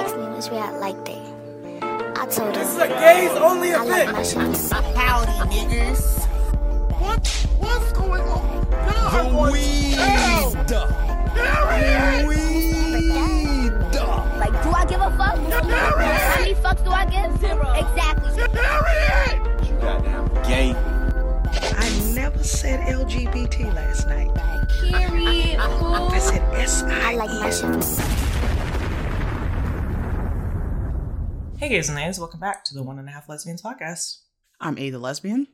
asked me which way I liked it. I told This is a gays only I like my event. shoes. Howdy, niggas. What? What's going on? Y'all are going to hell. Period. Like, do I give a fuck? How many fucks do I give? Zero. Exactly. Period. Goddamn gay. I never said LGBT last night. Period. I said S I I like my shoes. Hey guys and ladies, welcome back to the One and a Half Lesbians podcast. I'm A the Lesbian,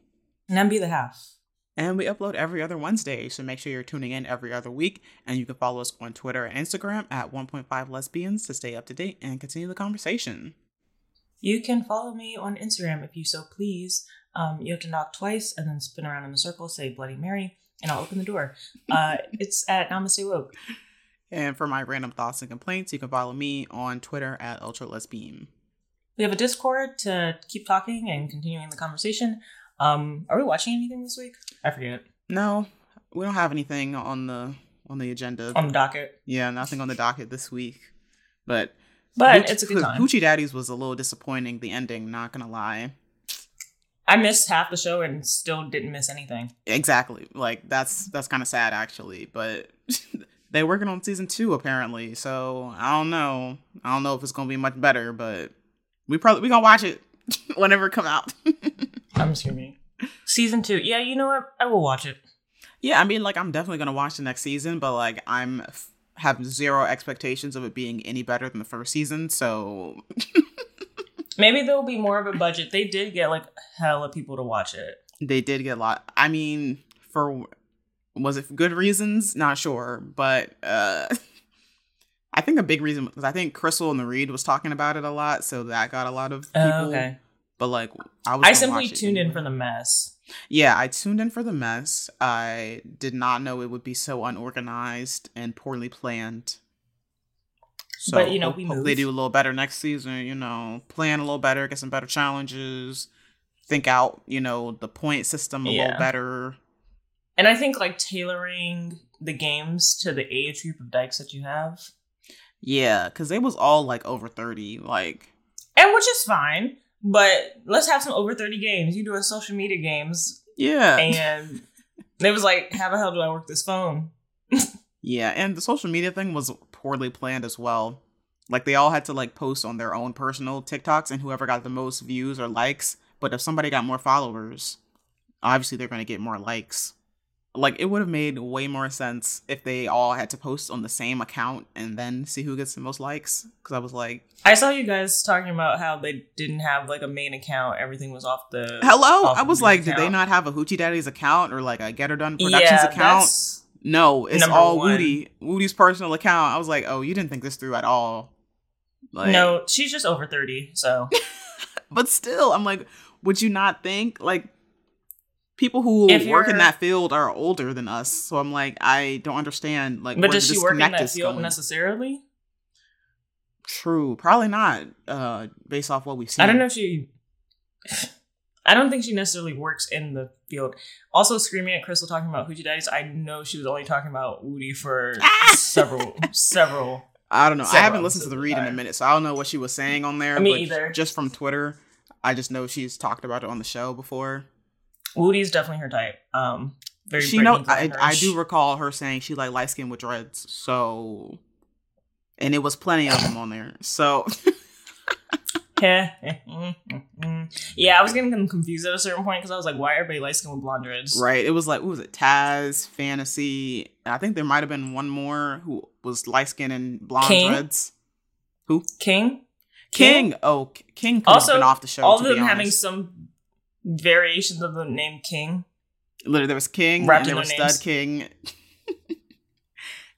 And I'm Bee the Half. and we upload every other Wednesday, so make sure you're tuning in every other week. And you can follow us on Twitter and Instagram at 1.5 Lesbians to stay up to date and continue the conversation. You can follow me on Instagram if you so please. Um, you have to knock twice and then spin around in a circle, say Bloody Mary, and I'll open the door. Uh, it's at Namaste Woke. And for my random thoughts and complaints, you can follow me on Twitter at Ultra Lesbian. We have a Discord to keep talking and continuing the conversation. Um, are we watching anything this week? I forget. No, we don't have anything on the on the agenda. On the docket. yeah, nothing on the docket this week. But But Hooch- it's a good time. Hoochie Daddies was a little disappointing. The ending, not gonna lie. I missed half the show and still didn't miss anything. Exactly. Like that's that's kind of sad actually, but they're working on season 2 apparently. So, I don't know. I don't know if it's going to be much better, but we probably we going to watch it whenever it come out. I'm screaming. Season two. Yeah, you know what? I will watch it. yeah, I mean like I'm definitely going to watch the next season, but like I'm f- have zero expectations of it being any better than the first season. So, Maybe there'll be more of a budget. They did get like hella people to watch it. they did get a lot. I mean, for was it for good reasons? Not sure, but uh I think a big reason was I think Crissle and the Read was talking about it a lot, so that got a lot of oh, people. Oh, okay. But like, I was. I simply tuned in for the mess. Yeah, I tuned in for the mess. I did not know it would be so unorganized and poorly planned. So But, you know, we hope move. do a little better next season. You know, plan a little better, get some better challenges, think out, you know, the point system a Yeah. little better. And I think like tailoring the games to the age group of dykes that you have. Yeah, because it was all like over thirty. Like, And which is fine. But let's have some over 30 games. You do a social media games yeah, and it was like, how the hell do I work this phone? yeah, and the social media thing was poorly planned as well. Like they all had to like post on their own personal TikToks, and whoever got the most views or likes. But if somebody got more followers, obviously they're gonna get more likes. Like it would have made way more sense if they all had to post on the same account and then see who gets the most likes. Because I was like, I saw you guys talking about how they didn't have like a main account. Everything was off the. "Hello," off I was like, "Did they not have a Hoochie Daddy's account or like a Get Her Done Productions yeah, account?" No, it's all one. Woody. Woody's personal account. I was like, oh, you didn't think this through at all. Like, no, she's just over 30. So but still, I'm like, would you not think like people who If work in that field are older than us? So I'm like, I don't understand. Like, But does she work in that field going. necessarily? True, probably not. Uh, based off what we've seen. I don't know if she. I don't think she necessarily works in the field. Also, screaming at Crissle talking about Hoochie Daddies, I know she was only talking about Woody for several, several. I don't know. I haven't listened to the read in a minute, so I don't know what she was saying on there. Me but either. Just from Twitter, I just know she's talked about it on the show before. Woody's definitely her type. Um, very. she know I, I do recall her saying she like light skin with dreads so and it was plenty of them on there so yeah, I was getting them confused at a certain point because I was like, "Why are everybody light skin with blonde dreads?" right it was like what was it taz fantasy i think there might have been one more who was light skin and blonde King? dreads who King. king, oh king could Also, been off the show all of them having some variations of the name King. literally there was king Wrapped and there was stud names. king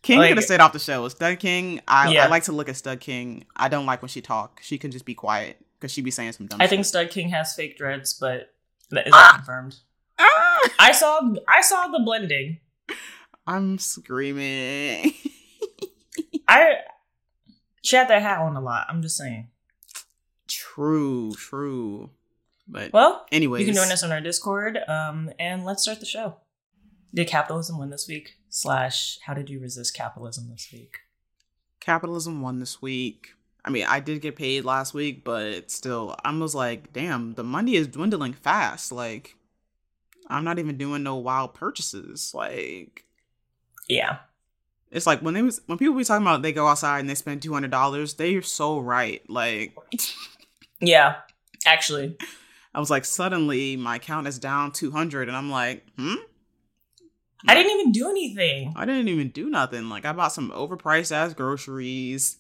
King Like- could have stayed off the show. Stud King, I, Yeah. I like to look at Stud King. I don't like when she talk. She can just be quiet because she be saying some dumb I shit. think Stud King has fake dreads, but that is not confirmed. Ah! I saw I saw the blending. I'm screaming. I she had that hat on a lot. I'm just saying. true, true. But Well, anyways, you can join us on our Discord, um, and let's start the show. Did capitalism win this week? Slash, how did you resist capitalism this week? capitalism won this week. I mean, I did get paid last week, but still, I was like, damn, the money is dwindling fast. Like, I'm not even doing no wild purchases. Like, Yeah. it's like when they was when people be talking about they go outside and they spend two hundred dollars, they're so right. Like, Yeah. Actually. I was like, suddenly my account is down two hundred, and I'm like, hmm. I didn't even do anything. I didn't even do nothing. Like I bought some overpriced ass groceries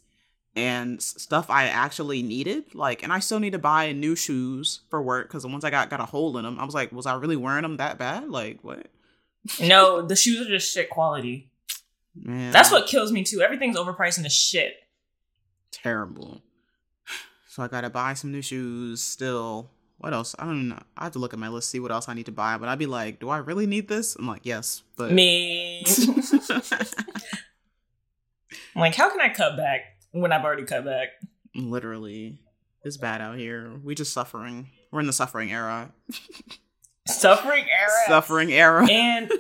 and stuff I actually needed. Like, and I still need to buy new shoes for work because the ones I got got a hole in them. I was like, was I really wearing them that bad? Like, what? No, the shoes are just shit quality. Man, That's what kills me too. Everything's overpriced into shit. terrible. So I gotta buy some new shoes. Still, what else? I don't know. I have to look at my list see what else I need to buy. But I'd be like, do I really need this? I'm like, yes, but Me. I'm like, how can I cut back when I've already cut back? literally, it's bad out here. We just suffering. We're in the suffering era. Suffering era. Suffering era. And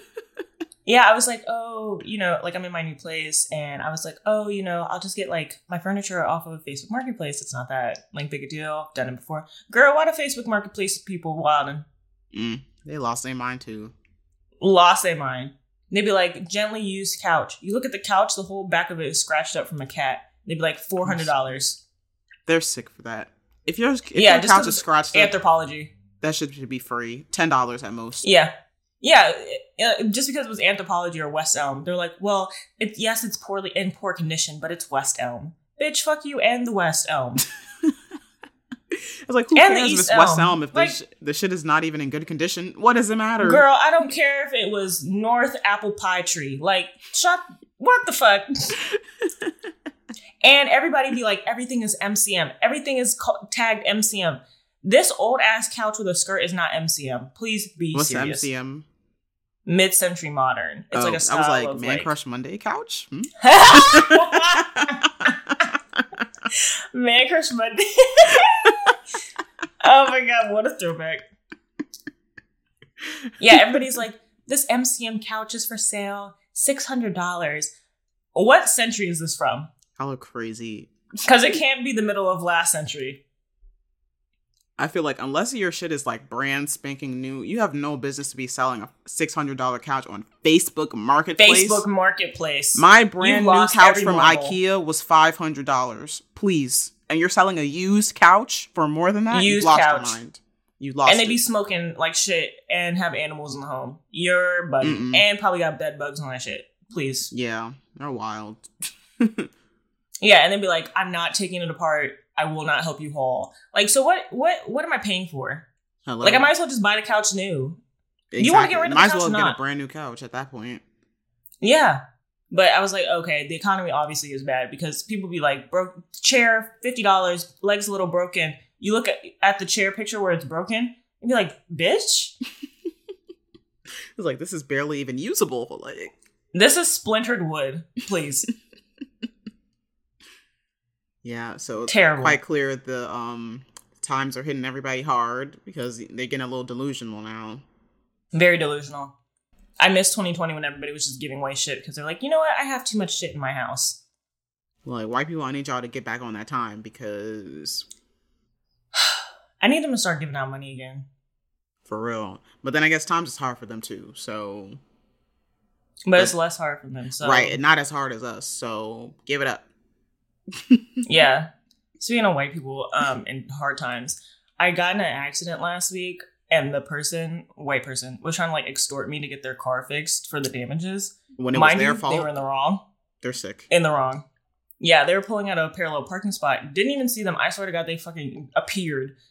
yeah, I was like, oh, you know, like I'm in my new place, and I was like, oh, you know, I'll just get like my furniture off of Facebook Marketplace. It's not that like big a deal. Done it before. Girl, why do Facebook Marketplace people wilding? Mm, they lost their mind too. Lost their mind. They'd be like, gently used couch. You look at the couch, the whole back of it is scratched up from a cat. They'd be like four hundred dollars. They're sick for that. If your if Yeah, your couch is scratched up, Anthropologie. that should, should be free. Ten dollars at most. Yeah. Yeah, uh, just because it was Anthropologie or West Elm, they're like, well, it, yes, it's poorly in poor condition, but it's West Elm. Bitch, fuck you and the West Elm. I was like who And cares if it's West Elm. Elm if Like- the, sh- the shit is not even in good condition? What does it matter? Girl, I don't care if it was North Apple Pie Tree. Like, shut. What the fuck? and everybody be like, everything is MCM. Everything is ca- tagged MCM. This old ass couch with a skirt is not MCM. Please be What's serious. MCM? Mid century modern. It's Oh, like a style I was like, of Man like. Crush Monday couch. Hmm? Man Crush Monday. oh my god, what a throwback. Yeah, everybody's like, this MCM couch is for sale, $600. What century is this from? I look crazy. Because it can't be the middle of last century. I feel like unless your shit is like brand spanking new, you have no business to be selling a six hundred dollar couch on Facebook Marketplace. Facebook Marketplace. My brand new couch from marble. IKEA was five hundred dollars. Please, and you're selling a used couch for more than that? Used you lost couch. your mind. You lost. and they it. be smoking like shit and have animals in the home. Your buddy. Mm-mm. And probably got bed bugs on that shit. Please. yeah, they're wild. Yeah, and then be like, I'm not taking it apart. I will not help you haul. Like, so what? What? What am I paying for? Hello. Like, I might as well just buy the couch new. you wanna get rid of the couch? Might as well get a brand new couch at that point. Yeah, but I was like, okay, the economy obviously is bad because people be like, broke chair, fifty dollars, legs a little broken. You look at at the chair picture where it's broken, and be like, bitch, It's like this is barely even usable. Like, this is splintered wood. Please, yeah. So it's Terrible. quite clear the um times are hitting everybody hard because they're getting a little delusional now. very delusional. I miss 2020 when everybody was just giving away shit because they're like, you know what, I have too much shit in my house. Like white people, I need y'all to get back on that time because I need them to start giving out money again. for real. But then I guess times is hard for them too. So But it's less hard for them. So right, and not as hard as us. So give it up. yeah. Speaking of white people, um, in hard times, I got in an accident last week, and the person, white person, was trying to like extort me to get their car fixed for the damages. When it Mind was their you, fault, they were in the wrong. they're sick. In the wrong. Yeah, they were pulling out of a parallel parking spot. Didn't even see them. I swear to God, they fucking appeared.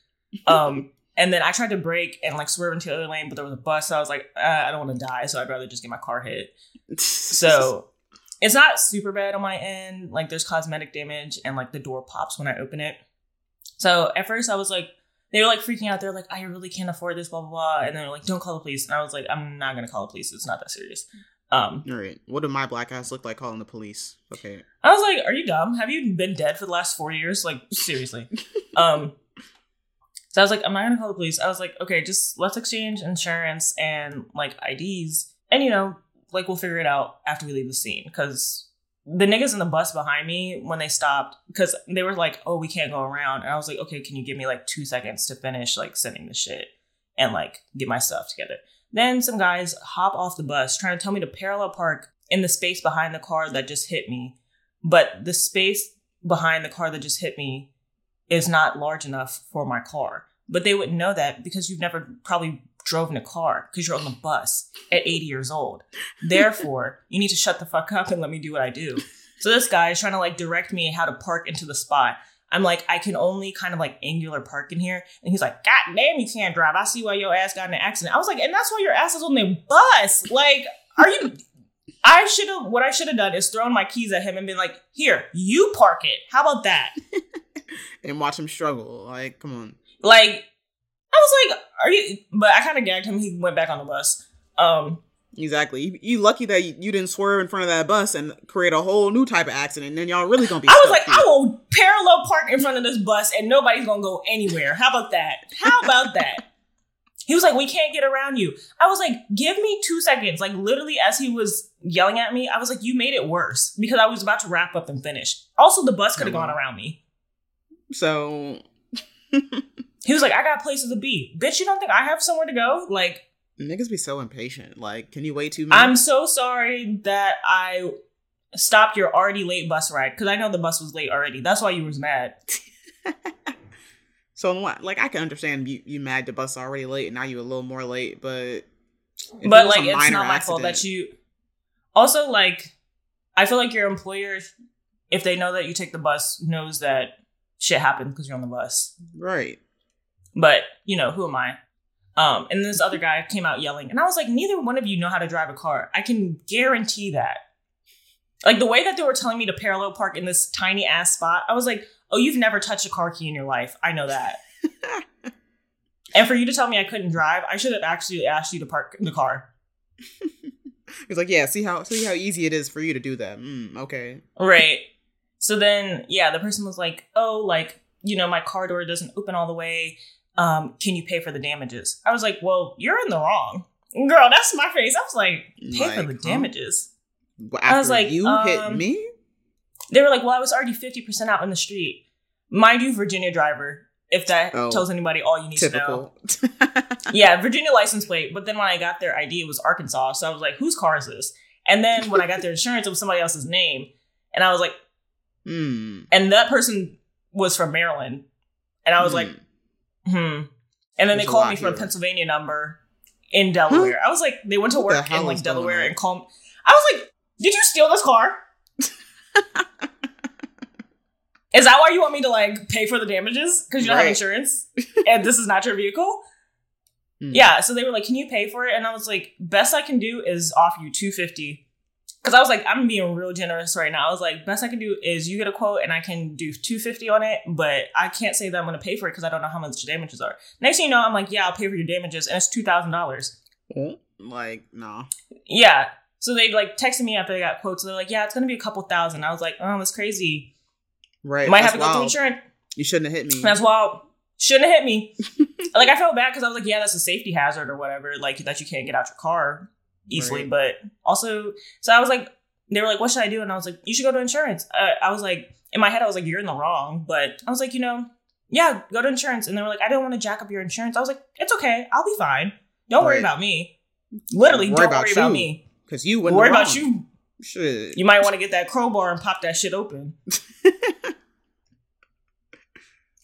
Um, and then I tried to brake and like swerve into the other lane, but there was a bus. So I was like, uh, I don't want to die, so I'd rather just get my car hit. So it's not super bad on my end. Like there's cosmetic damage and like the door pops when I open it. So at first I was like, they were like freaking out. They're like, I really can't afford this, blah blah blah. And they're like, don't call the police. And I was like, I'm not gonna call the police. It's not that serious. Um, All right. What do my black ass look like calling the police? Okay. I was like, are you dumb? Have you been dead for the last four years? Like seriously. um, so I was like, I'm not gonna call the police. I was like, okay, just let's exchange insurance and like IDs, and you know, like we'll figure it out after we leave the scene because the niggas in the bus behind me when they stopped because they were like, "Oh, we can't go around," and I was like, "Okay, can you give me like two seconds to finish like sending the shit and like get my stuff together?" Then some guys hop off the bus trying to tell me to parallel park in the space behind the car that just hit me, but the space behind the car that just hit me is not large enough for my car. But they wouldn't know that because you've never probably drove in a car because you're on the bus at 80 years old. Therefore, you need to shut the fuck up and let me do what I do. So this guy is trying to like direct me how to park into the spot. I'm like, I can only kind of like angular park in here. And he's like, God damn, you can't drive. I see why your ass got in an accident. I was like, and that's why your ass is on the bus. Like, are you I should have what I should have done is thrown my keys at him and been like, here, you park it. How about that? and watch him struggle. Like, come on. Like, I was like, are you but I kind of gagged him. He went back on the bus. Um Exactly. You, you lucky that you, you didn't swerve in front of that bus and create a whole new type of accident. And then y'all really gonna be. I was like, here. I will parallel park in front of this bus and nobody's gonna go anywhere. How about that? How about that? He was like, we can't get around you. I was like, give me two seconds. Like literally as he was yelling at me, I was like, you made it worse because I was about to wrap up and finish. Also, the bus could have gone around me. So He was like, I got places to be. Bitch, you don't think I have somewhere to go? Like, niggas be so impatient. Like, can you wait two minutes? I'm so sorry that I stopped your already late bus ride because I know the bus was late already. That's why you was mad. so? Like, I can understand you you mad the bus already late and now you a little more late, but it but like, it's not my fault that you. Also, like, I feel like your employer, if they know that you take the bus, knows that shit happened because you're on the bus. right. But you know, who am I? Um, and this other guy came out yelling, and I was like, neither one of you know how to drive a car. I can guarantee that. Like the way that they were telling me to parallel park in this tiny ass spot, I was like, oh, you've never touched a car key in your life. I know that. and for you to tell me I couldn't drive, I should have actually asked you to park the car. He's like, yeah. See how see how easy it is for you to do that. Mm, okay. Right. So then, yeah, the person was like, oh, like, you know, my car door doesn't open all the way. Um, can you pay for the damages? I was like, well, you're in the wrong. Girl, that's my face. I was like, pay for the huh? damages. Well, I was like, you um, hit me. They were like, well, I was already 50% out in the street. Mind you, Virginia driver, if that Oh, tells anybody all you need to know. Yeah, Virginia license plate. But then when I got their ID, it was Arkansas. So I was like, whose car is this? And then when I got their insurance, it was somebody else's name. And I was like, Hmm. and that person was from Maryland. And I was like, hmm. And then There's they called me from a. Pennsylvania number in Delaware. I was like, they went to What work in like Delaware and called. I was like, did you steal this car? is that why you want me to like pay for the damages because you don't have insurance and this is not your vehicle? Hmm. Yeah. So they were like, can you pay for it? And I was like, best I can do is offer you two fifty. Because I was like, I'm being real generous right now. I was like, best I can do is you get a quote and I can do 250 on it, but I can't say that I'm gonna pay for it because I don't know how much the damages are. Next thing you know, I'm like, yeah, I'll pay for your damages, and it's two thousand dollars. Like, no. Yeah. So they like texted me after they got quotes. They're like, yeah, it's gonna be a couple thousand. I was like, oh, that's crazy. Right. Might have to go through insurance. You shouldn't have hit me. That's wild. Shouldn't have hit me. like I felt bad because I was like, yeah, that's a safety hazard or whatever, like that you can't get out your car easily. Right. But also, so I was like, they were like, what should I do? And I was like, you should go to insurance. Uh, I was like, in my head, I was like, you're in the wrong. But I was like, you know, yeah, go to insurance. And they were like, I don't want to jack up your insurance. I was like, it's okay. I'll be fine. Don't worry about me. Literally, Worry don't about worry about me. Because you wouldn't Worry about you. Shit. You might want to get that crowbar and pop that shit open.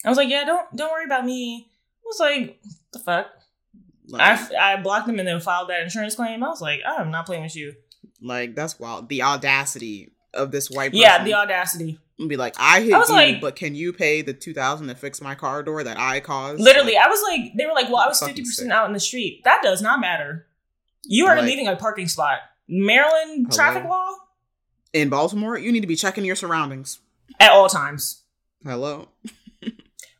I was like, yeah, don't don't worry about me. I was like, the fuck? Like, I, I blocked them and then filed that insurance claim. I was like, I'm not playing with you. like, that's wild. The audacity of this white person. Yeah, the audacity. and be like, I hit I was you, like- but can you pay the two thousand to fix my car door that I caused? Literally, Like, I was like, they were like, well, I was 50% sick. out in the street. That does not matter. You are Like- leaving a parking spot. Maryland Hello? traffic law in Baltimore, you need to be checking your surroundings. at all times. Hello.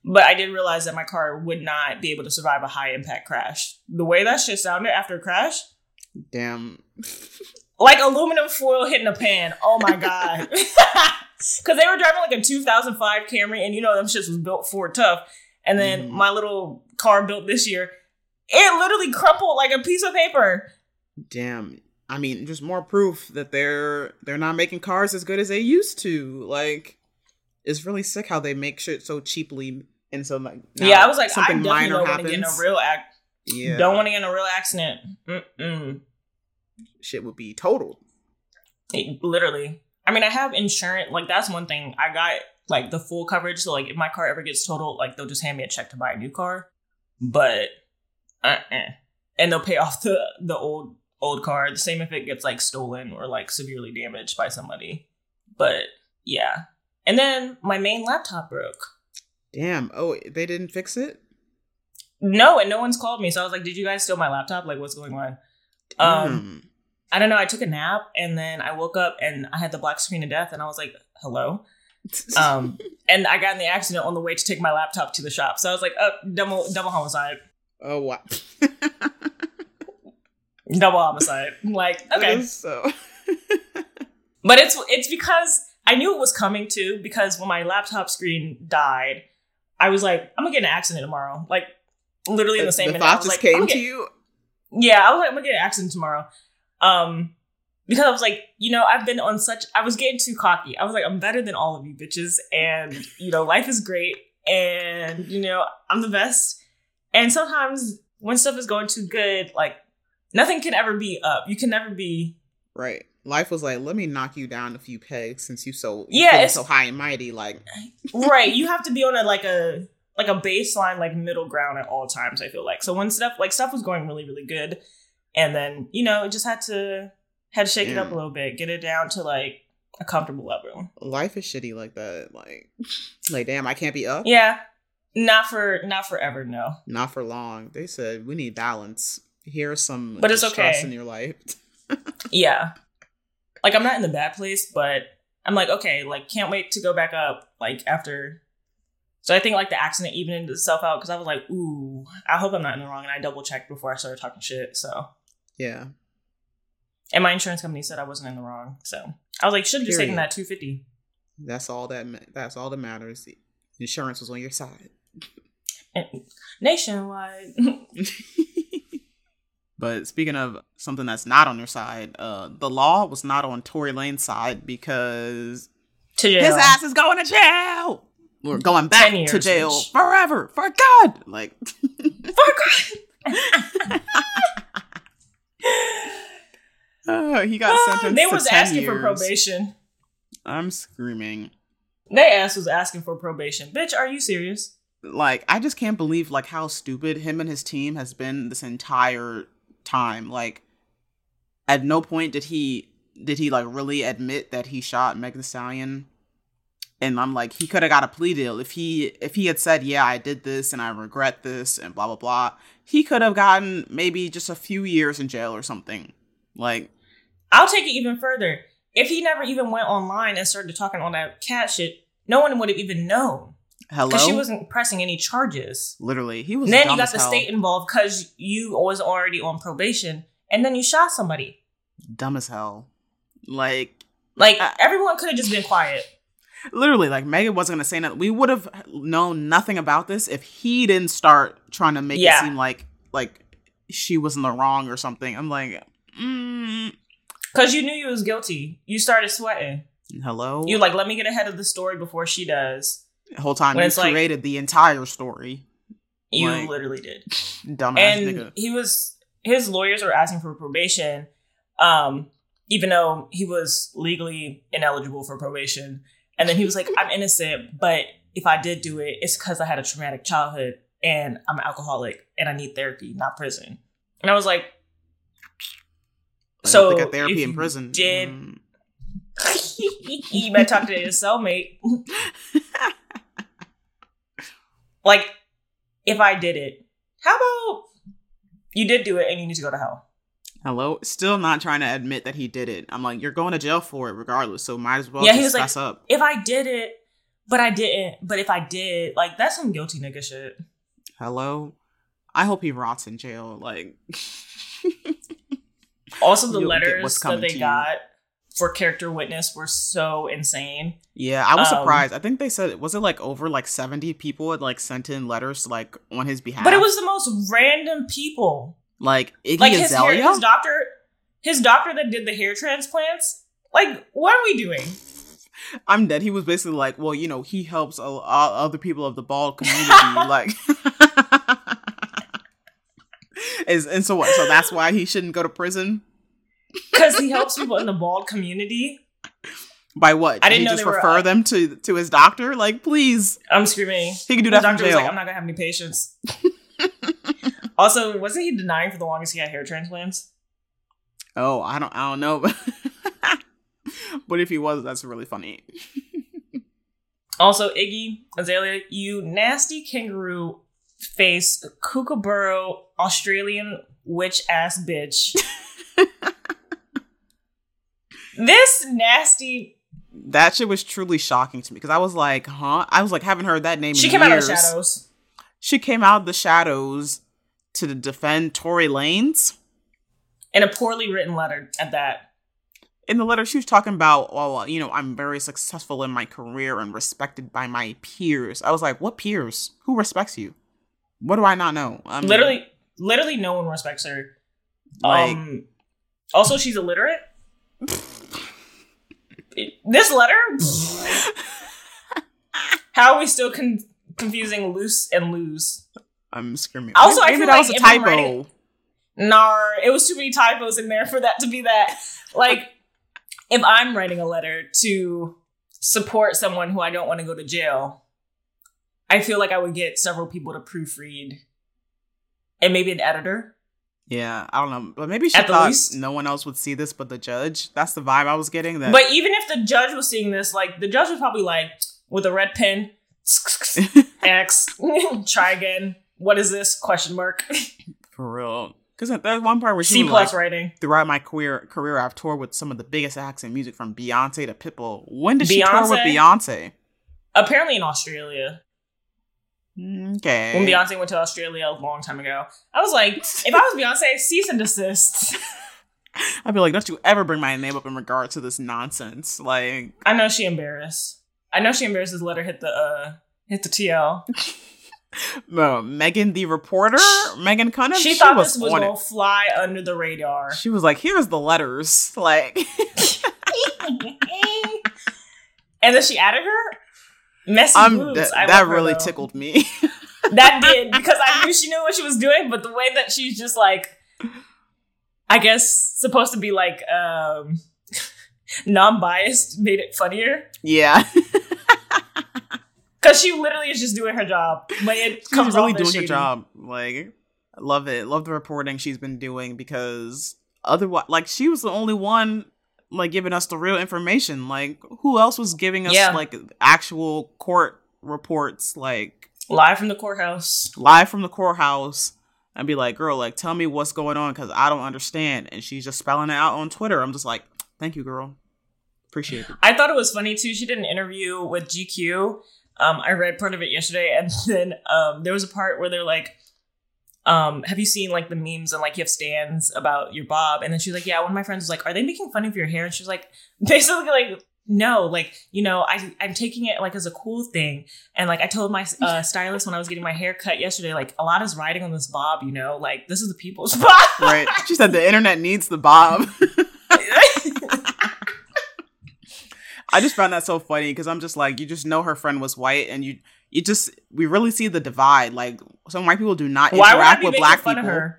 But I did realize that my car would not be able to survive a high impact crash. The way that shit sounded after a crash, Damn. like aluminum foil hitting a pan. Oh my god! Because they were driving like a 2005 Camry, and you know them shits was built for tough. And then Mhm. my little car built this year, it literally crumpled like a piece of paper. Damn. I mean, just more proof that they're they're not making cars as good as they used to. Like, it's really sick how they make shit so cheaply and so like. yeah, I was like, I something definitely minor don't want to get in a real act. Yeah, Don't want to get in a real accident. Mm-mm. shit would be totaled. It- literally. I mean, I have insurance. Like that's one thing. I got like the full coverage. So like, if my car ever gets totaled, like they'll just hand me a check to buy a new car. But, uh-uh. and they'll pay off the the old old car. The same if it gets like stolen or like severely damaged by somebody. But yeah. And then my main laptop broke. Damn. Oh, they didn't fix it. No, and no one's called me. So I was like, "Did you guys steal my laptop? Like, what's going on?" Um, I don't know. I took a nap and then I woke up and I had the black screen of death, and I was like, "Hello." Um, and I got in the accident on the way to take my laptop to the shop. So I was like, "Oh, double double homicide, oh what? double homicide." Like, okay, so. but it's it's because I knew it was coming too. Because when my laptop screen died, I was like, "I'm gonna get an accident tomorrow." Like, literally in the same the minute. I was just like, came gonna you. Yeah, I was like, I'm gonna get an accident tomorrow. Um, because I was like, you know, I've been on such, I was getting too cocky. I was like, I'm better than all of you bitches, and you know, life is great, and you know, I'm the best. And sometimes when stuff is going too good, like nothing can ever be up. You can never be. Right. Life was like, let me knock you down a few pegs since you so Yeah, you it's- so high and mighty. Like, right you have to be on a like a like a baseline like middle ground at all times i feel like so when stuff like stuff was going really really good and then you know it just had to had to shake it up a little bit get it down to like a comfortable level life is shitty like that. Like, like damn, I can't be up. yeah not for not forever no Not for long. They said we need balance. Here's some But it's okay. in your life. yeah like i'm not in the bad place but i'm like okay like can't wait to go back up like after so i think like the accident evened itself out because i was like ooh i hope i'm not in the wrong and i double checked before i started talking shit so Yeah. And my insurance company said I wasn't in the wrong. So I was like, should have just taken that 250. That's all that ma- that's all that matters. Insurance was on your side. And nationwide. but speaking of something that's not on your side, uh the law was not on Tory Lanez's side because to his ass is going to jail. We're going back years, to jail bitch. forever, for good. Like for God. uh, he got sentenced. they was 10 asking for probation. I'm screaming. They ass was asking for probation. Bitch, are you serious? like I just can't believe like how stupid him and his team has been this entire time. Like at no point did he did he like really admit that he shot Meg Stallion. And I'm like, he could have got a plea deal if he if he had said, "Yeah, I did this and I regret this," and blah blah blah. He could have gotten maybe just a few years in jail or something. Like, I'll take it even further. If he never even went online and started talking all that cat shit, no one would have even known. Hello, Because she wasn't pressing any charges. literally he was. And then you got the hell. state involved because you was already on probation. And then you shot somebody. dumb as hell. Like Like, Uh, everyone could have just been quiet. literally like megan wasn't gonna say nothing we would have known nothing about this if he didn't start trying to make Yeah. it seem like like she was in the wrong or something i'm like mm, Because you knew you was guilty. You started sweating. hello You like, let me get ahead of the story before she does. Whole time when you it's like- created the entire story You Like- literally did. dumbass and nigga he was his lawyers were asking for probation, um, even though he was legally ineligible for probation. And then he was like, "I'm innocent, but if I did do it, it's because I had a traumatic childhood and I'm an alcoholic and I need therapy, not prison." And I was like, I so think a therapy in prison did- Mm. "You better talk to your cellmate." like, if I did it, how about you did do it and you need to go to hell? hello still not trying to admit that he did it i'm like you're going to jail for it regardless so might as well Yeah, he was like- up if I did it, but I didn't, but if I did, like that's some guilty nigga shit. hello i hope he rots in jail like Also, the You'll letters that they got. you. For character witness were so insane. Yeah, I was Um, surprised. I think they said was it like over like seventy people had like sent in letters like on his behalf. But it was the most random people. like Iggy Like his hair, his doctor, his doctor that did the hair transplants. Like, what are we doing? I'm dead. He was basically like, well, you know, he helps a, a- other people of the bald community, like. Is and so what? So that's why he shouldn't go to prison. Because he helps people in the bald community. By what? I Did didn't he just were, refer uh, them to to his doctor. Like, please, I'm screaming. he can do that from doctor was like, I'm not gonna have any patients. also, wasn't he denying for the longest he had hair transplants? oh, I don't, I don't know. but if he was, that's really funny. Also, Iggy Azalea, you nasty kangaroo face kookaburra Australian witch ass bitch. this nasty. That shit was truly shocking to me because I was like, huh? I was like, haven't heard that name. She came out of the shadows. She came out of the shadows to defend Tory Lanez. in a poorly written letter at that. in the letter she was talking about well you know i'm very successful in my career and respected by my peers i was like what peers who respects you what do i not know I mean, literally, literally, no one respects her. like um, also, she's illiterate. this letter. How are we still con- confusing loose and lose? i'm screaming Also, I feel that like was a typo writing- Nar, it was too many typos in there for that to be that. Like, if I'm writing a letter to support someone who I don't want to go to jail, I feel like I would get several people to proofread and maybe an editor. Yeah i don't know but maybe she At thought least- no one else would see this but the judge that's the vibe i was getting that But even if the judge was seeing this, like the judge was probably like with a red pen, X, try again. What is this? Question mark. for real because there's one part where she C was plus like, writing. throughout my career career i've toured with some of the biggest acts in music from beyonce to pitbull when did she tour with Beyonce? beyonce Apparently in Australia. Okay When Beyonce went to Australia a long time ago, I was like, if I was Beyonce, cease and desist. I'd be like, don't you ever bring my name up in regard to this nonsense. Like, I know she embarrassed. I know she embarrassed Let her hit the uh hit the TL. no, Megan the reporter, Megan Cunningham, She thought this was on gonna it. fly under the radar. She was like, here's the letters. Like, and then she added her messy I'm boobs. that, that really though. tickled me. That did because I knew she knew what she was doing, but the way that she's just like, I guess supposed to be like um non-biased made it funnier yeah. because she literally is just doing her job, but it comes She's really off as doing her job. Like, love it. Love the reporting she's been doing because otherwise, like, she was the only one like giving us the real information. Like, who else was giving us Yeah. like actual court reports? Like, live from the courthouse. live from the courthouse and be like, girl, like, tell me what's going on because I don't understand. And she's just spelling it out on Twitter. I'm just like, thank you, girl. Appreciate it. I thought it was funny too. She did an interview with GQ. Um, I read part of it yesterday, and then um, there was a part where they're like, um, "Have you seen like the memes and like you have stands about your bob?" And then she's like, "Yeah." One of my friends was like, "Are they making fun of your hair?" And she's like, basically like. No, like you know, I I'm taking it like as a cool thing, and like I told my uh, stylist when I was getting my hair cut yesterday, like a lot is riding on this bob, you know, like this is the people's bob, Right. She said the internet needs the Bob. I just found that so funny because I'm just like, you just know her friend was white and you you just we really see the divide. Like some white people do not Why interact with black people.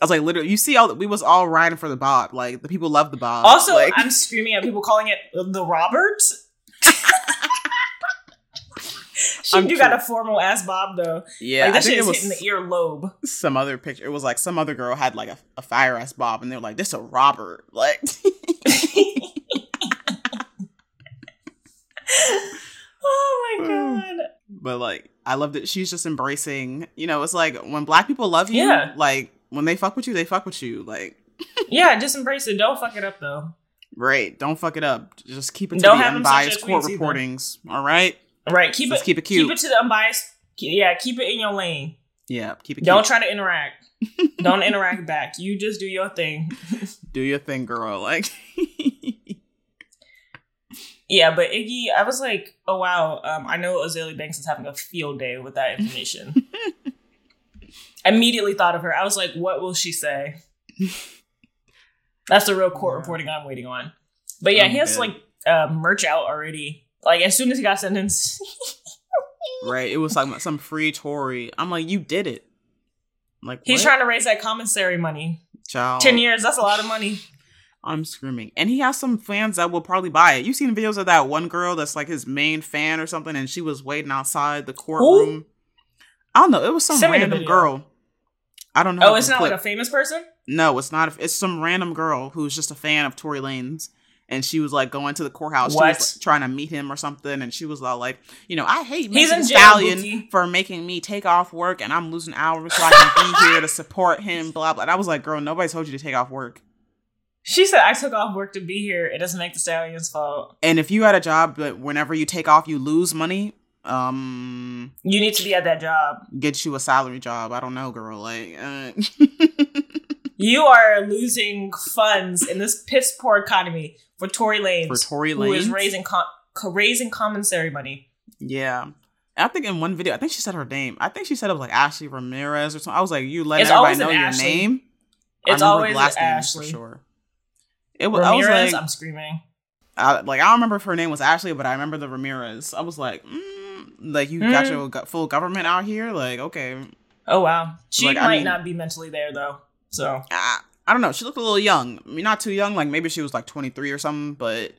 I was like, literally, you see all we was all riding for the Bob. Like the people love the Bob. Also, like, I'm screaming at people calling it the Robert. she I'm do true. got a formal ass bob though. yeah, like I that think shit is was hitting the ear lobe. some other picture. It was like some other girl had like a, a fire ass Bob, and they were like, "This is a Robert." Like, oh my god. but like, I loved it. She's just embracing. You know, it's like when black people love you, Yeah. like when they fuck with you, they fuck with you. Like, Yeah, just embrace it. Don't fuck it up though. Right. Don't fuck it up. Just keep it to Don't the have them such unbiased court tweets either. All right. Right. Keep Let's it keep it cute. Keep it to the unbiased. Yeah, keep it in your lane. Yeah. Keep it. Don't cute. try to interact. Don't interact back. You just do your thing. Do your thing, girl. Like. Yeah, but Iggy, I was like, oh wow, um, I know Azealia Banks is having a field day with that information. Immediately thought of her. I was like, what will she say? That's the real court Yeah. reporting I'm waiting on. But yeah, I'm he has dead. like uh, merch out already. Like as soon as he got sentenced, Right? It was like some free Tory. I'm like, you did it. Like he's what? trying to raise that commissary money. Child. Ten years, that's a lot of money. I'm screaming. And he has some fans that will probably buy it. You've seen videos of that one girl that's like his main fan or something, and she was waiting outside the courtroom. I don't know. It was some Send random girl. I don't know. Oh, it's not clip. like a famous person. No, it's not. It's some random girl who's just a fan of Tory Lanez. And she was like going to the courthouse. She What? was like, trying to meet him or something. And she was all like, you know, I hate He's Megan Stallion Bookie. for making me take off work and I'm losing hours so I can be here to support him, blah, blah. And I was like, girl, nobody told you to take off work. She said, "I took off work to be here. It doesn't make the stallion's fault. And if you had a job but whenever you take off, you lose money, um, You need to be at that job. get you a salary job. I don't know, girl. Like, uh, You are losing funds in this piss poor economy for Tory Lanez, For Tory Lanez. who is raising com- co- raising commissary money. yeah. I think in one video, I think she said her name. I think she said it was like Ashley Ramirez or something. I was like, you let It's everybody know your Ashley. name. It's always last name Ashley. for sure. It was. I was Ramirez, like, I'm screaming. I, like I don't remember if her name was Ashley, but I remember the Ramirez. I was like, mm, like you got Mm. your go- full government out here. Like, okay, Oh wow, she Like, I might mean- not be mentally there though. So I, I don't know. She looked a little young. I mean, not too young. Like maybe she was like twenty three or something. But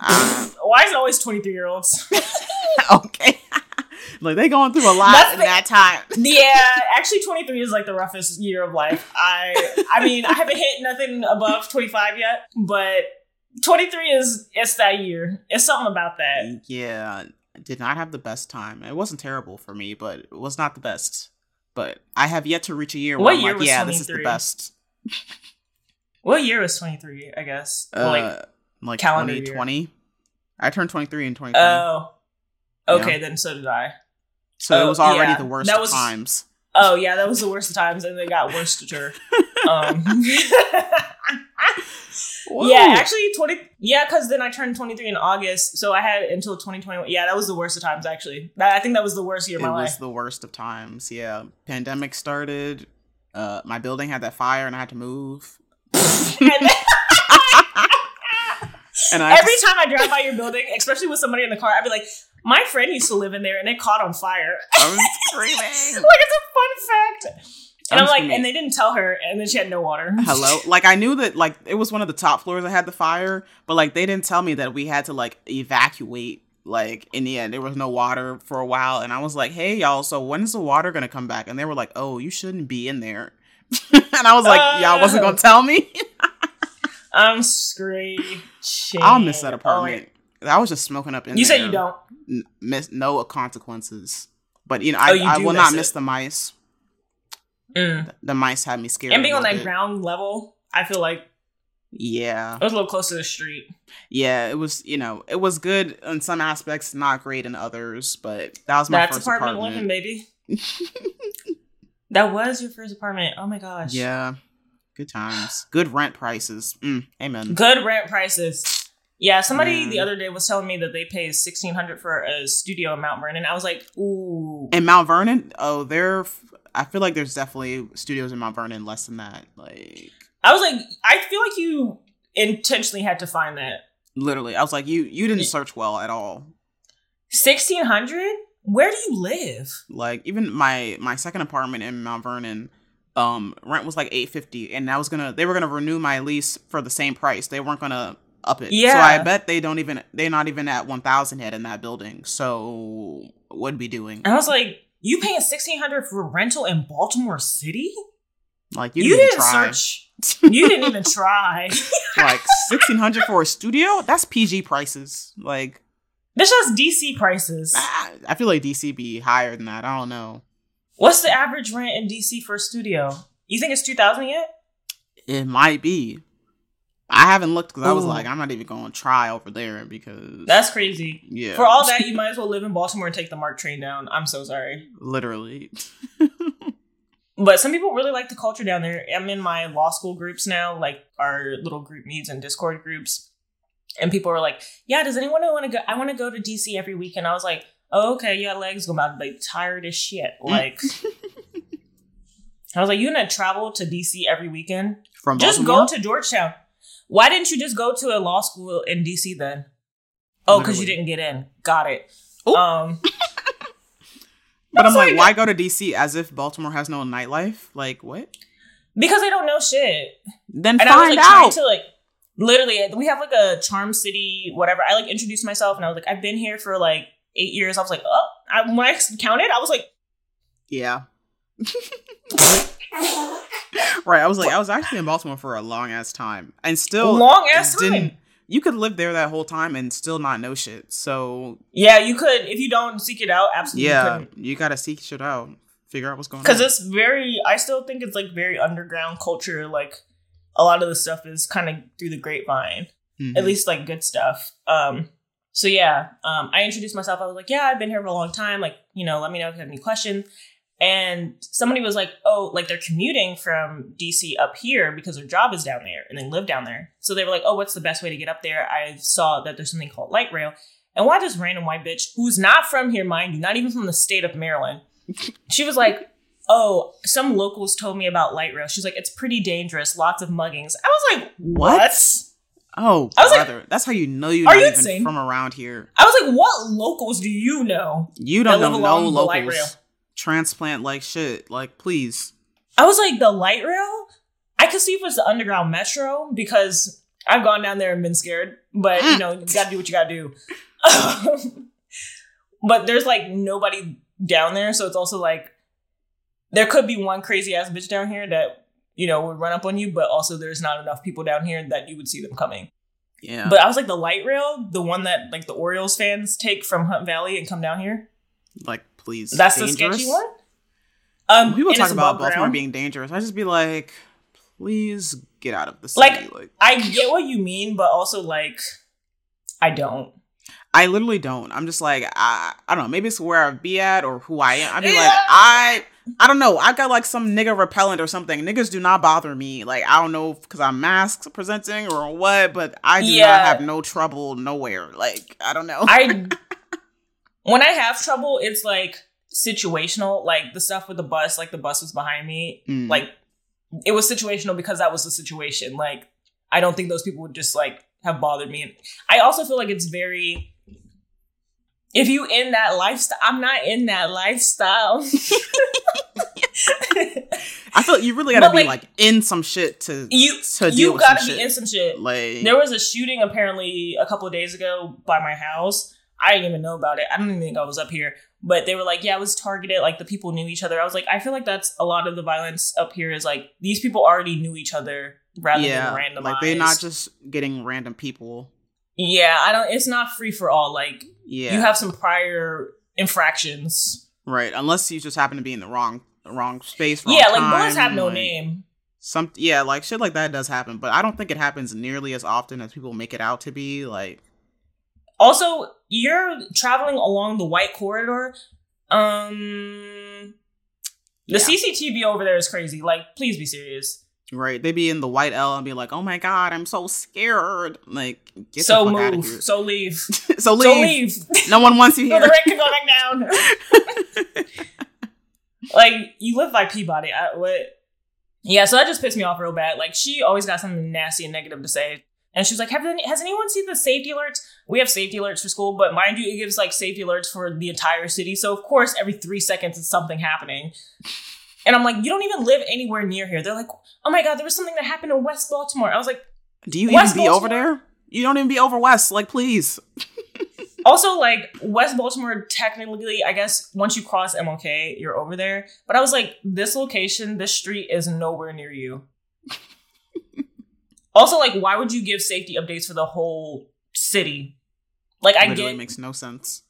uh, why is it always 23 year olds? okay, like they going through a lot That's in the- that time. yeah, actually 23 is like the roughest year of life. I I mean, I haven't hit nothing above 25 yet, but 23 is it's that year. It's something about that. Yeah, I did not have the best time. It wasn't terrible for me, but it was not the best. But I have yet to reach a year where What I'm year like, was yeah, this is the best. What year was 23, I guess? Uh, like like calendar year. 2020. I turned 23 in 2020. oh. Okay, Yeah. then so did I. so it oh, was already yeah, the worst that was- times. Oh yeah, that was the worst times and they got worse to her. Um Yeah, actually, twenty. Yeah, because then I turned twenty three in August, so I had until twenty twenty one. Yeah, that was the worst of times. Actually, that, I think that was the worst year it of my life. That was the worst of times. Yeah, pandemic started. Uh, my building had that fire, and I had to move. And then- And I every just- time I drive by your building, especially with somebody in the car, I'd be like, "My friend used to live in there, and it caught on fire." I was screaming. like it's a fun fact. And I'm I'm, like, screaming. and they didn't tell her, and then she had no water. Hello, like I knew that like it was one of the top floors that had the fire, but like they didn't tell me that we had to like evacuate. Like in the end, there was no water for a while, and I was like, "Hey y'all, so when is the water gonna come back?" And they were like, "Oh, you shouldn't be in there." and I was like, "Y'all wasn't gonna uh. tell me." I'm screaming. I'll miss that apartment. I was just smoking up in you said you don't. N- miss no consequences, but you know Oh, I, you I will miss not it. miss the mice. Mm. The mice had me scared. And being on that bit. ground level, I feel like Yeah, it was a little close to the street. yeah. It was you know it was good in some aspects, not great in others. But that was my That's first apartment, apartment. living, baby. that was your first apartment. Oh my gosh. yeah, good times, good rent prices. Mm, amen. Good rent prices. Yeah, somebody Mm. the other day was telling me that they pay sixteen hundred for a studio in Mount Vernon. I was like, ooh. In Mount Vernon, oh, there. I feel like there's definitely studios in Mount Vernon less than that. Like I was like, I feel like you intentionally had to find that. literally, I was like, you you didn't search well at all. Sixteen hundred? Where do you live? like even my my second apartment in Mount Vernon, um, rent was like eight fifty, and I was gonna they were gonna renew my lease for the same price. They weren't gonna up it. Yeah. So I bet they don't even they're not even at one thousand yet in that building. So what be doing? And I was like, you paying sixteen hundred for rental in Baltimore City? Like you, You, didn't, didn't try. search. You didn't even try. like sixteen hundred for a studio. That's PG prices. Like This is DC prices. I feel like DC be higher than that. I don't know. What's the average rent in DC for a studio? You think it's two thousand yet? It might be. I haven't looked because I was like, I'm not even going to try over there because That's crazy. yeah. For all that, you might as well live in Baltimore and take the MARC train down. I'm so sorry. literally. But some people really like the culture down there. I'm in my law school groups now, like our little group meets and Discord groups. And people are like, Yeah, does anyone want to go? I want to go to DC every weekend. I was like, Oh, okay, you got legs go out, like tired as shit. Like I was like, You gonna travel to DC every weekend? From Just go to Georgetown. Why didn't you just go to a law school in DC then? Oh, because you didn't get in. Got it. Oop. Um, But I'm Sorry, like, why go to DC as if Baltimore has no nightlife? Like, what? because I don't know shit. Then And I was find like trying out. to like literally we have like a charm city whatever. I like introduced myself and I was like I've been here for like eight years. I was like oh I, when I counted I was like yeah. right. I was like, I was actually in Baltimore for a long ass time, and still long ass time. You could live there that whole time and still not know shit. So Yeah, you could if you don't seek it out. Absolutely, yeah, you gotta seek shit out, figure out what's going on. because it's very. I still think it's like very underground culture. Like a lot of the stuff is kind of through the grapevine. Mhm. at least like good stuff. Um, so yeah, um, I introduced myself. I was like, yeah, I've been here for a long time. Like, you know, let me know if you have any questions. And somebody was like, oh, like they're commuting from DC up here because their job is down there and they live down there. So they were like, oh, what's the best way to get up there? I saw that there's something called light rail. And why this random white bitch who's not from here, mind you, not even from the state of Maryland, she was like, oh, some locals told me about light rail. She's like, it's pretty dangerous, lots of muggings. I was like, what? oh, I was like, that's how you know you're Are not you even insane? from around here. I was like, what locals do you know? You don't know no along the light locals. Transplant like shit. Like, please. I was like, the light rail? I could see if it's the underground metro because I've gone down there and been scared, but you know, you gotta do what you gotta do. but there's like nobody down there, so it's also like there could be one crazy ass bitch down here that you know would run up on you, but also there's not enough people down here that you would see them coming. Yeah. But I was like, the light rail, the one that like the Orioles fans take from Hunt Valley and come down here. like, please. That's dangerous. the sketchy one. Um, people talk about Baltimore being dangerous, I just be like, please get out of the city. Like- like I get what you mean, but also like, I don't. I literally don't. I'm just like I I don't know. Maybe it's where I be at or who I am. I'd be like I I don't know. I got like some nigga repellent or something. Niggas do not bother me. Like I don't know because I'm masked presenting or what, but I do Yeah. not have no trouble nowhere. Like I don't know. I when I have trouble, it's like situational. Like the stuff with the bus, like the bus was behind me. Mm. Like it was situational because that was the situation. Like I don't think those people would just like have bothered me. I also feel like it's very. If you in that lifestyle, I'm not in that lifestyle. I feel like you really gotta But, be like, like in some shit to you to you gotta be shit. in some shit. like There was a shooting apparently a couple of days ago by my house. I didn't even know about it. I don't even think I was up here. But they were like, yeah, it was targeted. Like the people knew each other. I was like, I feel like that's a lot of the violence up here is like these people already knew each other rather yeah, than randomized. like they're not just getting random people. yeah, I don't. It's not free for all. Like Yeah, you have some prior infractions. right. Unless you just happen to be in the wrong wrong space. Wrong yeah, like time, bullets have no like- name. some yeah like shit like that does happen but i don't think it happens nearly as often as people make it out to be like Also, you're traveling along the white corridor. Um, the Yeah. CCTV over there is crazy. Like, please be serious. right they'd be in the white l and be like oh my god i'm so scared like get so the fuck out of here So leave. so leave, So leave no one wants you so here the rent can go back down. like you live by Peabody. I, what? Yeah, so that just pissed me off real bad. Like she always got something nasty and negative to say. And she was like, Have any, has anyone seen the safety alerts? We have safety alerts for school, but mind you, it gives like safety alerts for the entire city. So of course, every three seconds is something happening. And I'm like, you don't even live anywhere near here. They're like, oh my god, there was something that happened in West Baltimore. I was like, do you West even be over there you don't even be over west like please Also, like West Baltimore, technically, I guess once you cross MLK, you're over there. But I was like, this location, this street is nowhere near you. also, like, why would you give safety updates for the whole city? Like, I literally get. makes no sense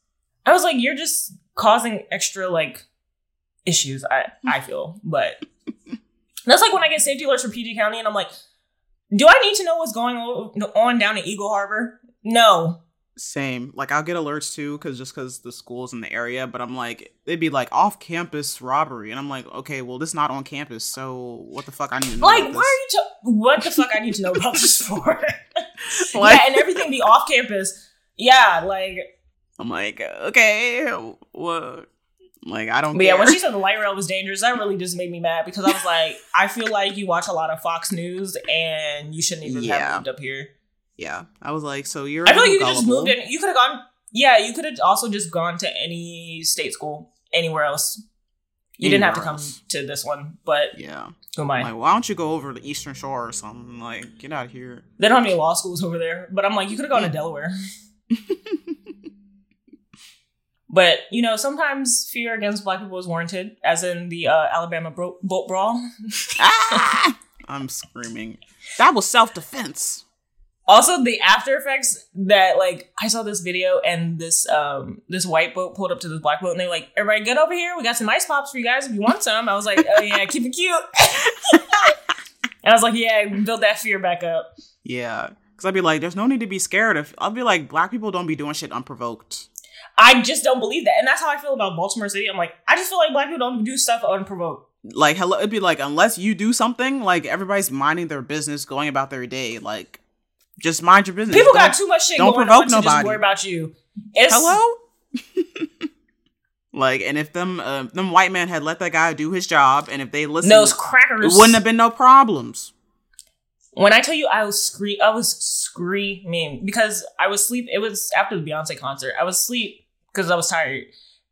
I was like, you're just causing extra like issues. I I feel, but that's like when I get safety alerts from PG County, and I'm like, do I need to know what's going on down at Eagle Harbor? No. same like i'll get alerts too because just because the school's in the area but i'm like they'd be like off campus robbery and i'm like okay well this is not on campus so what the fuck i need to know Like, why are you? Ta- what the fuck? I need to know about this for? Like- yeah, and everything be off campus. Yeah, like I'm like, okay, what? Like I don't. But yeah, when she said the light rail was dangerous, that really just made me mad because I was like, I feel like you watch a lot of Fox News and you shouldn't even Yeah. have moved up here. yeah, I was like, so you're. I feel like you could just moved in. You could have gone. Yeah, you could have also just gone to any state school anywhere else. You didn't have to come else. to this one, but Yeah. who am I? Like, why don't you go over to Eastern Shore or something? Like, get out of here. They don't have any law schools over there. But I'm like, you could have gone to Delaware. but you know, sometimes fear against black people is warranted, as in the uh, Alabama bro- boat brawl. ah! I'm screaming. That was self defense. Also, the after effects that like I saw this video and this um this white boat pulled up to this black boat and they like everybody get over here. We got some ice pops for you guys if you want some. I was like, oh yeah, keep it cute. and I was like, yeah, build that fear back up. Yeah. Because I'd be like, there's no need to be scared. If I'll be like, black people don't be doing shit unprovoked. I just don't believe that, and that's how I feel about Baltimore City. I'm like, I just feel like black people don't do stuff unprovoked. Like, hello, it'd be like, unless you do something, like everybody's minding their business, going about their day. Like, just mind your business. People got Don't- too much shit don't going provoke on to just worry about you. It's, hello. like, and if them uh, them white man had let that guy do his job, and if they listened, those it crackers. wouldn't have been no problems. When I tell you I was scream, I was screaming because I was sleep. It was after the Beyonce concert. I was asleep because I was tired,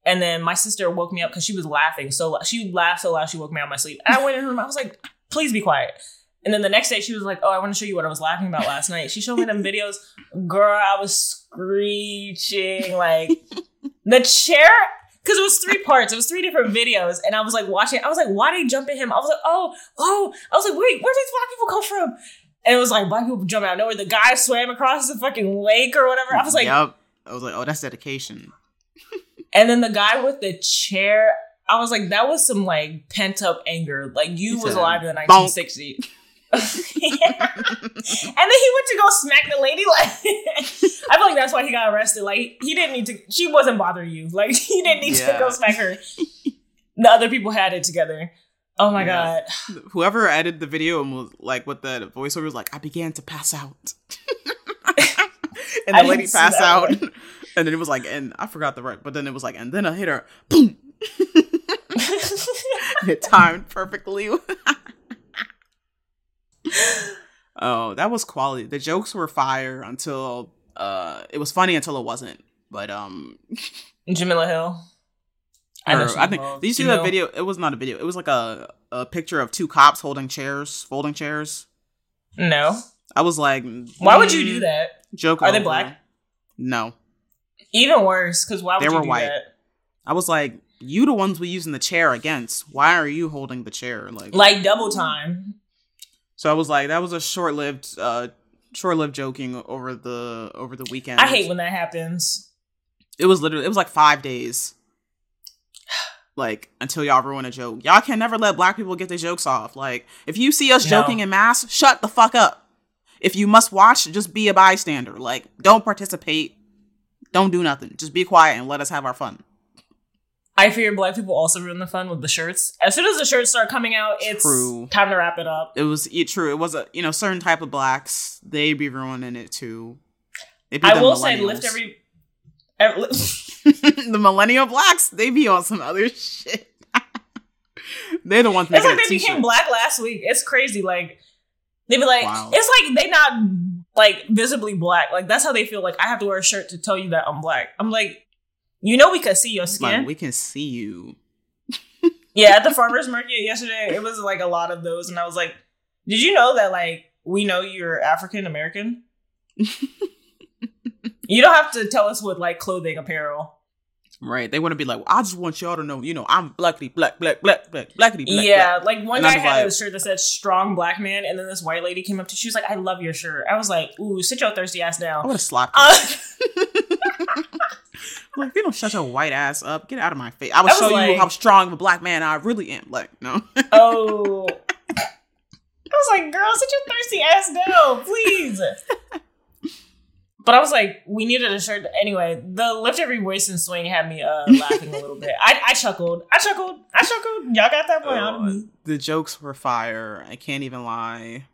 and then my sister woke me up because she was laughing so she laughed so loud she woke me out of my sleep. And I went in her room. I was like, "Please be quiet." And then the next day she was like, "Oh, I want to show you what I was laughing about last night." She showed me them videos. Girl, I was screeching like the chair because it was three parts. It was three different videos, and I was like watching. I was like, "Why did he jump at him?" I was like, "Oh, oh." I was like, "Wait, where did these black people come from?" And it was like black people jumping out of nowhere. The guy swam across the fucking lake or whatever. I was like, yep. I was like, oh, that's dedication. and then the guy with the chair. I was like, that was some like pent up anger. Like you He was said, alive in the "Bonk." 1960s. Yeah. And then he went to go smack the lady. Like I feel like that's why he got arrested. Like he didn't need to. She wasn't bothering you. Like he didn't need to go smack her. The other people had it together. Oh my Yeah. god. Whoever edited the video and was like, with the voiceover was like, I began to pass out, and the lady passed out, one. and then it was like, and I forgot the right, but then it was like, and then I hit her, boom, it timed perfectly. oh, that was quality. The jokes were fire until uh, it was funny until it wasn't. But um, Jemele Hill. or, she I think did you see that video? It was not a video. It was like a a picture of two cops holding chairs, folding chairs. No. I was like, Why would you mm, do that? Joke. Are they black? No, Even worse, because why would They you were white. that? I was like, you the ones we using the chair against. Why are you holding the chair? Like, Like double time. So I was like, that was a short lived, uh, short lived joking over the over the weekend. I hate when that happens. it was literally it was like five days. Like until y'all ruin a joke, y'all can never let black people get their jokes off. Like if you see us No. joking in mass, shut the fuck up. If you must watch, just be a bystander. Like don't participate, don't do nothing. Just be quiet and let us have our fun. I fear black people also ruin the fun with the shirts. As soon as the shirts start coming out, it's True. time to wrap it up. It was it, true. It was a you know certain type of blacks. They be ruining it too. I will say, lift every. every the millennial blacks. They be on some other shit. They're the ones it's like they became black last week. It's crazy. Like they be like, Wow. it's like they not like visibly black. Like that's how they feel. Like I have to wear a shirt to tell you that I'm black. I'm like, you know, we could see your Like, skin. we can see you. Yeah, at the farmers market yesterday, it was like a lot of those, and I was like, "Did you know that like we know you're African American? you don't have to tell us with like clothing, apparel. Right. They want to be like, I just want y'all to know, you know, I'm blackity black, black, black, black, blackity black. yeah, black. like one And guy had like- a shirt that said "strong black man," and then this white lady came up to, she was like, "I love your shirt." I was like, "Ooh, sit your thirsty ass I down." would have slapped you. Uh, like, if you don't shut your white ass up, get out of my face. I will I was show you how strong of a black man I really am. Like, no. oh, I was like, "Girl, sit your thirsty ass down, please." But I was like, we needed a shirt anyway. The lift every voice and swing had me uh, laughing a little bit. I, I chuckled. I chuckled. I chuckled. Y'all got that point out of me. the jokes were fire. I can't even lie.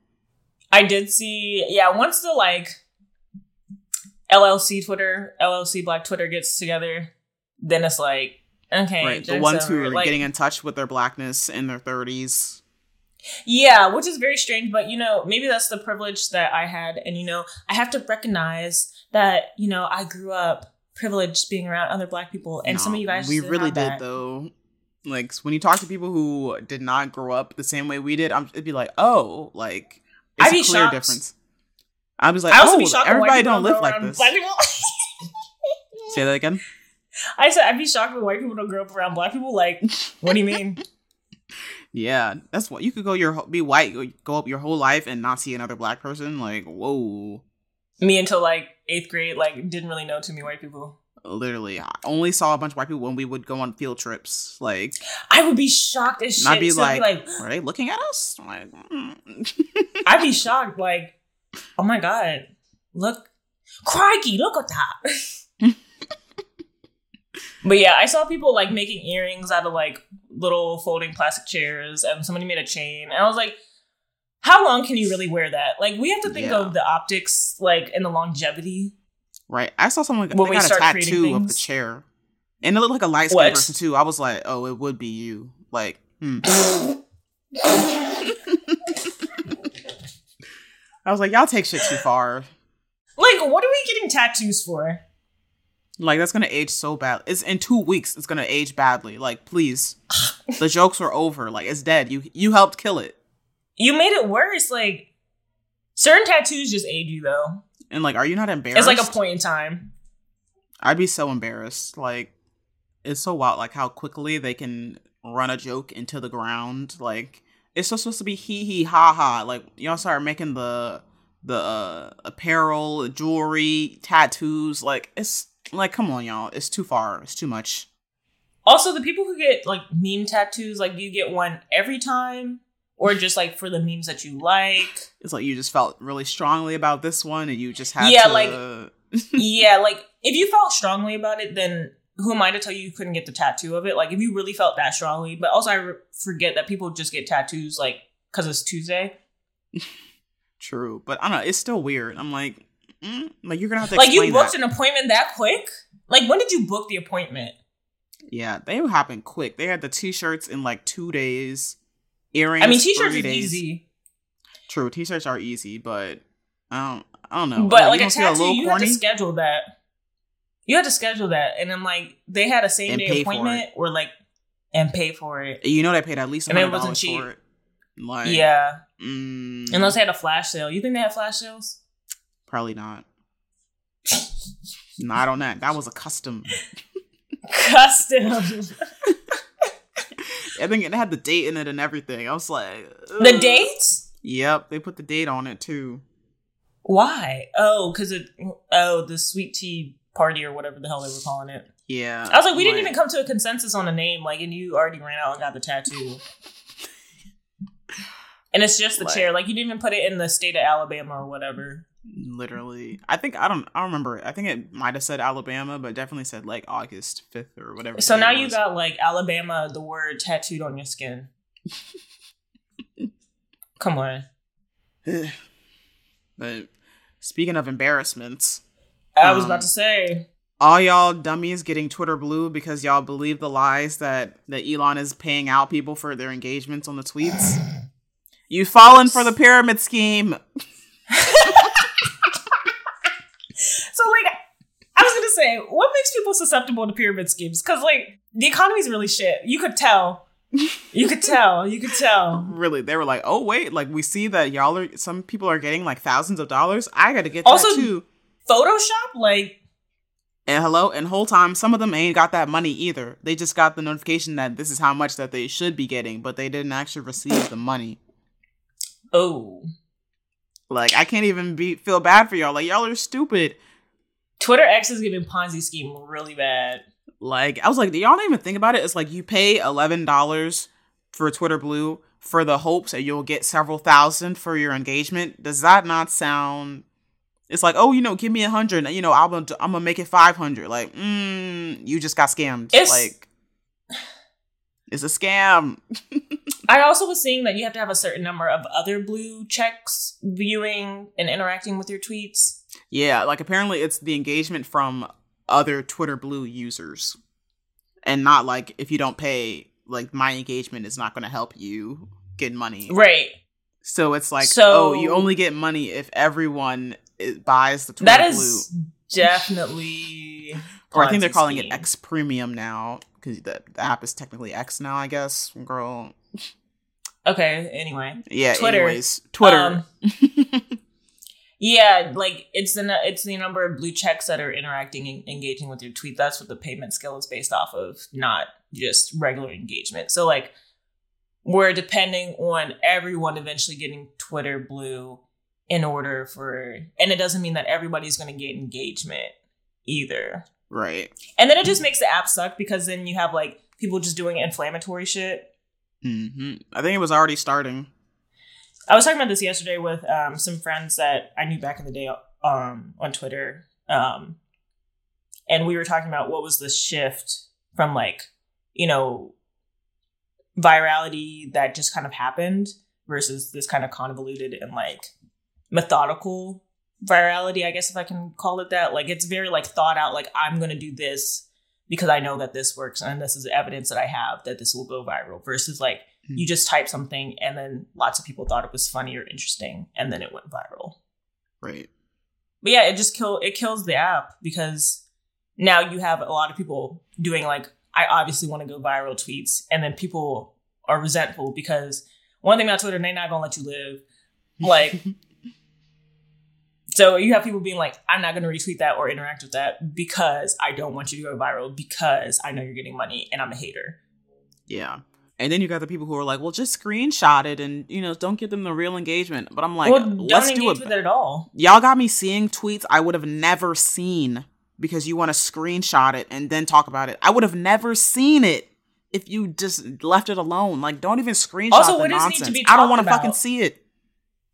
I did see, yeah, once the like LLC Twitter, LLC Black Twitter gets together, then it's like Okay, right? The ones who are Like, getting in touch with their blackness in their thirties. Yeah, which is very strange, but you know, maybe that's the privilege that I had. And you know, I have to recognize that, you know, I grew up privileged being around other black people. And some of you guys we really did that. though. Like when you talk to people who did not grow up the same way we did, I'm, it'd be like, oh, like it's I'd be a clear shocked. difference. I was like, I oh, be shocked when white everybody don't live like this. Say that again. I said I'd be shocked when white people don't grow up around black people. Like, what do you mean? Yeah, that's what you could go your whole- be white, go- up your whole life and not see another black person. Like, whoa, Me until like eighth grade, like didn't really know too many white people. literally, I only saw a bunch of white people when we would go on field trips. Like, I would be shocked as shit. I'd be So I'd like, are they looking at us? I'm like, mm. I'd be shocked, like, oh my god, look, crikey, look at that. but yeah, I saw people like making earrings out of like little folding plastic chairs, and somebody made a chain, and I was like, how long can you really wear that? Like, we have to think Yeah. of the optics, like, and the longevity. right. I saw someone When they we got a tattoo of the chair, and it looked like a light skinned person too. I was like, oh, it would be you. Like, hmm. I was like, y'all take shit too far. Like, what are we getting tattoos for? Like that's gonna age so bad. It's in two weeks. It's gonna age badly. Like please, the jokes are over. Like it's dead. You you helped kill it. You made it worse. Like, certain tattoos just age you, though. And like, are you not embarrassed? It's like a point in time. I'd be so embarrassed. Like it's so wild. Like how quickly they can run a joke into the ground. Like it's just supposed to be hee hee ha ha. Like y'all start making the the uh, apparel, jewelry, tattoos. Like it's like come on, y'all. It's too far. It's too much. Also, the people who get like meme tattoos, like, do you get one every time, or just like for the memes that you like? It's like you just felt really strongly about this one, and you just had Yeah, to. like- yeah, like if you felt strongly about it, then who am I to tell you you couldn't get the tattoo of it? Like, if you really felt that strongly, but also I re- forget that people just get tattoos like because it's Tuesday. True, but I don't know. It's still weird. I'm like, mm, like you're gonna have to Like, you booked that. an appointment that quick? Like, when did you book the appointment? Yeah, they happened quick. They had the t-shirts in like two days. Earrings. I mean, t-shirts are easy, True, t-shirts are easy, but I don't. I don't know. but You like a tattoo, you have to schedule that. You had to schedule that, and I'm like they had a same And day appointment, or like and pay for it. You know they paid at least And it wasn't cheap. for it. Like, yeah, mm, unless they had a flash sale. You think they had flash sales? probably not. Not on that. That was a custom. Custom. I think it had the date in it and everything. I was like, the date? Yep, they put the date on it too. Why? Oh, because it. Oh, the sweet tea party or whatever the hell they were calling it. Yeah, I was like, we didn't even come to a consensus on a name. Like, and you already ran out and got the tattoo. and it's just the Like- chair. Like, you didn't even put it in the state of Alabama or whatever. Literally, I think I don't. I don't remember. I think it might have said Alabama, but definitely said like August fifth or whatever. So now you got like Alabama, the word tattooed on your skin. Come on. But speaking of embarrassments, I was Um, about to say. All y'all dummies getting Twitter blue because y'all believe the lies that that Elon is paying out people for their engagements on the tweets. You've fallen for the pyramid scheme. So like I was gonna say, what makes people susceptible to pyramid schemes? Because like the economy's really shit. You could tell. You could tell. You could tell. Really, they were like, "Oh wait, like we see that y'all are some people are getting like thousands of dollars. I got to get Also- that too." Photoshop, like And hello, and whole time some of them ain't got that money either. They just got the notification that this is how much that they should be getting, but they didn't actually receive the money. oh. Like I can't even be feel bad for y'all. Like y'all are stupid. Twitter X is giving Ponzi scheme really bad. Like I was like, do y'all not even think about it? It's like you pay eleven dollars for Twitter Blue for the hopes that you'll get several thousand for your engagement. Does that not sound? It's like, oh, you know, give me a hundred. You know, I'm gonna I'm gonna make it five hundred. Like, mm, you just got scammed. It's- like, it's a scam. I also was seeing that you have to have a certain number of other blue checks viewing and interacting with your tweets. Yeah, like apparently it's the engagement from other Twitter Blue users. and not like if you don't pay, like my engagement is not going to help you get money. Right. So it's like, So- oh, you only get money if everyone i- buys the Twitter That Blue. is definitely. Or I think they're calling scheme. it X Premium now because the, the app is technically X now. I guess, girl. Okay. Anyway. Yeah. Twitter. Anyways, Twitter. Um, Yeah, like it's the it's the number of blue checks that are interacting and engaging with your tweet. That's what the payment scale is based off of, not just regular engagement. So like we're depending on everyone eventually getting Twitter blue in order for and it doesn't mean that everybody's going to get engagement either. right. And then it just makes the app suck because then you have like people just doing inflammatory shit. hmm I think it was already starting. I was talking about this yesterday with um, some friends that I knew back in the day um, on Twitter. Um, and we were talking about what was the shift from like, you know, virality that just kind of happened versus this kind of convoluted and like methodical virality, I guess if I can call it that. Like it's very like thought out, like I'm gonna do this because I know that this works and this is evidence that I have that this will go viral versus like hmm. you just type something and then lots of people thought it was funny or interesting and then it went viral. Right. But yeah, it just kill it kills the app because now you have a lot of people doing like I obviously want to go viral tweets and then people are resentful because one thing about Twitter, they're not gonna let you live. Like so you have people being like, I'm not gonna retweet that or interact with that because I don't want you to go viral because I know you're getting money and I'm a hater. Yeah. And then you got the people who are like, well, just screenshot it and, you know, don't give them the real engagement. But I'm like, well, don't let's do it. with it at all. Y'all got me seeing tweets I would have never seen because you want to screenshot it and then talk about it. I would have never seen it if you just left it alone. Like, don't even screenshot Also, the what does need to nonsense. I don't want to fucking see it.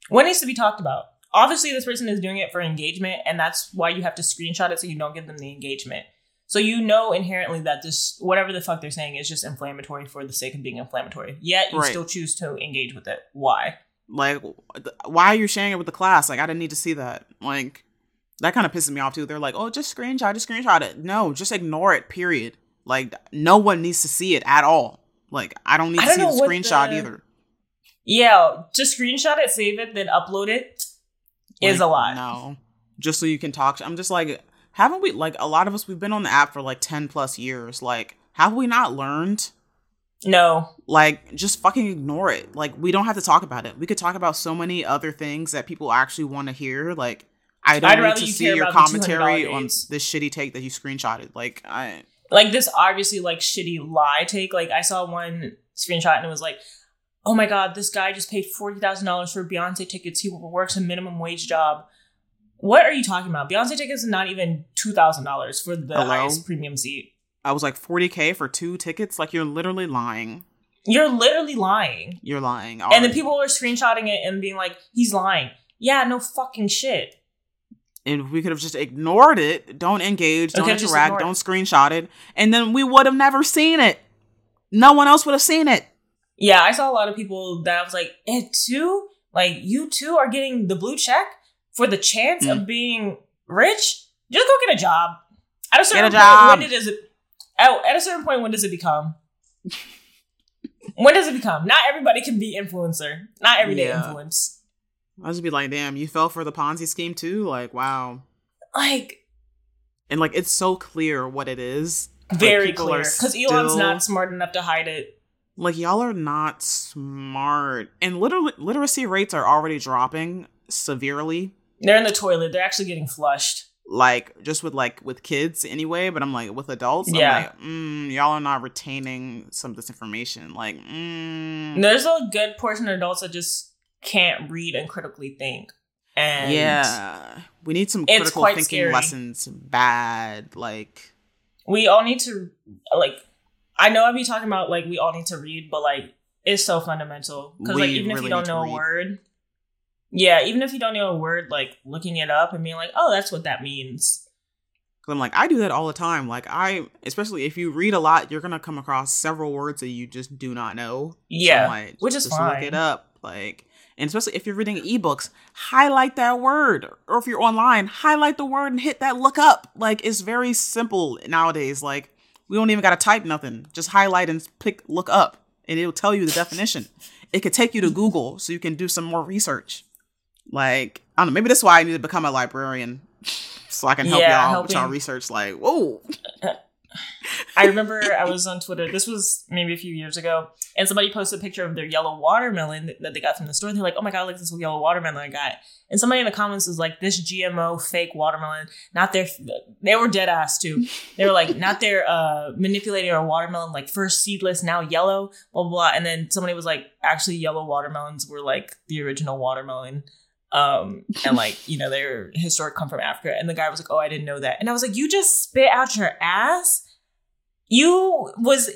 What needs to be talked about? Obviously, this person is doing it for engagement, and that's why you have to screenshot it so you don't give them the engagement. So you know inherently that this whatever the fuck they're saying is just inflammatory for the sake of being inflammatory. Yet you Right. still choose to engage with it. Why? Like, why are you sharing it with the class? Like, I didn't need to see that. Like, that kind of pisses me off too. They're like, oh, just screenshot, just screenshot it. No, just ignore it, period. Like, no one needs to see it at all. Like, I don't need I to don't see the screenshot the- either. Yeah, just screenshot it, save it, then upload it is a lot. No. Just so you can talk. I'm just like, haven't we, like, a lot of us, we've been on the app for like 10 plus years. Like, have we not learned? No. Like, just fucking ignore it. Like, we don't have to talk about it. We could talk about so many other things that people actually want to hear. Like, I don't I'd need to you see your about the $200 commentary on this shitty take that you screenshotted. Like, I. Like this obviously like shitty lie take. Like I saw one screenshot and it was like, oh my god, this guy just paid forty thousand dollars for Beyonce tickets. He works a minimum wage job. What are you talking about? Beyonce tickets are not even two thousand dollars for the Hello? highest premium seat. I was like 40k for two tickets. Like you're literally lying. You're literally lying. You're lying. And then people are screenshotting it and being like, he's lying. Yeah, no fucking shit. and we could have just ignored it. Don't engage. Don't Okay, interact. Don't screenshot it, and then we would have never seen it. No one else would have seen it. Yeah, I saw a lot of people that I was like, it too? Like, you too are getting the blue check for the chance Hmm. of being rich? Just go get a job. At a certain job. point, when does it at, at a certain point, when does it become? when does it become? Not everybody can be influencer. Not everyday Yeah. influence. I just be like, damn, you fell for the Ponzi scheme too. Like, wow. Like, And like, it's so clear what it is. Very people clear. Because Elon's still- not smart enough to hide it. Like, y'all are not smart, and literally, literacy rates are already dropping severely. They're in the toilet. They're actually getting flushed. Like, just with like with kids anyway. But I'm like, with adults, Yeah. Like, mm, y'all are not retaining some of this information. Like, mm, There's a good portion of adults that just can't read and critically think. And yeah, we need some critical thinking scary. lessons. Bad, like, we all need to like I know I'd be talking about like we all need to read, but like it's so fundamental. Because like even if you don't know a word, yeah, even if you don't know a word, like looking it up and being like, oh, that's what that means. Cause I'm like, I do that all the time. Like, I, especially if you read a lot, you're gonna come across several words that you just do not know. Yeah, like, which is just fine. look it up. Like, and especially if you're reading ebooks, highlight that word. Or if you're online, highlight the word and hit that look up. Like, it's very simple nowadays. Like, We don't even gotta type nothing. Just highlight and pick look up, and it'll tell you the definition. It could take you to Google so you can do some more research. Like I don't know, maybe that's why I need to become a librarian so I can help Yeah, y'all with y'all research. Like, whoa, I remember I was on Twitter. This was maybe a few years ago, and somebody posted a picture of their yellow watermelon that- they got from the store. They're like, "Oh my god, look at this yellow watermelon I got!" And somebody in the comments was like, "This GMO fake watermelon, not their." They were dead ass too. They were like, "Not their uh, manipulating our watermelon, like first seedless, now yellow, blah blah." blah. And then somebody was like, "Actually, yellow watermelons were like the original watermelon." Um and like you know they're historic come from africa. And the guy was like oh i didn't know that. And i was like you just spit out your ass? You was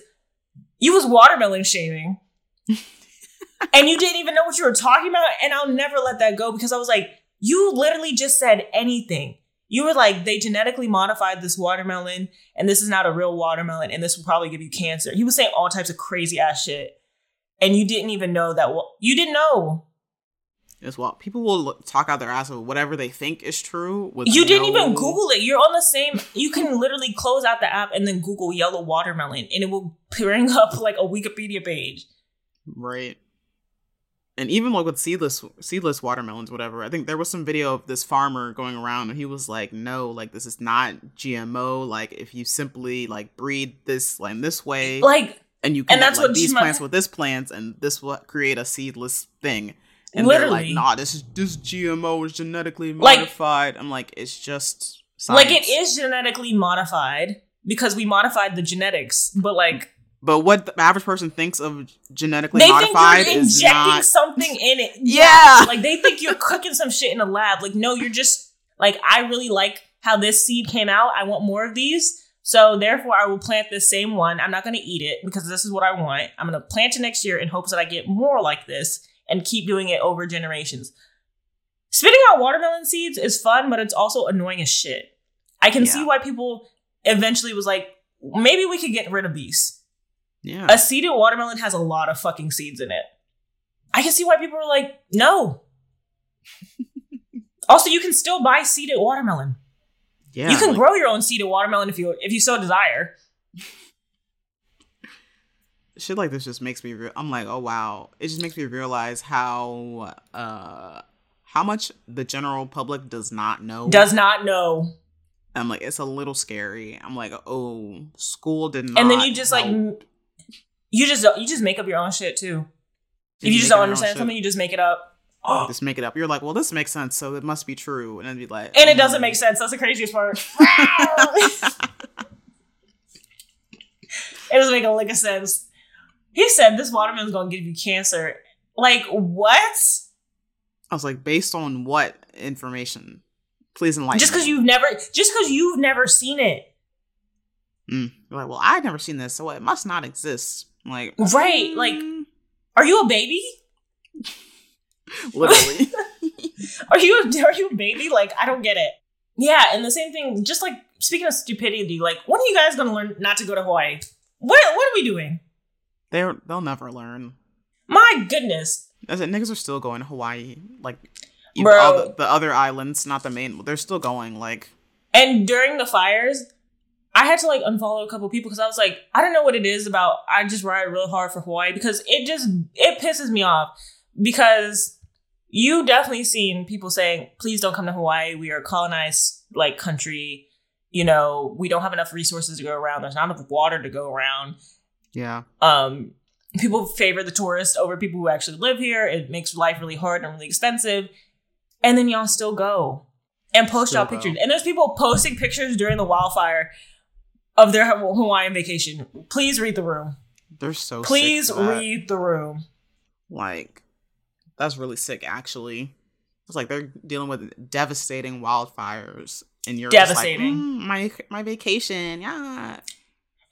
you was watermelon shaving and you didn't even know what you were talking about and i'll never let that go because i was like you literally just said anything. You were like they genetically modified this watermelon and this is not a real watermelon and this will probably give you cancer. He was saying all types of crazy ass shit. And you didn't even know that wa- you didn't know as well. People will talk out their ass of whatever they think is true. With You didn't even Google it. You're on the same. You can literally close out the app and then Google yellow watermelon, and it will bring up like a Wikipedia page. Right. And even like with seedless seedless watermelons, whatever. I think there was some video of this farmer going around and he was like, No, like this is not GMO. Like if you simply like breed this like this way Like and you can and that's like, what these plants with this plants and this will create a seedless thing. And they're like, Literally. nah, this is this GMO is genetically Like- modified. I'm like, it's just science. like it is genetically modified because we modified the genetics, but like But what the average person thinks of genetically they think modified you're is injecting not something in it. Yeah. like they think you're cooking some shit in a lab. Like no, you're just like I really like how this seed came out. I want more of these. So therefore, I will plant the same one. I'm not going to eat it because this is what I want. I'm going to plant it next year in hopes that I get more like this and keep doing it over generations. Spitting out watermelon seeds is fun, but it's also annoying as shit. I can see why people eventually was like, maybe we could get rid of these. Yeah. A seeded watermelon has a lot of fucking seeds in it. I can see why people were like, no. also, you can still buy seeded watermelon. yeah. you can like- grow your own seeded watermelon if you if you so desire. Shit like this just makes me re- i'm like oh wow it just makes me realize how uh how much the general public does not know Does not know. i'm like it's a little scary i'm like oh school did not And then you just like help. m- you just you just make up your own shit too. If you Just just don't understand something, you just make it up. Oh. just make it up you're like well this makes sense so it must be true and then be like And it doesn't mm. make sense. That's the craziest part. it doesn't make a lick of sense. He said this watermelon's gonna give you cancer. Like what? i was like based on what information? Please enlighten just because you've never just because you've never seen it. Mm. you're like well i've never seen this so it must not exist. Like Right, like- mm, are you a baby? Literally. Are you a, are you a baby? Like i don't get it. Yeah and the same thing just like speaking of stupidity like when are you guys gonna learn not to go to hawaii? What what are we doing they're they'll never learn my goodness I said niggas are still going to Hawaii, like Bro. all the, the other islands, not the main. They're still going. Like and during the fires i had to like unfollow a couple people because i was like i don't know what it is about i just ride real hard for hawaii because it just it pisses me off because you definitely seen people saying please don't come to hawaii we are a colonized like country you know we don't have enough resources to go around there's not enough water to go around yeah, um people favor the tourists over people who actually live here it makes life really hard and really expensive and then y'all still go and post Still y'all go. pictures and there's people posting pictures during the wildfire of their hawaiian vacation please read the room they're so. please read the room Like that's really sick. Actually, it's like they're dealing with devastating wildfires, and you're just like, Devastating. "Mm, my my vacation, yeah.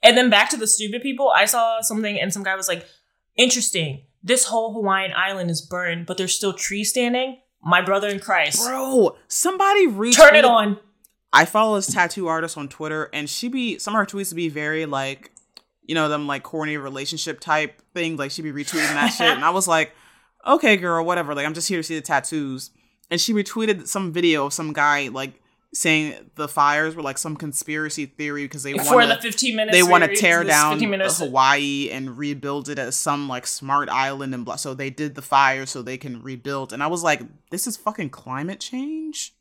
And then back to the stupid people i saw something and some guy was like interesting this whole hawaiian island is burned but there's still trees standing my brother in christ Bro, somebody retweeted. turn it on I follow this tattoo artist on Twitter, and she be some of her tweets would be very like, you know, them like corny relationship type things. Like she'd be retweeting that shit, and I was like, okay, girl, whatever. Like I'm just here to see the tattoos. And she retweeted some video of some guy like saying the fires were like some conspiracy theory because they For want the 15 minutes. they want to tear down Hawaii and rebuild it as some like smart island and blah. So they did the fire so they can rebuild. And I was like, this is fucking climate change.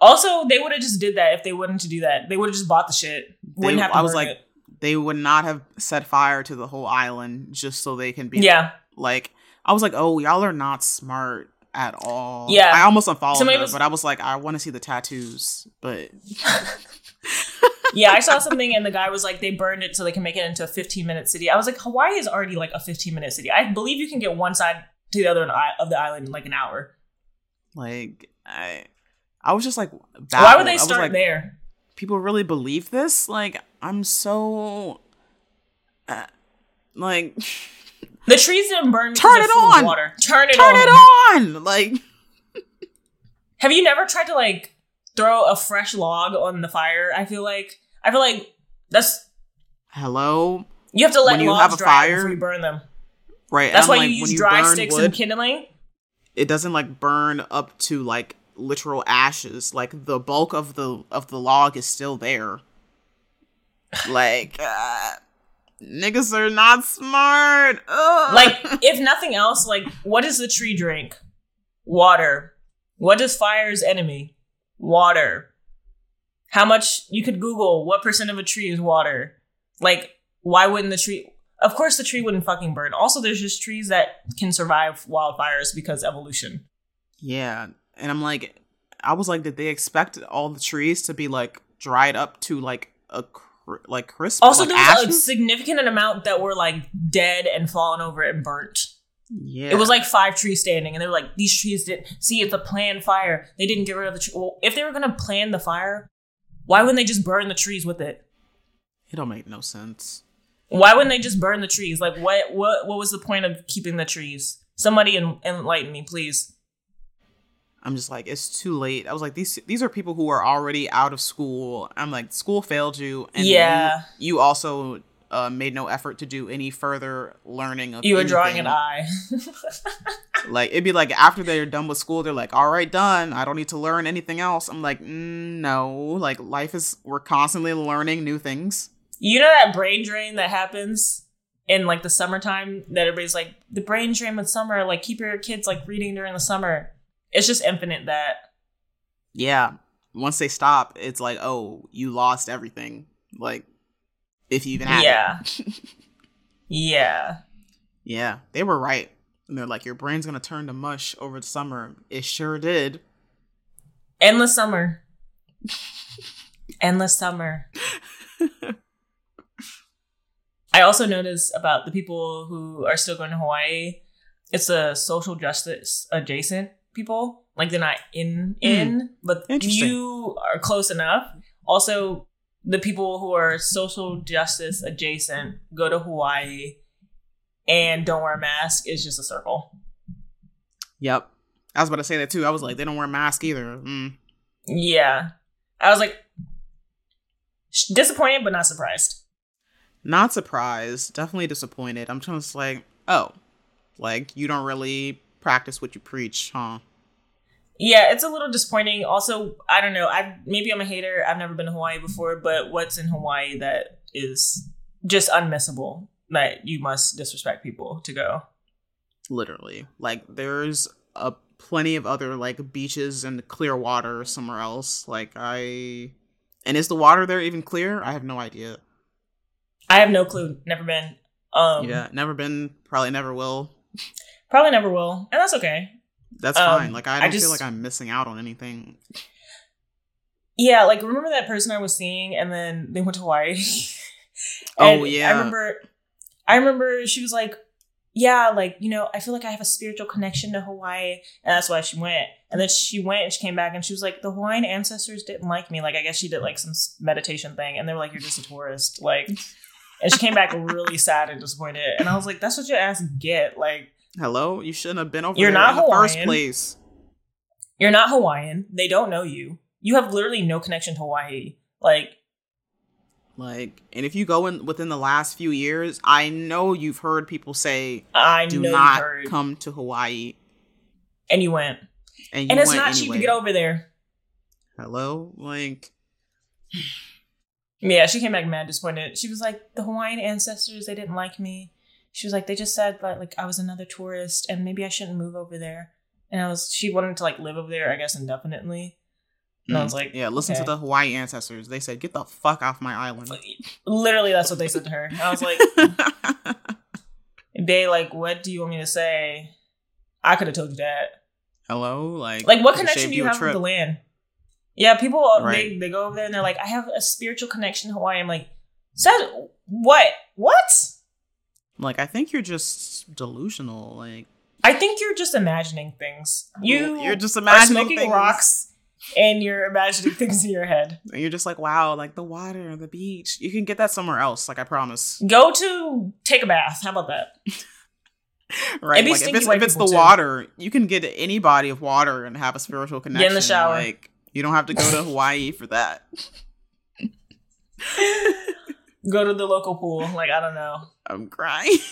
Also, they would have just did that if they wanted to do that. They would have just bought the shit. Wouldn't They- have I was like, it. they would not have set fire to the whole island just so they can be yeah. like. I was like, oh, y'all are not smart at all. Yeah. I almost unfollowed Somebody her, was- but I was like, I want to see the tattoos, but Yeah, I saw something and the guy was like, they burned it so they can make it into a 15 minute city. I was like, Hawaii is already like a 15 minute city. I believe you can get one side to the other of the island in like an hour. like I, I was just like, Why baffled. would they start like, there? people really believe this? Like, I'm so, uh, like, The trees didn't burn. Turn it on! Water. Turn it on. turn on. it on! Like, Have you never tried to like throw a fresh log on the fire? I feel like I feel like that's hello, you have to let When you logs dry fire, before you burn them. right? That's why like, you use dry sticks wood, and kindling. it doesn't like burn up to like literal ashes. Like the bulk of the of the log is still there. Like, uh, niggas are not smart. Ugh. Like, if nothing else, like, what does the tree drink? Water. What does fire's enemy? Water. How much you could Google what percent of a tree is water? Like, why wouldn't the tree? Of course, the tree wouldn't fucking burn. Also, there's just trees that can survive wildfires because evolution. Yeah, and I'm like, I was like, did they expect all the trees to be like dried up to like a cr- like crisp? Also, like there was a significant amount that were like dead and fallen over and burnt. yeah, It was like five trees standing, and they were like, "These trees didn't see. It's a planned fire. They didn't get rid of the tree. Well, if they were gonna plan the fire, why wouldn't they just burn the trees with it? it don't make no sense. Why wouldn't they just burn the trees? Like, what what what was the point of keeping the trees? Somebody en- enlighten me, please. I'm just like, it's too late. I was like, these these are people who are already out of school. I'm like, school failed you, and Yeah. you, you also uh, made no effort to do any further learning of. You were drawing an eye. Like it'd be like after they're done with school, they're like, all right, done. I don't need to learn anything else. I'm like, mm, no. Like life is, we're constantly learning new things. you know that brain drain that happens in like the summertime that everybody's like the brain drain with summer. Like keep your kids like reading during the summer. It's just infinite that. Yeah. Once they stop, it's like, oh, you lost everything. Like, if you even had Yeah. it. Yeah. Yeah, they were right. And they're like, your brain's gonna turn to mush over the summer. It sure did. Endless summer. Endless summer. I also noticed about the people who are still going to Hawaii. It's a social justice adjacent people. Like they're not in in, but you are close enough. Also, the people who are social justice adjacent go to Hawaii and don't wear a mask is just a circle. Yep. I was about to say that too. I was like, they don't wear a mask either. Mm. Yeah. I was like disappointed but not surprised. Not surprised. Definitely disappointed. I'm just like, oh, like you don't really practice what you preach, huh? Yeah, it's a little disappointing. Also, I don't know. I maybe I'm a hater. I've never been to Hawaii before, but what's in Hawaii that is just unmissable that you must disrespect people to go? Literally. Like there's a plenty of other like beaches and clear water somewhere else. Like I and is the water there even clear? I have no idea. I have no clue. Never been. Um yeah, never been, probably never will. Probably never will. And that's okay. That's Um, fine. Like I I don't just- feel like I'm missing out on anything. Yeah, like remember that person I was seeing and then they went to Hawaii? Oh, yeah. I remember I remember she was like, Yeah, like, you know, I feel like I have a spiritual connection to Hawaii and that's why she went. And then she went and she came back and she was like, The Hawaiian ancestors didn't like me. Like I guess she did like some meditation thing and they were like, You're just a tourist. Like and she came back really sad and disappointed. And I was like, That's what your ass get. Like Hello, you shouldn't have been over You're there not in the first place. you're not Hawaiian. They don't know you. You have literally no connection to Hawaii. Like Like, and if you go in within the last few years, I know you've heard people say, I "Do not come to Hawaii," and you went. and you and it's went not cheap to get over there. Hello, like Yeah, she came back mad disappointed. She was like, the Hawaiian ancestors, they didn't like me. She was like, they just said that like I was another tourist and maybe I shouldn't move over there. And I was she wanted to like live over there, I guess indefinitely. And I was like, yeah, listen okay. to the Hawaii ancestors. They said, "Get the fuck off my island." Literally, that's what they said to her. I was like, they like, what do you want me to say? I could have told you that. Hello, like, Like, what connection do you have with the land? Yeah, people uh, they they go over there and they're like, I have a spiritual connection to Hawaii. I'm like, said what? What? Like, I think you're just delusional. Like, I think you're just imagining things. You you're just imagining things. rocks and you're imagining things in your head. And you're just like, wow, like the water, the beach. You can get that somewhere else. Like, I promise. Go to take a bath. How about that? Right? Like, if it's, if it's the too. water, you can get any body of water and have a spiritual connection. Get in the shower. Like, you don't have to go to Hawaii for that. Go to the local pool. Like I don't know. I'm crying.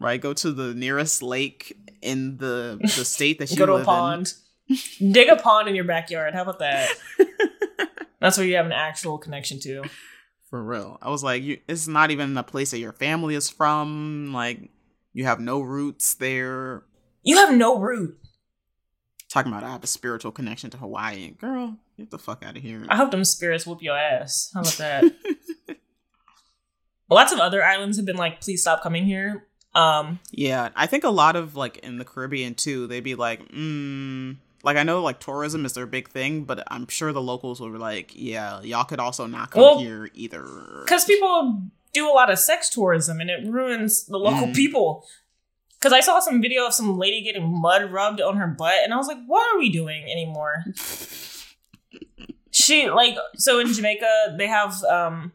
right? Go to the nearest lake in the the state that you Go to a pond. Dig a pond in your backyard. How about that? That's where you have an actual connection to. For real. I was like, you, it's not even a place that your family is from. Like, you have no roots there. You have no root. Talking about I have a spiritual connection to Hawaii. Girl, get the fuck out of here. I hope them spirits whoop your ass. How about that? Lots of other islands have been like, please stop coming here. Um, yeah, I think a lot of like in the Caribbean too, they'd be like, mm, like I know like tourism is their big thing, but I'm sure the locals were like, yeah, y'all could also not come Well, here either. because people do a lot of sex tourism and it ruins the local Mm. people. Because I saw some video of some lady getting mud rubbed on her butt, and I was like, what are we doing anymore? she like so in Jamaica they have um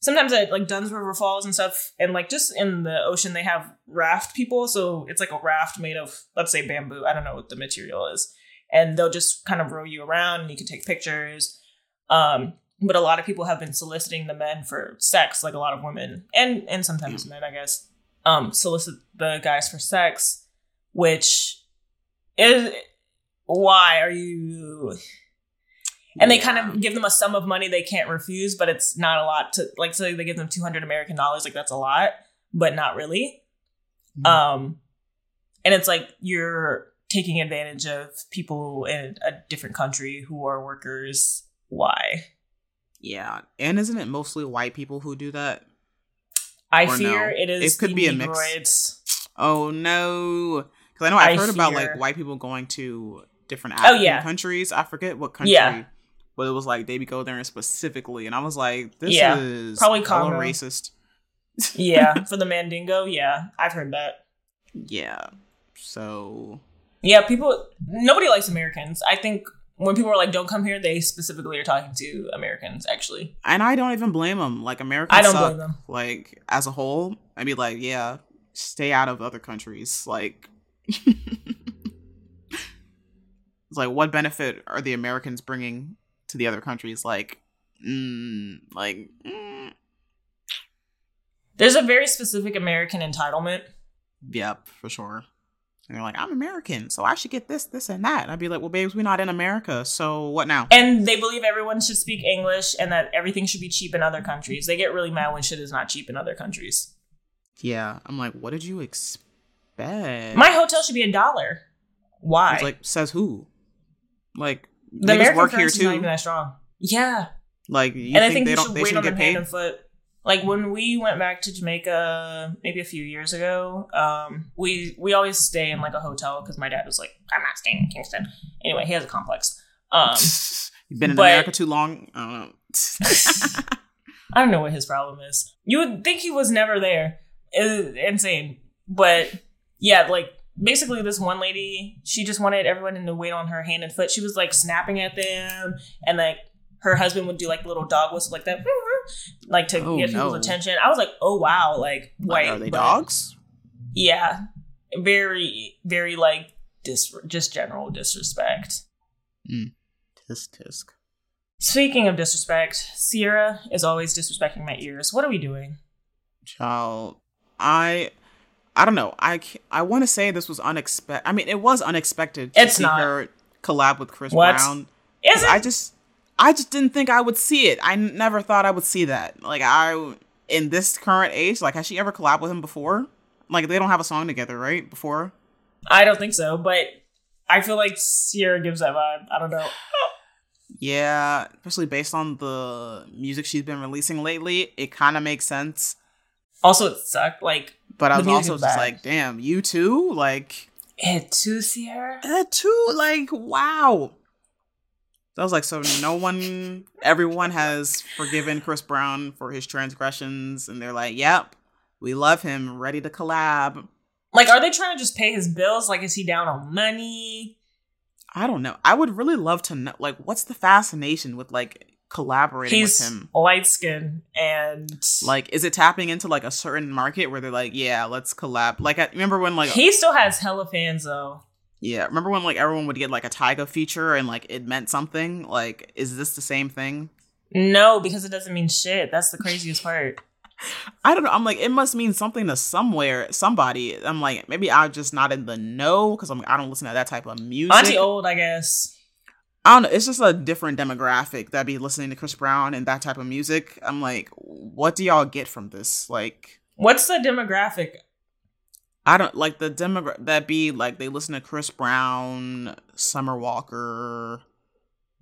sometimes at like Dunn's River Falls and stuff, and like just in the ocean they have raft people. So it's like a raft made of let's say bamboo. I don't know what the material is, and they'll just kind of row you around, and you can take pictures. Um, but a lot of people have been soliciting the men for sex, like a lot of women and and sometimes men, I guess, um, solicit the guys for sex, which is why are you and they kind of give them a sum of money they can't refuse, but it's not a lot to like. So they give them two hundred American dollars, like that's a lot, but not really. Mhm. Um, and it's like you're taking advantage of people in a different country who are workers. Why? Yeah, and isn't it mostly white people who do that? I Or fear no. it is. It could be a mix. Oh no, because I know I've I heard about like white people going to different Oh, yeah. countries. I forget what country. Yeah. But it was like they be go there specifically, and I was like, "This Yeah, is probably Congo. racist." Yeah, for the Mandingo. Yeah, I've heard that. Yeah. So Yeah, people. Nobody likes Americans. I think when people are like, "Don't come here," they specifically are talking to Americans. Actually, and I don't even blame them. Like Americans, I don't suck. blame them. Like as a whole, I'd be like, yeah, stay out of other countries. Like, it's like, what benefit are the Americans bringing to the other countries? Like, mm, like, mm, There's a very specific American entitlement. yep, for sure. And they're like, I'm American, so I should get this, this, and that. And I'd be like, well, babes, we're not in America, so what now? And they believe everyone should speak English and that everything should be cheap in other countries. They get really mad when shit is not cheap in other countries. yeah, I'm like, what did you expect? My hotel should be a dollar. Why? It's like says who? Like the American work here is not too. even that strong. Yeah. Like you and I think they don't should they wait on get hand paid? and foot. Like when we went back to Jamaica, maybe a few years ago, um, we we always stay in like a hotel because my dad was like, "I'm not staying in Kingston." Anyway, he has a complex. Um, You've been in but- America too long. I don't know. I don't know what his problem is. You would think he was never there. It's insane. But yeah, like basically this one lady, she just wanted everyone to wait on her hand and foot. She was like snapping at them and like her husband would do like little dog whistle like that like to Oh, get people's no. attention. I was like, "Oh wow, like Like, white are they but- dogs? Yeah. Very very like dis- just general disrespect. mm. Tisk tisk. Speaking of disrespect, Ciara is always disrespecting my ears. What are we doing? Child, I, I don't know. I I want to say this was unexpected. I mean, it was unexpected to It's see not. her collab with Chris What? Brown. Is it? I just I just didn't think I would see it. I n- never thought I would see that. Like I in this current age, like has she ever collabed with him before? Like they don't have a song together, right? Before? I don't think so, but I feel like Ciara gives that vibe. I don't know. Yeah, especially based on the music she's been releasing lately, it kind of makes sense. Also, it sucked. Like, But I was also just bad. like, damn, you too? Like it too, Ciara. that too? Like, wow. That was like so no one everyone has forgiven Chris Brown for his transgressions and they're like, Yep, we love him, ready to collab. Like, are they trying to just pay his bills? Like, is he down on money? I don't know. I would really love to know like what's the fascination with like collaborating He's with him? light skin and Like, is it tapping into like a certain market where they're like, yeah, let's collab? Like, I remember when like, he still has hella fans though. yeah, remember when like everyone would get like a Tyga feature and like it meant something? Like, is this the same thing? No, because it doesn't mean shit. That's the craziest part. I don't know. I'm like, it must mean something to somewhere, somebody. I'm like, maybe I'm just not in the know because I'm I don't listen to that type of music. Auntie old, I guess. I don't know. It's just a different demographic that be listening to Chris Brown and that type of music. I'm like, what do y'all get from this? Like, What's the demographic? I don't like the demogra that be like they listen to Chris Brown, Summer Walker,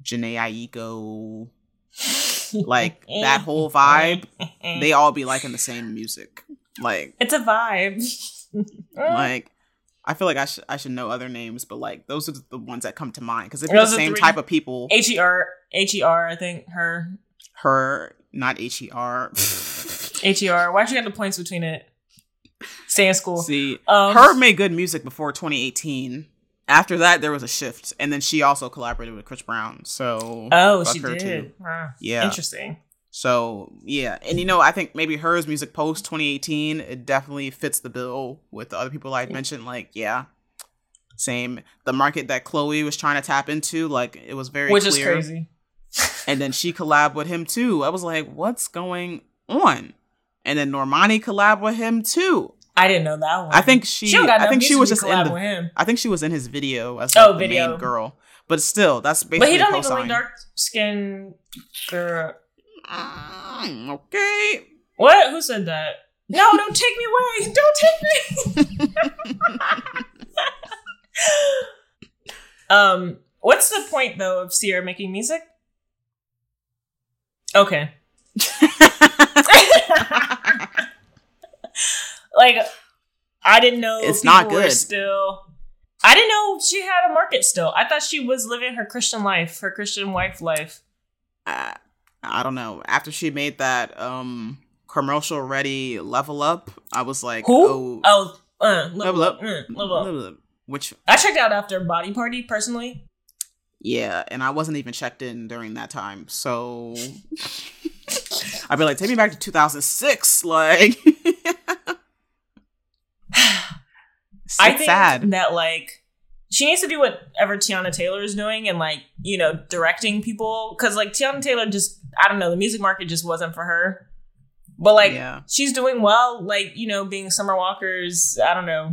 Jhené Aiko, like that whole vibe. They all be liking the same music. Like, It's a vibe. like I feel like I should I should know other names, but like those are the ones that come to mind because it's the same three- type of people. H E R H E R. I think her Her, not H E R. H E R. Why'd you get the points between it? Stay in school. See, Um, her made good music before 2018. After that, there was a shift, and then she also collaborated with Chris Brown. So Oh, she did. too. Ah, Yeah. Interesting. So yeah, and you know, I think maybe hers music post 2018 it definitely fits the bill with the other people I mentioned. Like, yeah, same. The market that Chloe was trying to tap into, like, it was very Which is crazy. And then she collabed with him too. I was like, what's going on? And then Normani collabed with him too. I didn't know that one. I think she. She I think she was just in the. with him. I think she was in his video as Oh, like, the video. main girl. But still, that's basically But he don't even like dark skin girl. Mm, okay. What? Who said that? No, don't take me away. Don't take me. um, what's the point though of Ciara making music? Okay. like I didn't know It's not good. Still, I didn't know she had a market still. I thought she was living her Christian life, her Christian wife life. uh, I don't know. After she made that um commercial ready level up, I was like, Who? oh, Oh, uh, level, Level up. Up. mm, level up. level up. Which I checked out after Body Party personally. yeah, and I wasn't even checked in during that time, so I'd be like, take me back to 2006, like. I think sad. that like she needs to do whatever Teyana Taylor is doing and like you know directing people because like Teyana Taylor just I don't know the music market just wasn't for her. But like Yeah. she's doing well, like you know, being Summer Walker's I don't know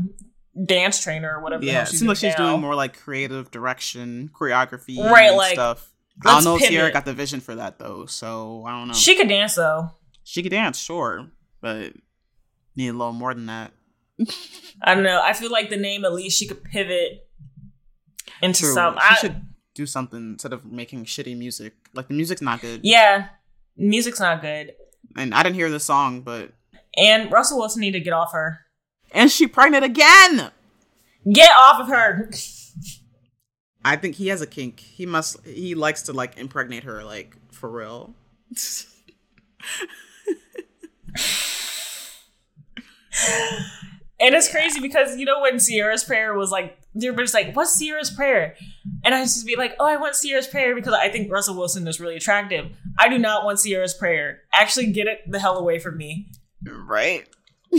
dance trainer or whatever. Yeah, it she's seems like she's now. doing more like creative direction, choreography, Right, like, stuff. I don't know if Ciara got the vision for that though, so I don't know. She could dance though. She could dance, sure, but need a little more than that. I don't know. I feel like the name at least she could pivot into True. some. she I, should do something instead of making shitty music. Like the music's not good. yeah, music's not good. And I didn't hear the song, but And Russell Wilson need to get off her. and she pregnant again. Get off of her. I think he has a kink. He must. He likes to like impregnate her, like for real. And it's crazy because you know when Ciara's prayer was like, everybody's like, "What's Ciara's prayer?" And I just be like, "Oh, I want Ciara's prayer because I think Russell Wilson is really attractive. I do not want Ciara's prayer. Actually, get it the hell away from me." right?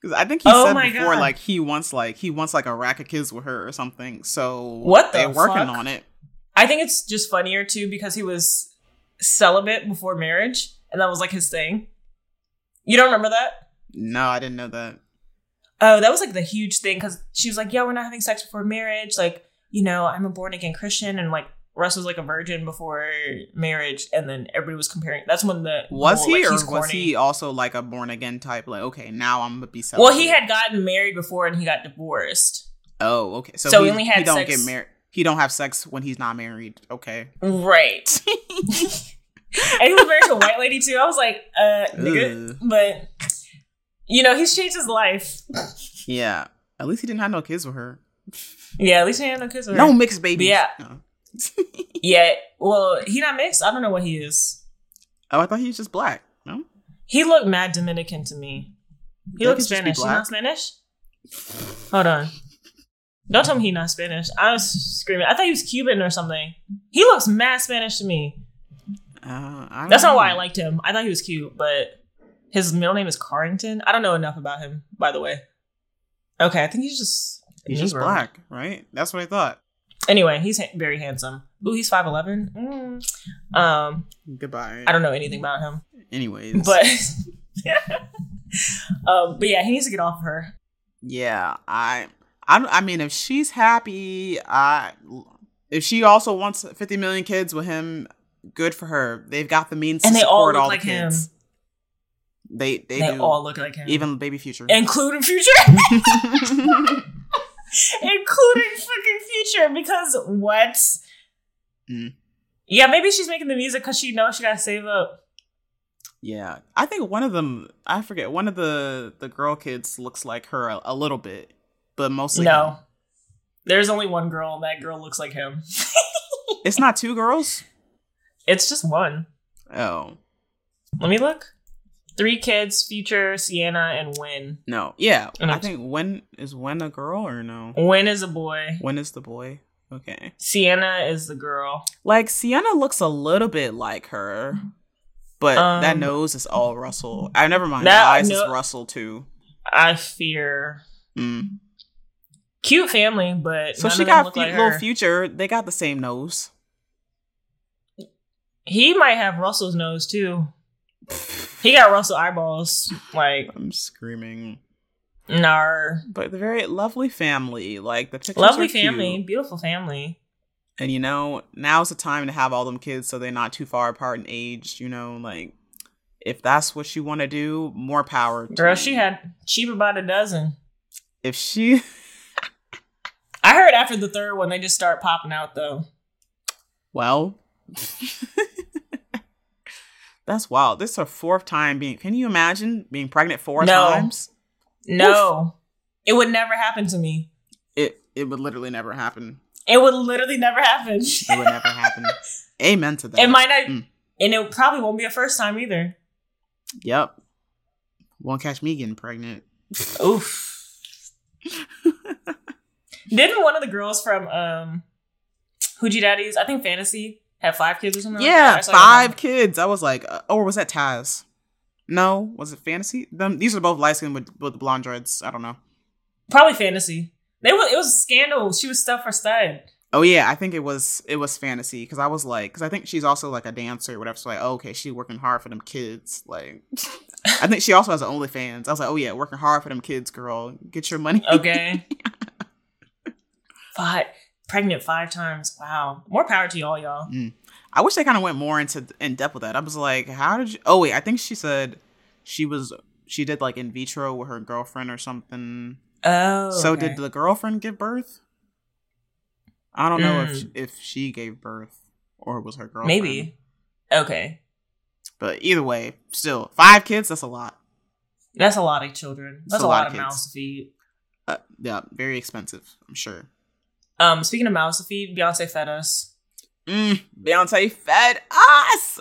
Because I think he Oh said before, God. like he wants like he wants like a rack of kids with her or something. So What the they're working fuck? on it. I think it's just funnier too because he was celibate before marriage, and that was like his thing. You don't remember that? No, I didn't know that. Oh, that was like the huge thing because she was like, "Yeah, we're not having sex before marriage." Like, you know, I'm a born again Christian, and like Russ was like a virgin before marriage, and then everybody was comparing. That's when the Was whole, he, like, or he's was corny. he also like a born again type? Like, okay, now I'm gonna be celibate. Well, he had gotten married before, and he got divorced. Oh, okay. So, So he, he only had he don't sex- get married. He don't have sex when he's not married. Okay. Right. and he was married to a white lady too. I was like, uh, nigga. Ugh. But you know, he's changed his life. Yeah. At least he didn't have no kids with her. Yeah, at least he had no kids with No her. No mixed babies. Yeah. No. Yeah. Well, he not mixed. I don't know what he is. Oh, I thought he was just black. No. He looked mad Dominican to me. He That looked could just be Spanish. He not Spanish? Hold on. Don't tell me he not Spanish. I was screaming. I thought he was Cuban or something. He looks mad Spanish to me. Uh, That's not why I liked him. I thought he was cute, but his middle name is Carrington. I don't know enough about him, by the way. Okay, I think he's just He's just black, right? That's what I thought. Anyway, he's ha- very handsome. Ooh, he's five eleven. Mm. Um, Goodbye. I don't know anything about him, Anyways, but um, but yeah, he needs to get off of her. yeah, I, I, I mean, if she's happy, I, if she also wants 50 million kids with him, good for her. They've got the means And to they all look all, like the him. They, they, They, all look like him, even baby future. including Future, including fucking Future. Because what? Mm. Yeah, maybe she's making the music because she knows she gotta save up. Yeah, I think one of them. I forget. One of the the girl kids looks like her a, a little bit, but mostly no, him. there's only one girl. and That girl looks like him. It's not two girls. It's just one. Oh Let me look. Three kids: Future, Sienna, and Win. no, yeah. And I think when is when a girl or no? Win is a boy. When is the boy? Okay. Sienna is the girl. Like Sienna looks a little bit like her, but that Um, nose is all Russell. I never mind. that the eyes no- is Russell too. I fear Mm. cute family, but So she got like little her. future. They got the same nose. he might have Russell's nose too. He got Russell eyeballs. Like I'm screaming. nar. But the very lovely family. Like the pictures Lovely are cute. family, beautiful family. And you know, now's the time to have all them kids so they're not too far apart in age. You know, like if that's what you want to do, more power. To Girl, she had cheap about a dozen. If she, I heard after the third one they just start popping out though. well, that's wild. This is her fourth time being. Can you imagine being pregnant four No. times? No. It would never happen to me. It it would literally never happen. It would literally never happen. It would never happen. Amen to that. it might not Mm. and it probably won't be a first time either. Yep. Won't catch me getting pregnant. Oof. Didn't one of the girls from um Hoochie Daddies, I think Fantasy, have five kids or something? Yeah, that five kids. I was like, uh, or was that Taz? No, was it Fantasy? Them, these are both light skinned with, with blonde dreads. I don't know. Probably Fantasy. They was it was a scandal. She was stuff for stud. Oh yeah, I think it was it was Fantasy because I was like, because I think she's also like a dancer or whatever. So like, oh, okay, she's working hard for them kids. Like, I think she also has an OnlyFans. I was like, oh yeah, working hard for them kids, girl. Get your money. Okay. five pregnant five times. Wow. More power to y'all, y'all. I wish they kind of went more into in depth with that. I was like, how did you? Oh wait, I think she said she was she did like in vitro with her girlfriend or something. Oh. So okay. did the girlfriend give birth? I don't know if Mm. if she gave birth or was her girlfriend. maybe. Okay. But either way, still five kids. That's a lot. That's a lot of children. That's a a lot lot of of kids. mouths to feed. Uh, yeah, very expensive. I'm sure. Um, speaking of mouths to feed, Beyonce fed us. Mm, Beyonce fed us.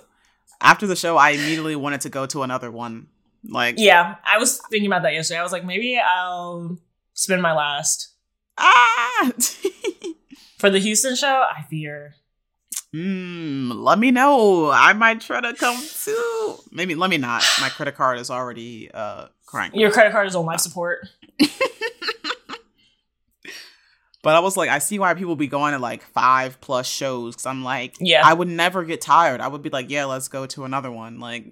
After the show, I immediately wanted to go to another one. Like, Yeah, I was thinking about that yesterday. I was like, maybe I'll spend my last ah. for the Houston show. I fear. Hmm. let me know. I might try to come too. Maybe let me not. My credit card is already uh crying. Your credit card is on life support. But I was like, I see why people be going to like five plus shows because I'm like, Yeah. I would never get tired. I would be like, yeah, let's go to another one. Like,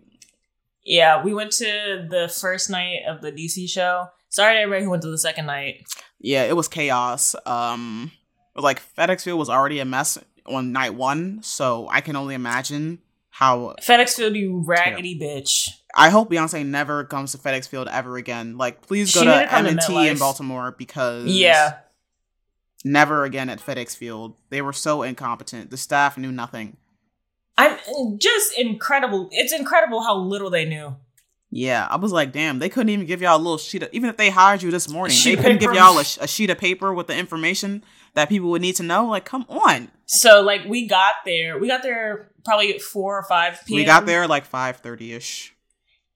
Yeah, we went to the first night of the DC show. Sorry to everybody who went to the second night. yeah, it was chaos. Um, like FedEx Field was already a mess on night one, so I can only imagine how. FedEx Field, you raggedy bitch. I hope Beyonce never comes to FedEx Field ever again. Like, please go She to need to M&T in Baltimore because Yeah. Never again at FedEx Field. They were so incompetent. The staff knew nothing. I'm just incredible. It's incredible how little they knew. Yeah, I was like, damn, they couldn't even give y'all a little sheet of, even if they hired you this morning, Sheet they couldn't paper. give y'all a, a sheet of paper with the information that people would need to know. Like, come on. So like we got there, we got there probably at four or five p.m. We got there like 5.30 ish.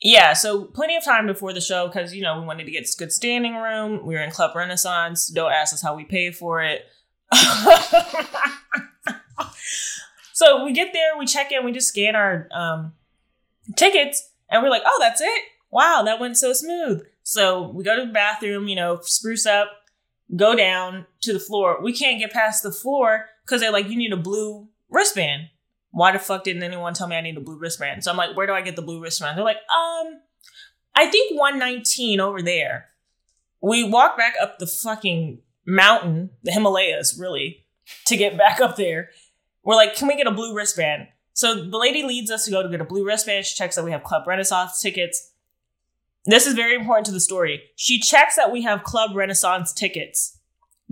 Yeah, so plenty of time before the show because you know we wanted to get good standing room. We were in Club Renaissance. Don't ask us how we paid for it. so we get there, we check in, we just scan our um, tickets, and we're like, "Oh, that's it! Wow, that went so smooth." So we go to the bathroom, you know, spruce up, go down to the floor. We can't get past the floor because they're like, "You need a blue wristband." Why the fuck didn't anyone tell me I need a blue wristband? So I'm like, where do I get the blue wristband? They're like, um, I think 119 over there. We walk back up the fucking mountain, the Himalayas, really, to get back up there. We're like, can we get a blue wristband? So the lady leads us to go to get a blue wristband. She checks that we have Club Renaissance tickets. This is very important to the story. She checks that we have Club Renaissance tickets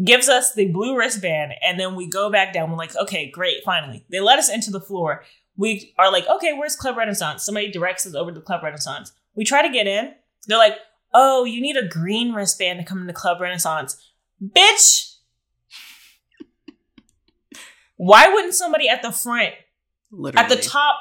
gives us the blue wristband, and then we go back down. We're like, okay, great, finally. They let us into the floor. We are like, okay, where's Club Renaissance? Somebody directs us over to Club Renaissance. We try to get in. They're like, oh, you need a green wristband to come into Club Renaissance. Bitch! Why wouldn't somebody at the front, Literally. at the top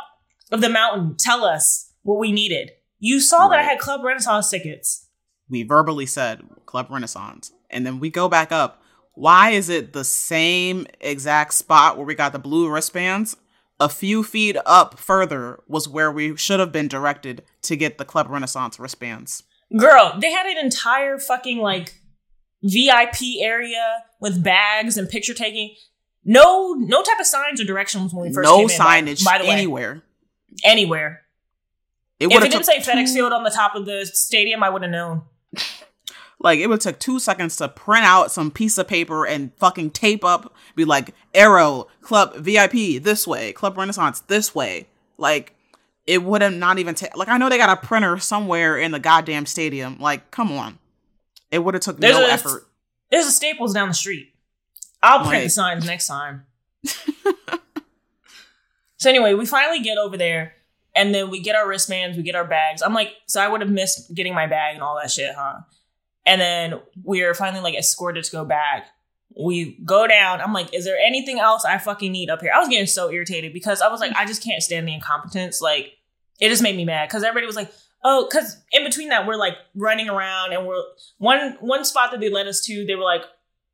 of the mountain, tell us what we needed? You saw that I had Club Renaissance tickets. we verbally said Club Renaissance, and then we go back up. Why is it the same exact spot where we got the blue wristbands? A few feet up further was where we should have been directed to get the Club Renaissance wristbands. Girl, they had an entire fucking like VIP area with bags and picture taking. No, no type of signs or directions when we first no came in. by- signage By, the way, anywhere. anywhere. It If it didn't say FedEx Field on the top of the stadium, I would have known. Like it would take two seconds to print out some piece of paper and fucking tape up, be like Arrow Club VIP this way, Club Renaissance this way. Like it would have not even ta- like I know they got a printer somewhere in the goddamn stadium. Like come on, it would have took There's no a- effort. There's a Staples down the street. I'll print Like- the signs next time. so anyway, we finally get over there, and then we get our wristbands, we get our bags. I'm like, so I would have missed getting my bag and all that shit, huh? And then we're finally like escorted to go back. We go down. I'm like, is there anything else I fucking need up here? I was getting so irritated because I was like, I just can't stand the incompetence. Like, it just made me mad because everybody was like, oh, because in between that, we're like running around and we're one one spot that they led us to. They were like,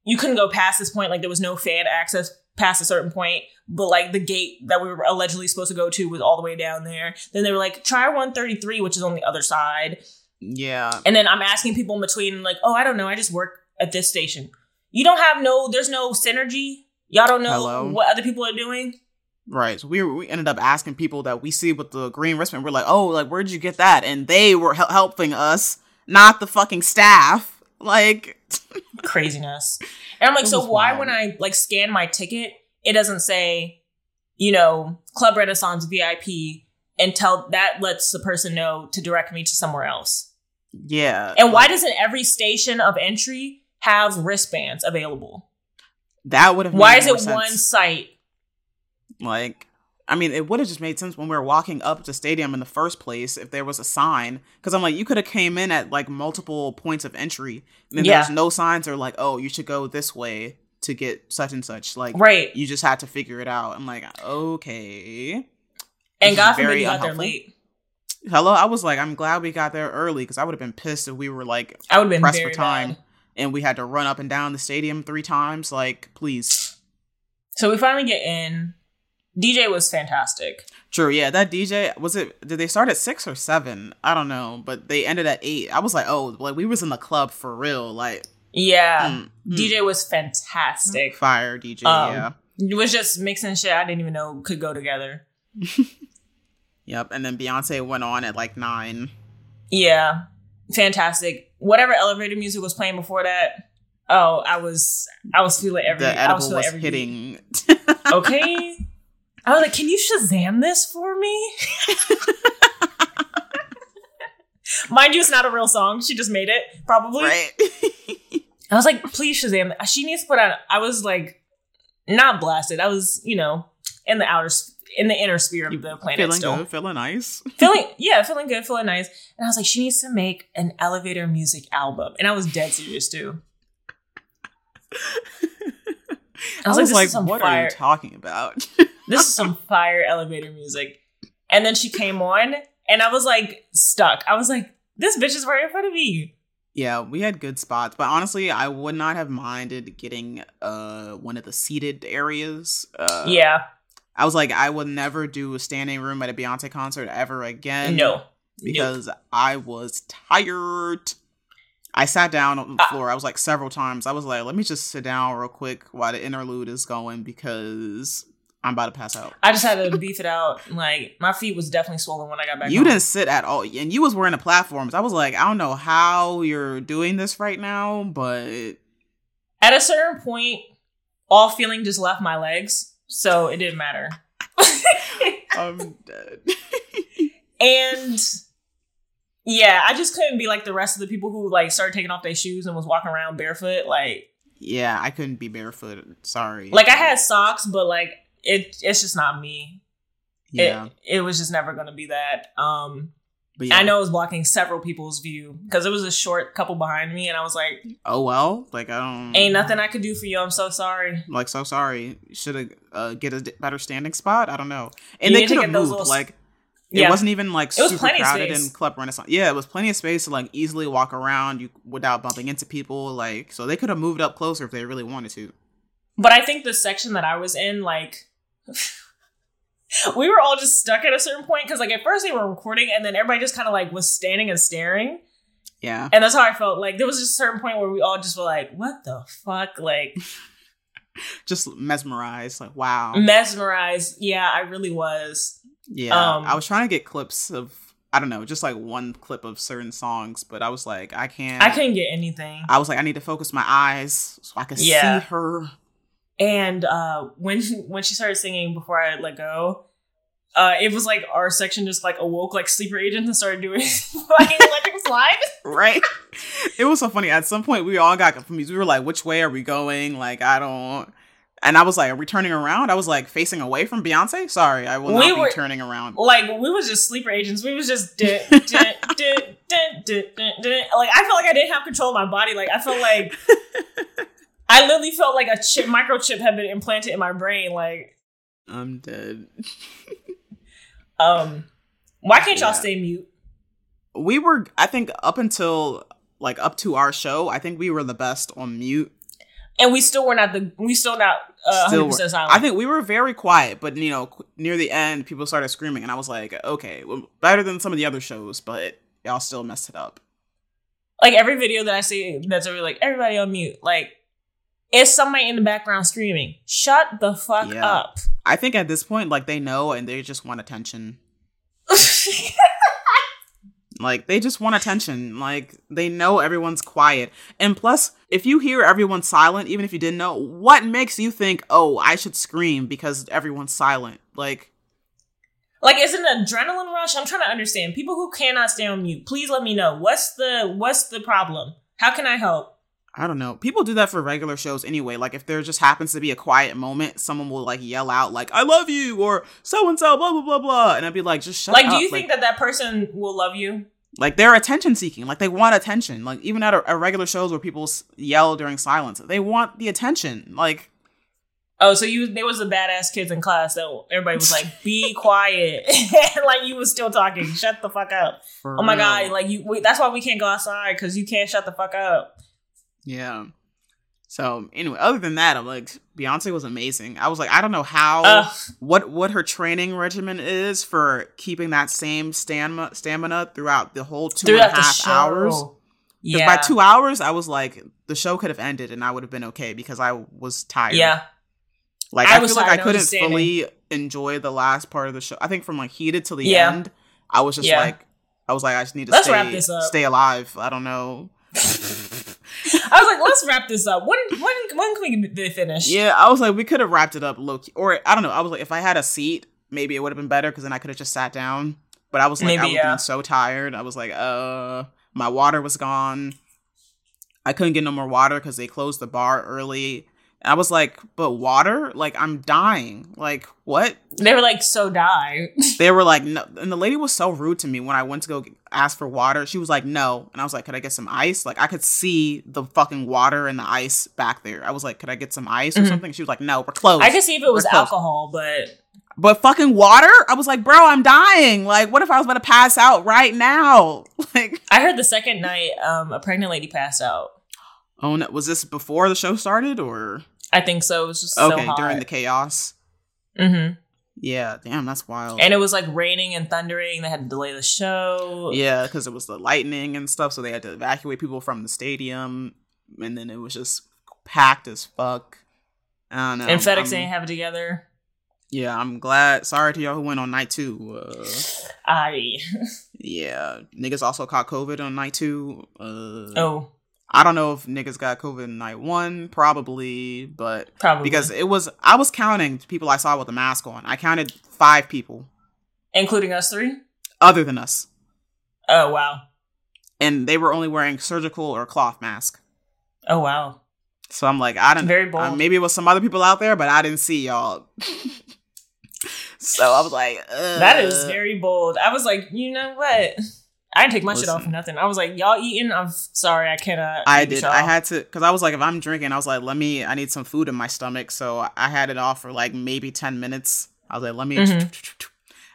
you couldn't go past this point. Like, there was no fan access past a certain point, but like the gate that we were allegedly supposed to go to was all the way down there. Then they were like, try 133, which is on the other side. Yeah, And then I'm asking people in between, like, oh, I don't know. I just work at this station. You don't have no, there's no synergy. Y'all don't know Hello? what other people are doing. right. So we we ended up asking people that we see with the green wristband. We're like, oh, like where'd you get that? And they were hel- helping us, not the fucking staff. Like, Craziness. And I'm like, so why wild. when I like scan my ticket, it doesn't say, you know, Club Renaissance VIP until that lets the person know to direct me to somewhere else. yeah. And why like, doesn't every station of entry have wristbands available? that would have? Why is it sense. one site? Like, I mean, it would have just made sense when we were walking up to stadium in the first place if there was a sign. Because I'm like, you could have came in at like multiple points of entry, and then Yeah. there's no signs. Or like, oh, you should go this way to get such and such. Like, Right. You just had to figure it out. I'm like, okay. And This God forbid you got there late. Hello, I was like, I'm glad we got there early because I would have been pissed if we were like I would have been pressed for time mad. and we had to run up and down the stadium three times. Like, please. So we finally get in. DJ was fantastic. True, yeah. That DJ was it? Did they start at six or seven? I don't know, but they ended at eight. I was like, oh, like we was in the club for real. Like, Yeah. mm, DJ was fantastic. fire DJ. Um, yeah, It was just mixing shit I didn't even know could go together. yep. And then Beyonce went on at like nine. Yeah. Fantastic. Whatever elevator music was playing before that, Oh, I was I was feeling every the I was edible feeling was, every hitting. Okay. I was like, can you Shazam this for me? Mind you, it's not a real song. She just made it, probably. right. I was like, please Shazam. She needs to put out. I was like, not blasted. I was, you know, in the outer, in the inner sphere of the planet feeling still. good, feeling nice. Feeling, yeah, feeling good, feeling nice. And I was like, she needs to make an elevator music album. And I was dead serious too. I was was, like, like, what are you talking about? This is some fire elevator music. And then she came on, and I was like stuck. I was like, this bitch is right in front of me. yeah, we had good spots, but honestly, I would not have minded getting uh one of the seated areas. Uh, yeah, I was like, I would never do a standing room at a Beyonce concert ever again. no, because I was tired. I sat down on the Ah. floor. I was like several times. I was like, let me just sit down real quick while the interlude is going because I'm about to pass out. I just had to beef it out. Like my feet was definitely swollen when I got back. You home. didn't sit at all, and you was wearing the platforms. I was like, I don't know how you're doing this right now, but At a certain point, all feeling just left my legs, so it didn't matter. I'm dead. and yeah, I just couldn't be like the rest of the people who like started taking off their shoes and was walking around barefoot. Like, yeah, I couldn't be barefoot. Sorry. like I had socks, but like it, it's just not me. yeah, It, it was just never gonna be that. Um, yeah. I know it was blocking several people's view because it was a short couple behind me, and I was like, Oh well, like I don't. "Ain't nothing I could do for you. I'm so sorry." Like so sorry. Should have uh, get a better standing spot. I don't know. And You they could have moved. little Like it Yeah. wasn't even like It was super crowded in Club Renaissance. Yeah, it was plenty of space to like easily walk around you without bumping into people. Like so they could have moved up closer if they really wanted to. But I think the section that I was in, like, we were all just stuck at a certain point because, like, at first they were recording, and then everybody just kind of like was standing and staring, Yeah. and that's how I felt. Like, there was just a certain point where we all just were like, "What the fuck?" Like, Just mesmerized. Like wow. mesmerized. Yeah, I really was. Yeah. um, I was trying to get clips of I don't know, just like one clip of certain songs, but I was like, I can't. I couldn't get anything. I was like, I need to focus my eyes so I can Yeah. see her. And uh, when when she started singing before I let go, uh, it was like our section just like awoke like sleeper agents and started doing like electric slide. right? it was so funny. At some point, we all got confused. We were like, "Which way are we going?" Like, I don't. And I was like, "Are we turning around?" I was like, facing away from Beyonce. Sorry, I will We not were- be turning around. Like we was just sleeper agents. We was just dun, dun, dun, dun, dun, dun, dun. like I felt like I didn't have control of my body. Like I felt like I literally felt like a chip microchip had been implanted in my brain. Like I'm dead. um, why can't y'all Yeah. stay mute? We were, I think, up until like up to our show, I think we were the best on mute. And we still were not the we still not uh, Still hundred were- percent silent. I think we were very quiet, but you know, qu- near the end, people started screaming, and I was like, okay, well, better than some of the other shows, but y'all still messed it up. like every video that I see that's really like everybody on mute. Like it's somebody in the background screaming. Shut the fuck Yeah. up. I think at this point, like they know, and they just want attention. Like they just want attention. Like they know everyone's quiet. And plus, if you hear everyone silent, even if you didn't know, what makes you think, "Oh, I should scream because everyone's silent?" Like like it's an adrenaline rush. I'm trying to understand. People who cannot stay on mute, please let me know. What's the what's the problem? How can I help? I don't know. People do that for regular shows anyway. Like if there just happens to be a quiet moment, someone will like yell out like "I love you" or "so and so," blah blah blah blah, and I'd be like, "Just shut up. Like, up." do you think that that person will love you? like they're attention seeking? Like they want attention. Like even at a, a regular shows where people s- yell during silence, they want the attention. Like Oh, so you there was the badass kids in class that everybody was like, "Be quiet," like you was still talking. Shut the fuck up. for Oh my real. god, like you. We, that's why we can't go outside because you can't shut the fuck up. Yeah. So anyway, other than that, I'm like Beyonce was amazing. I was like, I don't know how Ugh. what what her training regimen is for keeping that same stamina stamina throughout the whole two and a half hours. Yeah, by two hours, I was like, the show could have ended and I would have been okay because I was tired. yeah. Like I I, was feel like I couldn't fully enjoy the last part of the show. I think from like heated to the Yeah. end, I was just Yeah. like, I was like, I just need to Let's stay, wrap this up. stay alive. I don't know. I was like, let's wrap this up. When when when can we finish? Yeah, I was like, we could have wrapped it up low key, or I don't know. I was like, if I had a seat, maybe it would have been better because then I could have just sat down. But I was like, Maybe, I was yeah. being so tired. I was like, uh, my water was gone. I couldn't get no more water because they closed the bar early. I was like, but water? Like I'm dying. Like what? They were like, so die. They were like, no. And the lady was so rude to me when I went to go ask for water. She was like, no. And I was like, could I get some ice? Like I could see the fucking water and the ice back there. I was like, could I get some ice or Mhm. something? She was like, no, we're closed. I could see if it was alcohol, but But fucking water? I was like, bro, I'm dying. Like, what if I was about to pass out right now? Like, I heard the second night, um, a pregnant lady passed out. Oh no, was this before the show started or I think so. It was just so okay hot. during the chaos? hmm Yeah, damn, that's wild. And it was like raining and thundering. They had to delay the show. yeah, because it was the lightning and stuff, so they had to evacuate people from the stadium, and then it was just packed as fuck. I don't know. And FedEx I'm- didn't have it together. Yeah, I'm glad. Sorry to y'all who went on night two. Uh, I yeah, niggas also caught COVID on night two. Uh, oh I don't know if niggas got COVID night one, probably, but probably because it was, I was counting people I saw with a mask on. I counted five people including us three. other than us, Oh wow. and they were only wearing surgical or cloth mask. Oh wow. So I'm like, I don't. Very bold. uh, maybe it was some other people out there, but I didn't see y'all. so I was like, Ugh. That is very bold. I was like, you know what? I didn't take my shit off for nothing. I was like, y'all eating? I'm sorry, I cannot. I did. y'all. I had to because I was like, if I'm drinking, I was like, let me. I need some food in my stomach, so I had it off for like maybe ten minutes. I was like, let me. Mhm.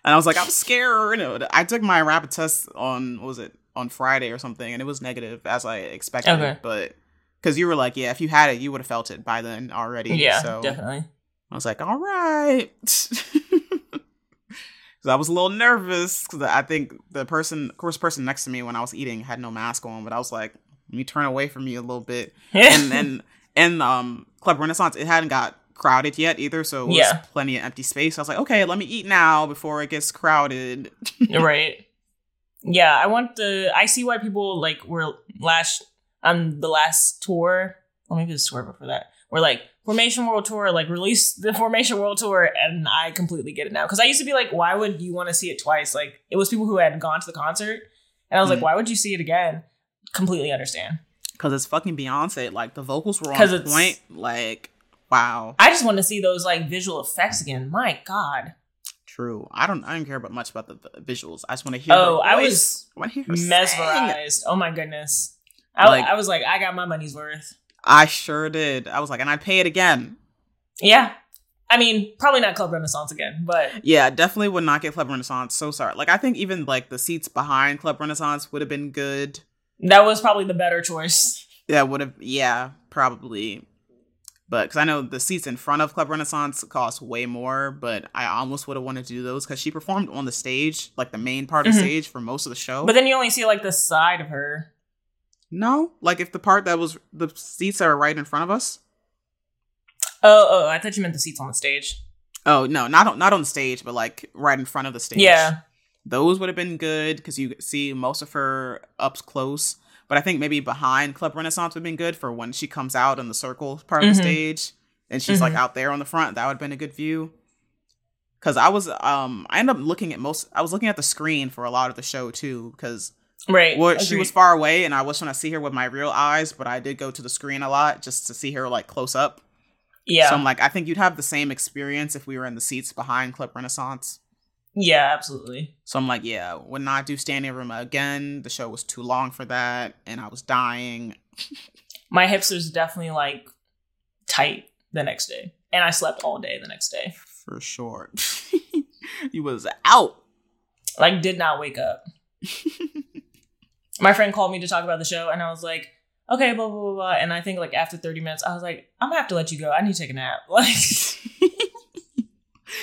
And I was like, I'm scared. I took my rapid test on what was it on Friday or something, and it was negative as I expected. Okay. But because you were like, yeah, if you had it, you would have felt it by then already. Yeah, so definitely. I was like, all right. Because I was a little nervous because I think the person, of course, person next to me when I was eating had no mask on, but I was like, let me turn away from you a little bit. And then, and um, Club Renaissance, it hadn't got crowded yet either, so it was Yeah. plenty of empty space. I was like, okay, let me eat now before it gets crowded. right. Yeah, I want the. I see why people like were last on the last tour. Well, maybe the tour before that. We're like Formation World Tour, like release the Formation World Tour, and I completely get it now. Because I used to be like, why would you want to see it twice? Like it was people who had gone to the concert, and I was Mhm. like, why would you see it again? Completely understand. Because it's fucking Beyonce. Like, the vocals were on point. Like, wow. I just want to see those like visual effects again. My God, True. I don't, I don't care about much about the, the visuals. I just want to hear Oh, I was I her sing. mesmerized. Oh my goodness. I, Like- I was like, I got my money's worth. I sure did. I was like, and I'd pay it again. Yeah. I mean, probably not Club Renaissance again, but Yeah, definitely would not get Club Renaissance. So sorry. Like I think even like the seats behind Club Renaissance would have been good. that was probably the better choice. Yeah, would have. Yeah, probably. But because I know the seats in front of Club Renaissance cost way more, but I almost would have wanted to do those because she performed on the stage, like the main part of Mhm. the stage for most of the show. But then you only see like the side of her. No, like if the part that was the seats that are right in front of us. Oh, oh, I thought you meant the seats on the stage. Oh no, not on, not on stage, but like right in front of the stage. Yeah. those would have been good because you see most of her up close. But I think maybe behind Club Renaissance would have been good for when she comes out in the circle part of Mhm. the stage and she's like Mhm. out there on the front. That would have been a good view. Cause I was um I ended up looking at most I was looking at the screen for a lot of the show too because Right. well, she was far away and I was trying to see her with my real eyes, but I did go to the screen a lot just to see her like close up. Yeah. So I'm like, I think you'd have the same experience if we were in the seats behind Club Renaissance. yeah, absolutely. So I'm like, yeah, would not do standing room again. The show was too long for that, and I was dying. My hips was definitely like tight the next day. And I slept all day the next day. For sure. he was out. Like did not wake up. My friend called me to talk about the show and I was like, okay, blah blah blah blah. And I think like after 30 minutes, I was like, I'm gonna have to let you go. I need to take a nap. Like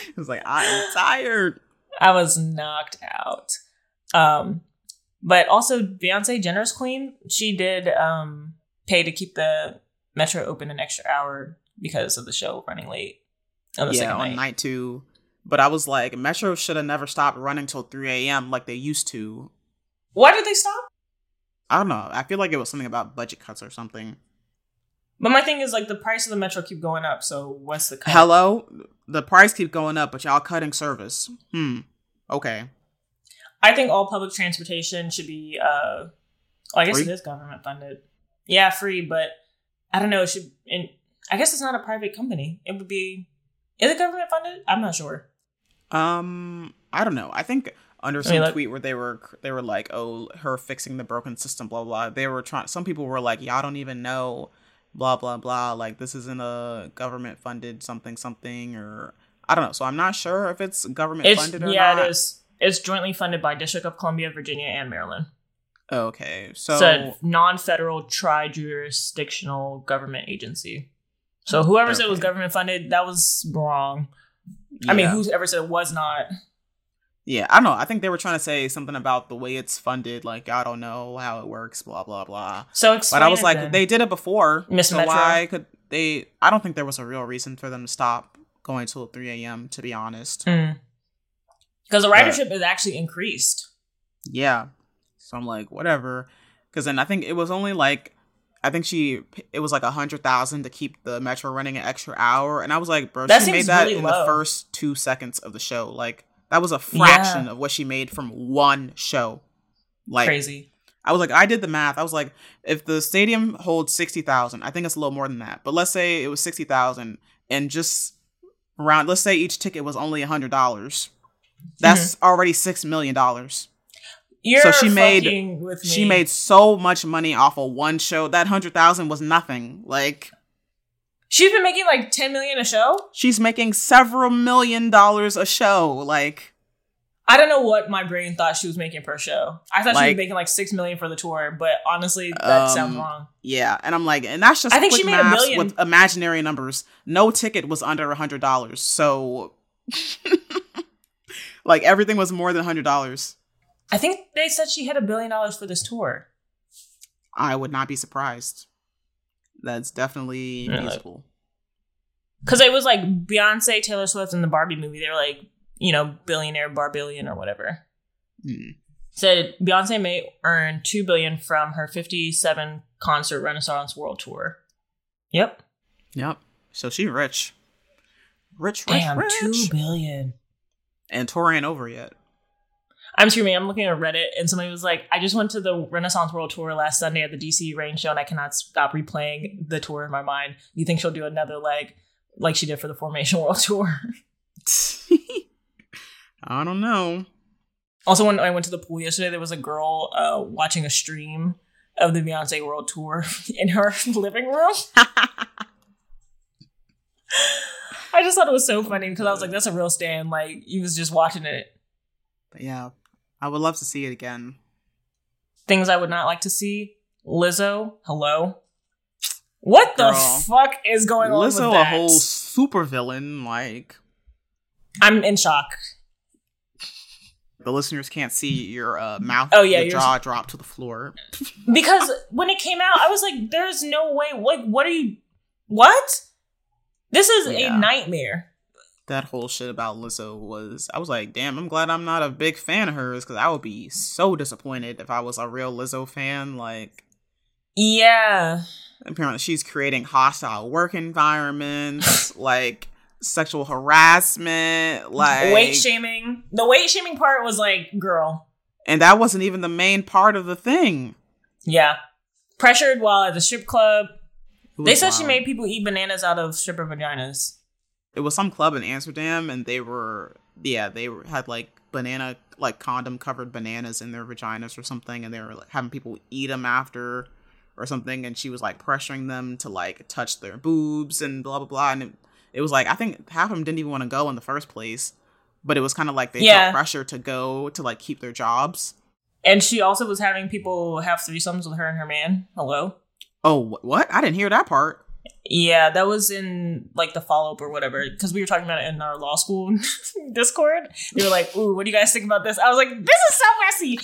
it was like, I am tired. I was knocked out. Um, but also Beyonce Generous Queen, she did um pay to keep the Metro open an extra hour because of the show running late on the yeah, second on night. night two. But I was like, Metro should have never stopped running till 3 a.m. like they used to. Why did they stop? I don't know. I feel like it was something about budget cuts or something. But my thing is like the price of the metro keep going up. So what's the cut? Hello, the price keep going up, but y'all cutting service. Hmm. Okay. I think all public transportation should be. uh well, I guess Free? it is government funded. Yeah, free, but I don't know. It should. And I guess it's not a private company. It would be. Is it government funded? I'm not sure. Um, I don't know. I think under some mean, like- tweet where they were they were like, "Oh, her fixing the broken system," blah blah. They were trying. Some people were like, "Y'all don't even know," blah blah blah. Like this isn't a government funded something something or I don't know. So I'm not sure if it's government It's funded or yeah, not. it is. It's jointly funded by District of Columbia, Virginia, and Maryland. Okay, so it's a non-federal tri-jurisdictional government agency. So whoever said it was government funded, that was wrong. I mean, yeah. whoever said it was not. Yeah, I don't know. I think they were trying to say something about the way it's funded. Like I don't know how it works. Blah blah blah. So explain But I was like, then. they did it before. Miss so Metro. why could they? I don't think there was a real reason for them to stop going till 3 a.m. To be honest. Hmm. because the But- ridership is actually increased. Yeah. So I'm like, whatever. Because then I think it was only like, I think she, it was like a hundred thousand to keep the metro running an extra hour, and I was like, bro, That she made that really in low. the first two seconds of the show. Like that was a fraction of what she made from one show. Like Crazy. I was like, I did the math. I was like, if the stadium holds sixty thousand, I think it's a little more than that. But let's say it was sixty thousand, and just around, let's say each ticket was only a hundred dollars. That's mm-hmm. already six million dollars. You're she made- fucking with me. She made so much money off of one show. That hundred thousand was nothing. Like She's been making like ten million a show. she's making several million dollars a show. Like I don't know what my brain thought she was making per show. I thought she Like- was making like six million for the tour, but honestly, that Um, sounds wrong. yeah, and I'm like, and that's just I think she made a million. with imaginary numbers. No ticket was under a hundred dollars, so like everything was more than a hundred dollars. I think they said she hit a billion dollars for this tour. I would not be surprised. That's definitely Yeah, like- Because it was like Beyonce, Taylor Swift, and the Barbie movie. They were like, you know, billionaire, barbillion, or whatever. Hmm. Said Beyonce may earn two billion from her fifty-seven concert Renaissance World Tour. Yep. Yep. So she rich. Rich, rich, Damn, rich. two billion. And tour ain't over yet. I'm screaming. I'm looking at Reddit, and somebody was like, "I just went to the Renaissance World Tour last Sunday at the DC Rain Show, and I cannot stop replaying the tour in my mind. You think she'll do another leg like she did for the Formation World Tour?" I don't know. Also, when I went to the pool yesterday, there was a girl uh, watching a stream of the Beyonce World Tour in her living room. I just thought it was so funny because I was like, "That's a real stand." Like he was just watching it. But yeah, I would love to see it again. Things I would not like to see. Lizzo, hello. What the fuck is going on with Lizzo, a whole super villain. Like I'm in shock. the listeners can't see your uh, mouth. Oh, yeah, your jaw drop to the floor. Because when it came out, I was like, there's no way. Like, what are you. What? This is Yeah. a nightmare. That whole shit about Lizzo was. I was like, damn. I'm glad I'm not a big fan of hers because I would be so disappointed if I was a real Lizzo fan. Like Yeah. apparently she's creating hostile work environments, like sexual harassment, like weight shaming. The weight shaming part was like, girl. and that wasn't even the main part of the thing. Yeah. Pressured while at the strip club. They said she made people eat bananas out of stripper vaginas. It was some club in Amsterdam, and they were yeah they were, had like banana like condom covered bananas in their vaginas or something, and they were like, having people eat them after or something, and she was like pressuring them to like touch their boobs and blah blah blah, and it, it was like I think half of them didn't even want to go in the first place, but it was kind of like they Yeah. felt pressure to go to like keep their jobs. And she also was having people have threesomes with her and her man. Hello? Oh what? I didn't hear that part. Yeah, that was in like the follow up or whatever. Because we were talking about it in our law school Discord. They were like, "Ooh, what do you guys think about this?" I was like, "This is so messy."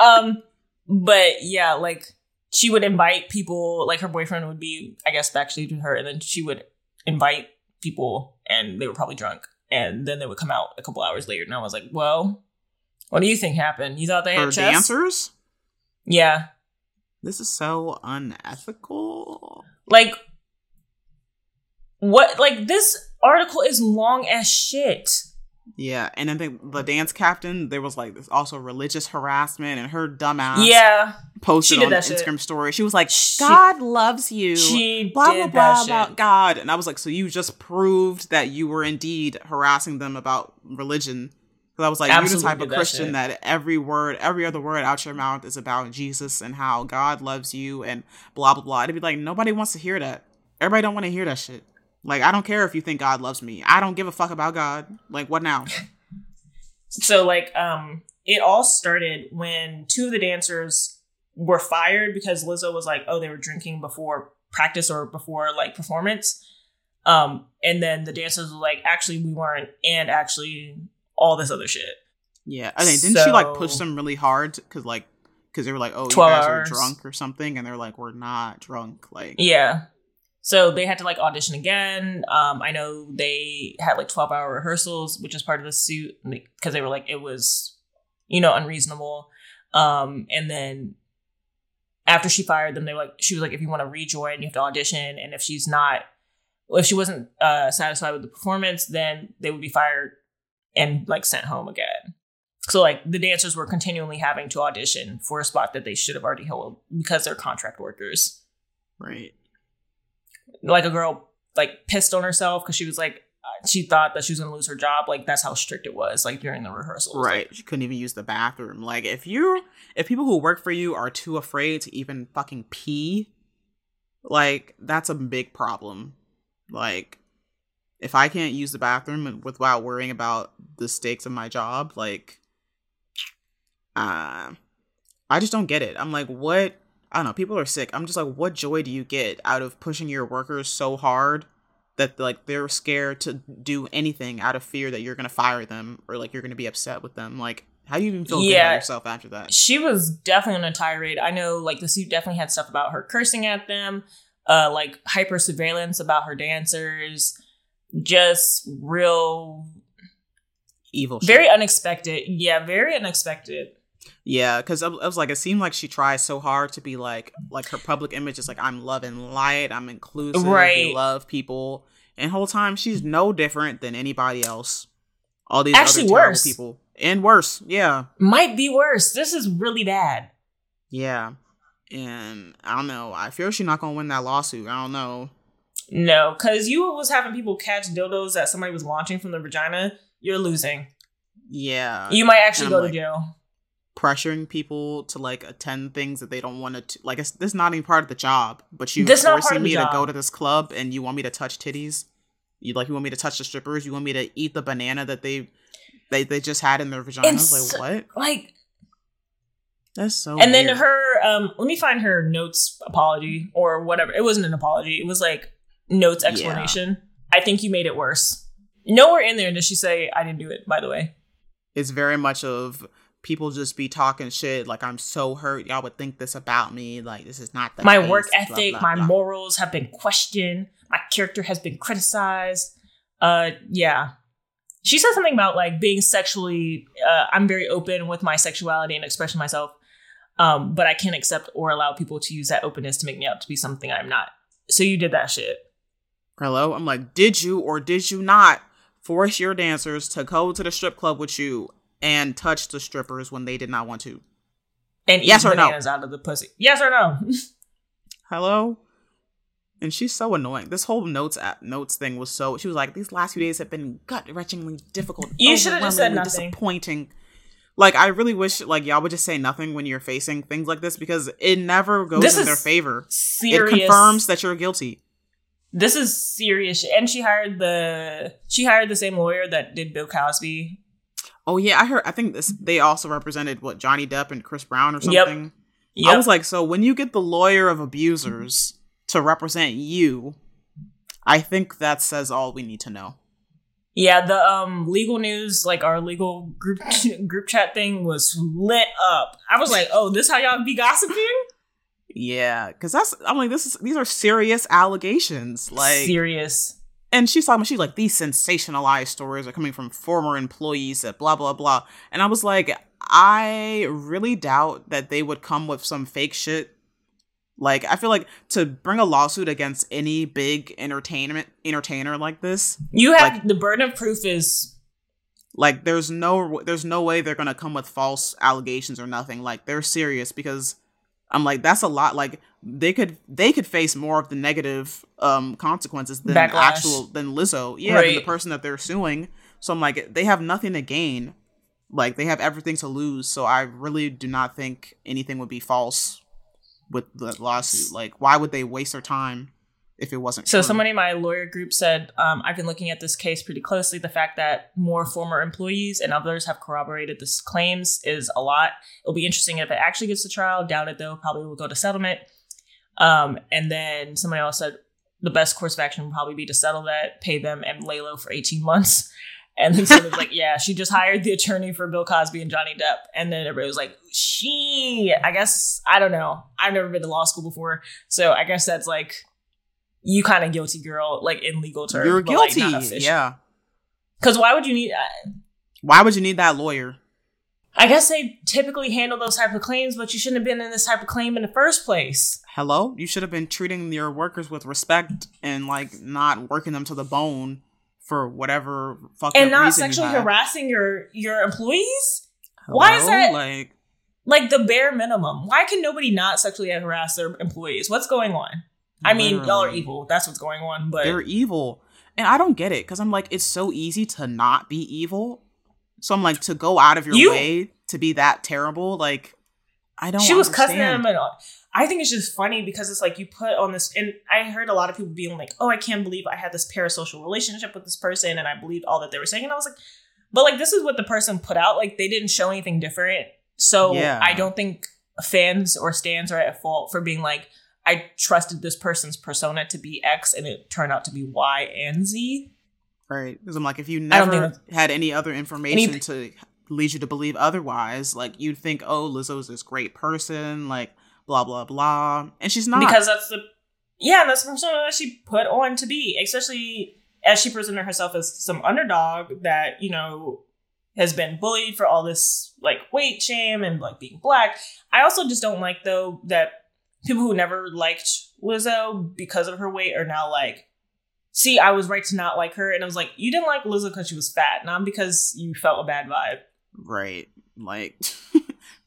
Um, but yeah, like she would invite people. Like her boyfriend would be, I guess, backstage with her, and then she would invite people, and they were probably drunk, and then they would come out a couple hours later, and I was like, "Well, what do you think happened? You thought they had For chest? dancers, Yeah, this is so unethical. like What like this article is long as shit. Yeah, and then the, the dance captain, there was like this also religious harassment, and her dumbass Yeah. posted She did on that Instagram shit. story. She was like, She- "God loves you." She blah did blah blah about shit. God, and I was like, "So you just proved that you were indeed harassing them about religion." Because I was like, "You're the type of that Christian shit. that every word, every other word out your mouth is about Jesus and how God loves you and blah blah blah." It'd be like nobody wants to hear that. Everybody don't want to hear that shit. Like, I don't care if you think God loves me. I don't give a fuck about God. Like, what now? So like um it all started when two of the dancers were fired because Lizzo was like, oh, they were drinking before practice or before like performance. Um, and then the dancers were like, actually, we weren't, and actually all this other shit. Yeah, I think didn't she like So- push them really hard because like because they were like, oh, you 12 guys hours. are drunk or something, and they're like, we're not drunk. Like, Yeah. So they had to like audition again. Um, I know they had like 12 hour rehearsals, which is part of the suit because they were like, it was, you know, unreasonable. Um, and then after she fired them, they were like, she was like, if you want to rejoin, you have to audition. And if she's not, if she wasn't uh, satisfied with the performance, then they would be fired and like sent home again. So like the dancers were continually having to audition for a spot that they should have already held because they're contract workers right? Like a girl like pissed on herself because she was like uh, she thought that she was gonna lose her job like that's how strict it was like during the rehearsals Right. She couldn't even use the bathroom. Like, if you, if people who work for you are too afraid to even fucking pee, like that's a big problem. Like, if I can't use the bathroom without worrying about the stakes of my job, like, uh, I just don't get it. I'm like, what? I don't know. People are sick. I'm just like, what joy do you get out of pushing your workers so hard that like they're scared to do anything out of fear that you're gonna fire them or like you're gonna be upset with them? Like, how do you even feel good about yourself after that? she was definitely on a tirade i know like the suit definitely had stuff about her cursing at them uh like hyper surveillance about her dancers just real Evil. Shit. very unexpected yeah very unexpected Yeah, because I, was like, it seemed like she tries so hard to be like, like her public image is like, I'm love and light, I'm inclusive, Right. we love people, and whole time she's no different than anybody else. All these Actually, worse. people, and worse. Yeah, might be worse this is really bad yeah, and I don't know. I fear she's not gonna win that lawsuit. I don't know. no because you was having people catch dildos that somebody was launching from the vagina you're losing Yeah, you might actually go like- to jail pressuring people to like attend things that they don't want to. Like, it's this is not even part of the job, but you This forcing me to go to this club and you want me to touch titties. You like you want me to touch the strippers. You want me to eat the banana that they they they just had in their vaginas. It's- like what? like That's so. and then her um let me find her notes apology or whatever it wasn't an apology it was like notes Yeah. explanation i think you made it worse nowhere in there does she say i didn't do it by the way it's very much of people just be talking shit. Like I'm so hurt. Y'all would think this about me. Like this is not the my case, work blah, ethic blah, my blah. morals have been questioned my character has been criticized uh yeah she said something about like being sexually uh, i'm very open with my sexuality and expressing myself um but i can't accept or allow people to use that openness to make me out to be something i'm not so you did that shit Hello? I'm like, did you or did you not force your dancers to go to the strip club with you and touch the strippers when they did not want to? and eat Yes or no? out of the pussy yes or no Hello? And she's so annoying. This whole notes app notes thing was so she was like, these last few days have been gut wrenchingly difficult. You should have just said nothing. Disappointing. Like I really wish like y'all would just say nothing when you're facing things like this because it never goes This in their favor. serious It confirms that you're guilty. this is serious and she hired the she hired the same lawyer that did bill cosby Oh yeah, I heard. I think this they also represented what Johnny Depp and Chris Brown or Yep. something. Yep. I was like, so when you get the lawyer of abusers to represent you, I think that says all we need to know. Yeah, the um legal news, like our legal group group chat thing was lit up. I was like, oh, this how y'all be gossiping? Yeah, because that's I'm like this is these are serious allegations. Like, Serious. And she's talking. She's like these sensationalized stories are coming from former employees that blah blah blah. And I was like, I really doubt that they would come with some fake shit Like I feel like to bring a lawsuit against any big entertainment entertainer like this, You have Like- the burden of proof is like there's no there's no way they're gonna come with false allegations or nothing. Like they're serious because I'm like that's a lot. Like they could they could face more of the negative um consequences than Backlash. actual than Lizzo. Yeah, than the person that they're suing. So I'm like they have nothing to gain. Like they have everything to lose. So I really do not think anything would be false with the lawsuit. Like why would they waste their time if it wasn't So true? somebody in my lawyer group said, um, I've been looking at this case pretty closely. The fact that more former employees and others have corroborated this claims is a lot. It'll be interesting if it actually gets to trial. Doubt it though. Probably will go to settlement. Um, and then somebody else said the best course of action would probably be to settle that, pay them, and lay low for 18 months. And then somebody was like, yeah, she just hired the attorney for Bill Cosby and Johnny Depp. And then everybody was like, she, I guess, I don't know. I've never been to law school before. So I guess that's like, you kind of guilty, girl, like in legal terms. You're but, like, guilty. yeah. Because why would you need, uh, Why would you need that lawyer? I guess they typically handle those type of claims, but you shouldn't have been in this type of claim in the first place. Hello you should have been treating your workers with respect and like not working them to the bone for whatever fucking And not reason you sexually harassing your your employees? Why is that- like Like the bare minimum. Why can nobody not sexually harass their employees? What's going on? I mean, y'all are evil. That's what's going on. But they're evil and i don't get it because i'm like it's so easy to not be evil so i'm like to go out of your You- way to be that terrible like i don't she was cussing them and all. I think it's just funny because it's like you put on this, and I heard a lot of people being like, "Oh, I can't believe I had this parasocial relationship with this person," and I believed all that they were saying, and I was like, "But like, this is what the person put out. Like, they didn't show anything different, so Yeah. I don't think fans or stands are at fault for being like, I trusted this person's persona to be X, and it turned out to be Y and Z. right because i'm like if you never had any other information Any- to lead you to believe otherwise like you'd think oh lizzo's this great person like blah blah blah. And she's not. Because that's the yeah that's the persona that she put on to be especially as she presented herself as some underdog that you know has been bullied for all this like weight shame and like being black. I also just don't like though that people who never liked lizzo because of her weight are now like see i was right to not like her. And i was like you didn't like lizzo because she was fat not because you felt a bad vibe. Right. Like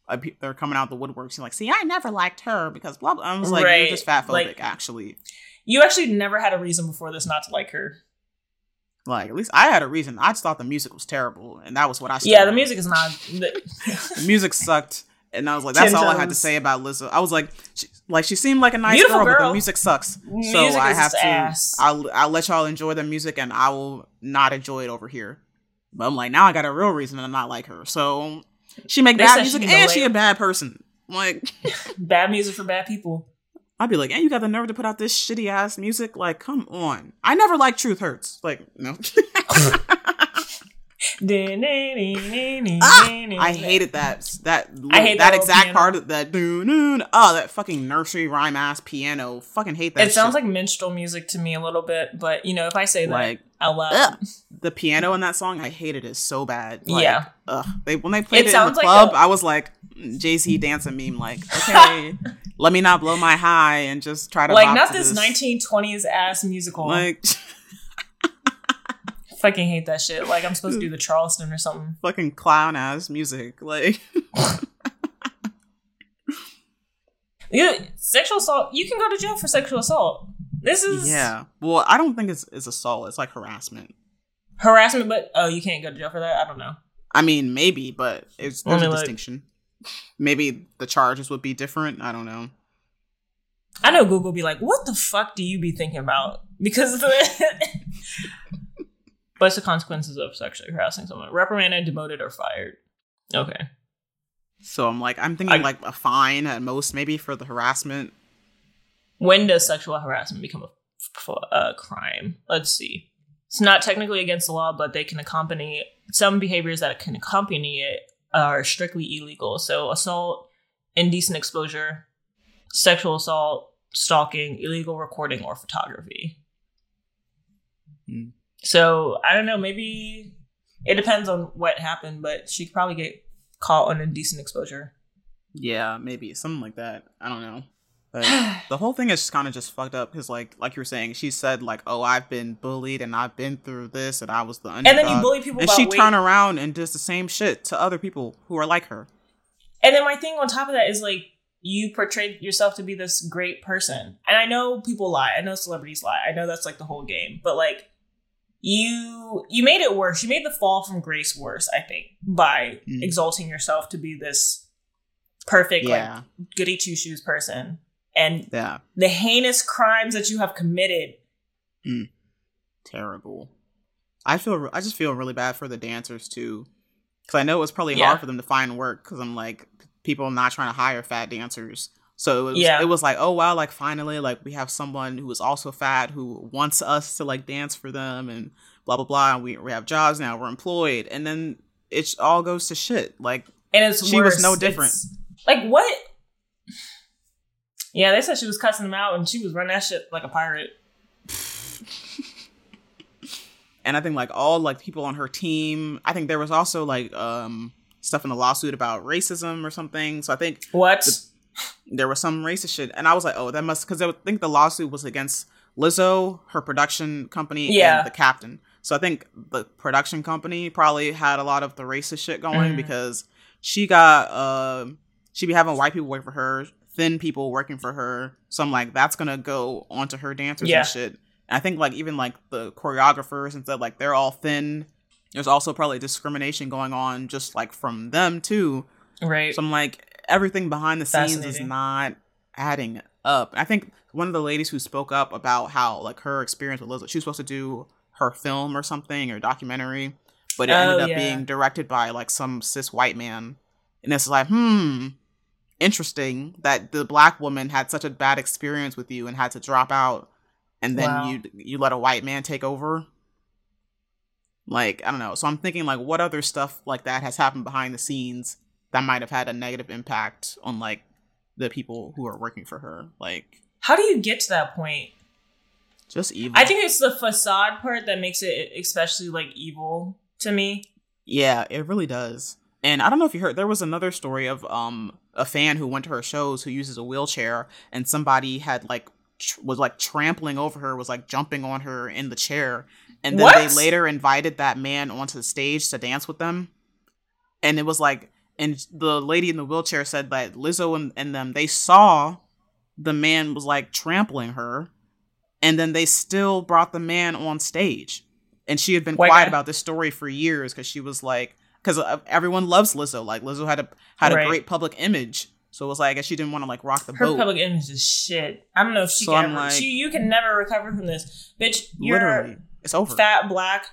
Uh, pe- they're coming out the woodworks and like, see, I never liked her because blah blah. I was like, Right. you're just fat phobic, Like- actually. you actually never had a reason before this not to like her Like, at least I had a reason. I just thought the music was terrible, and that was what I. yeah the music is not The music sucked, and I was like, that's Ten all I had to say about Lizzo. I was like, she, like she seemed like a nice Beautiful girl, but the music sucks. Music so I have to. ass. I'll I'll let y'all enjoy the music, and I will not enjoy it over here. But I'm like, now I got a real reason to not like her. So she make They bad music, and she a bad person. Like. bad music for bad people. I'd be like, and you got the nerve to put out this shitty ass music? Like, come on. I never liked Truth Hurts. Like, no. Ah, I hated that that I hate that that exact piano. part of that oh that fucking nursery rhyme ass piano. Fucking hate that. It sounds like minstrel music to me a little bit, but you know, if I say that Like, out loud, ugh. The piano in that song. I hated it so bad. Like, Yeah. ugh. They when they played It it, in the like club, a- I was like mm, Jay Z dancing meme. Like, okay, let me not blow my high and just try to like not this 1920s ass musical. Like, Fucking hate that shit. Like I'm supposed to do the Charleston or something. fucking clown ass music. Like. You, sexual assault. You can go to jail for sexual assault. This is Yeah. Well, I don't think it's it's assault. It's like harassment. Harassment, but oh, you can't go to jail for that. I don't know. I mean, maybe, but it's there's a look. distinction. Maybe the charges would be different. I don't know. I know Google be like, what the fuck do you be thinking about? Because the What's the consequences of sexually harassing someone? Reprimanded, demoted, or fired. Okay. So I'm like, I'm thinking I- like a fine at most, maybe for the harassment. When does sexual harassment become a uh, crime? Let's see. It's not technically against the law, but they can accompany some behaviors that can accompany it are strictly illegal. So assault, indecent exposure, sexual assault, stalking, illegal recording, or photography. Hmm. So I don't know. Maybe it depends on what happened, but she could probably get caught on indecent exposure. Yeah, maybe something like that. I don't know. The whole thing is kind of just fucked up because, like, like you were saying, she said like, "Oh, I've been bullied and I've been through this and I was the underdog." And then you bully people and she weight. turn around and does the same shit to other people who are like her. And then my thing on top of that is like you portrayed yourself to be this great person. And I know people lie. I know celebrities lie. I know that's like the whole game. But like you you made it worse. You made the fall from grace worse, I think, by Mm. exalting yourself to be this perfect Yeah, like goody two shoes person. And yeah, the heinous crimes that you have committed. Mm. terrible. I feel, I just feel really bad for the dancers too, because I know it was probably Yeah. hard for them to find work. Because I'm like, people not trying to hire fat dancers. So it was, Yeah. it was like, oh wow, like finally, like we have someone who is also fat who wants us to like dance for them and blah blah blah. And we we have jobs now, we're employed, and then it all goes to shit. Like And it's She was no different. It's- like what? Yeah, they said she was cussing them out and she was running that shit like a pirate. and I think like all like people on her team. I think there was also like um stuff in the lawsuit about racism or something. So I think What? there was some racist shit, and I was like, oh, that must because I think the lawsuit was against Lizzo, her production company, Yeah. and the captain. So I think the production company probably had a lot of the racist shit going Mhm. because she got uh, she be having white people work for her, thin people working for her. So I'm like, that's gonna go onto her dancers Yeah. and shit. And I think like even like the choreographers and stuff, like they're all thin. There's also probably discrimination going on just like from them too. right. So I'm like, everything behind the scenes is not adding up. I think one of the ladies who spoke up about how like her experience with Lizzo, she was supposed to do her film or something or documentary, but it Oh, ended up yeah. being directed by like some cis white man. And it's like, hmm, interesting that the black woman had such a bad experience with you and had to drop out, and then Wow. you you let a white man take over. Like I don't know. So I'm thinking like, what other stuff like that has happened behind the scenes that might have had a negative impact on like the people who are working for her. Like How do you get to that point? just evil. I think it's the facade part that makes it especially like evil to me. Yeah, it really does. And I don't know if you heard there was another story of um a fan who went to her shows who uses a wheelchair and somebody had like tr- was like trampling over her, was like jumping on her in the chair. And then What? they later invited that man onto the stage to dance with them. And it was like and the lady in the wheelchair said that Lizzo and, and them they saw the man was like trampling her and then they still brought the man on stage and she had been White quiet about this story for years because she was like because everyone loves lizzo like lizzo had a had Right. a great public image so it was like I guess she didn't want to like rock the Her boat public image is shit. I don't know if she So can I'm ever. like- she, you can never recover from this, bitch. You're literally it's over fat, black,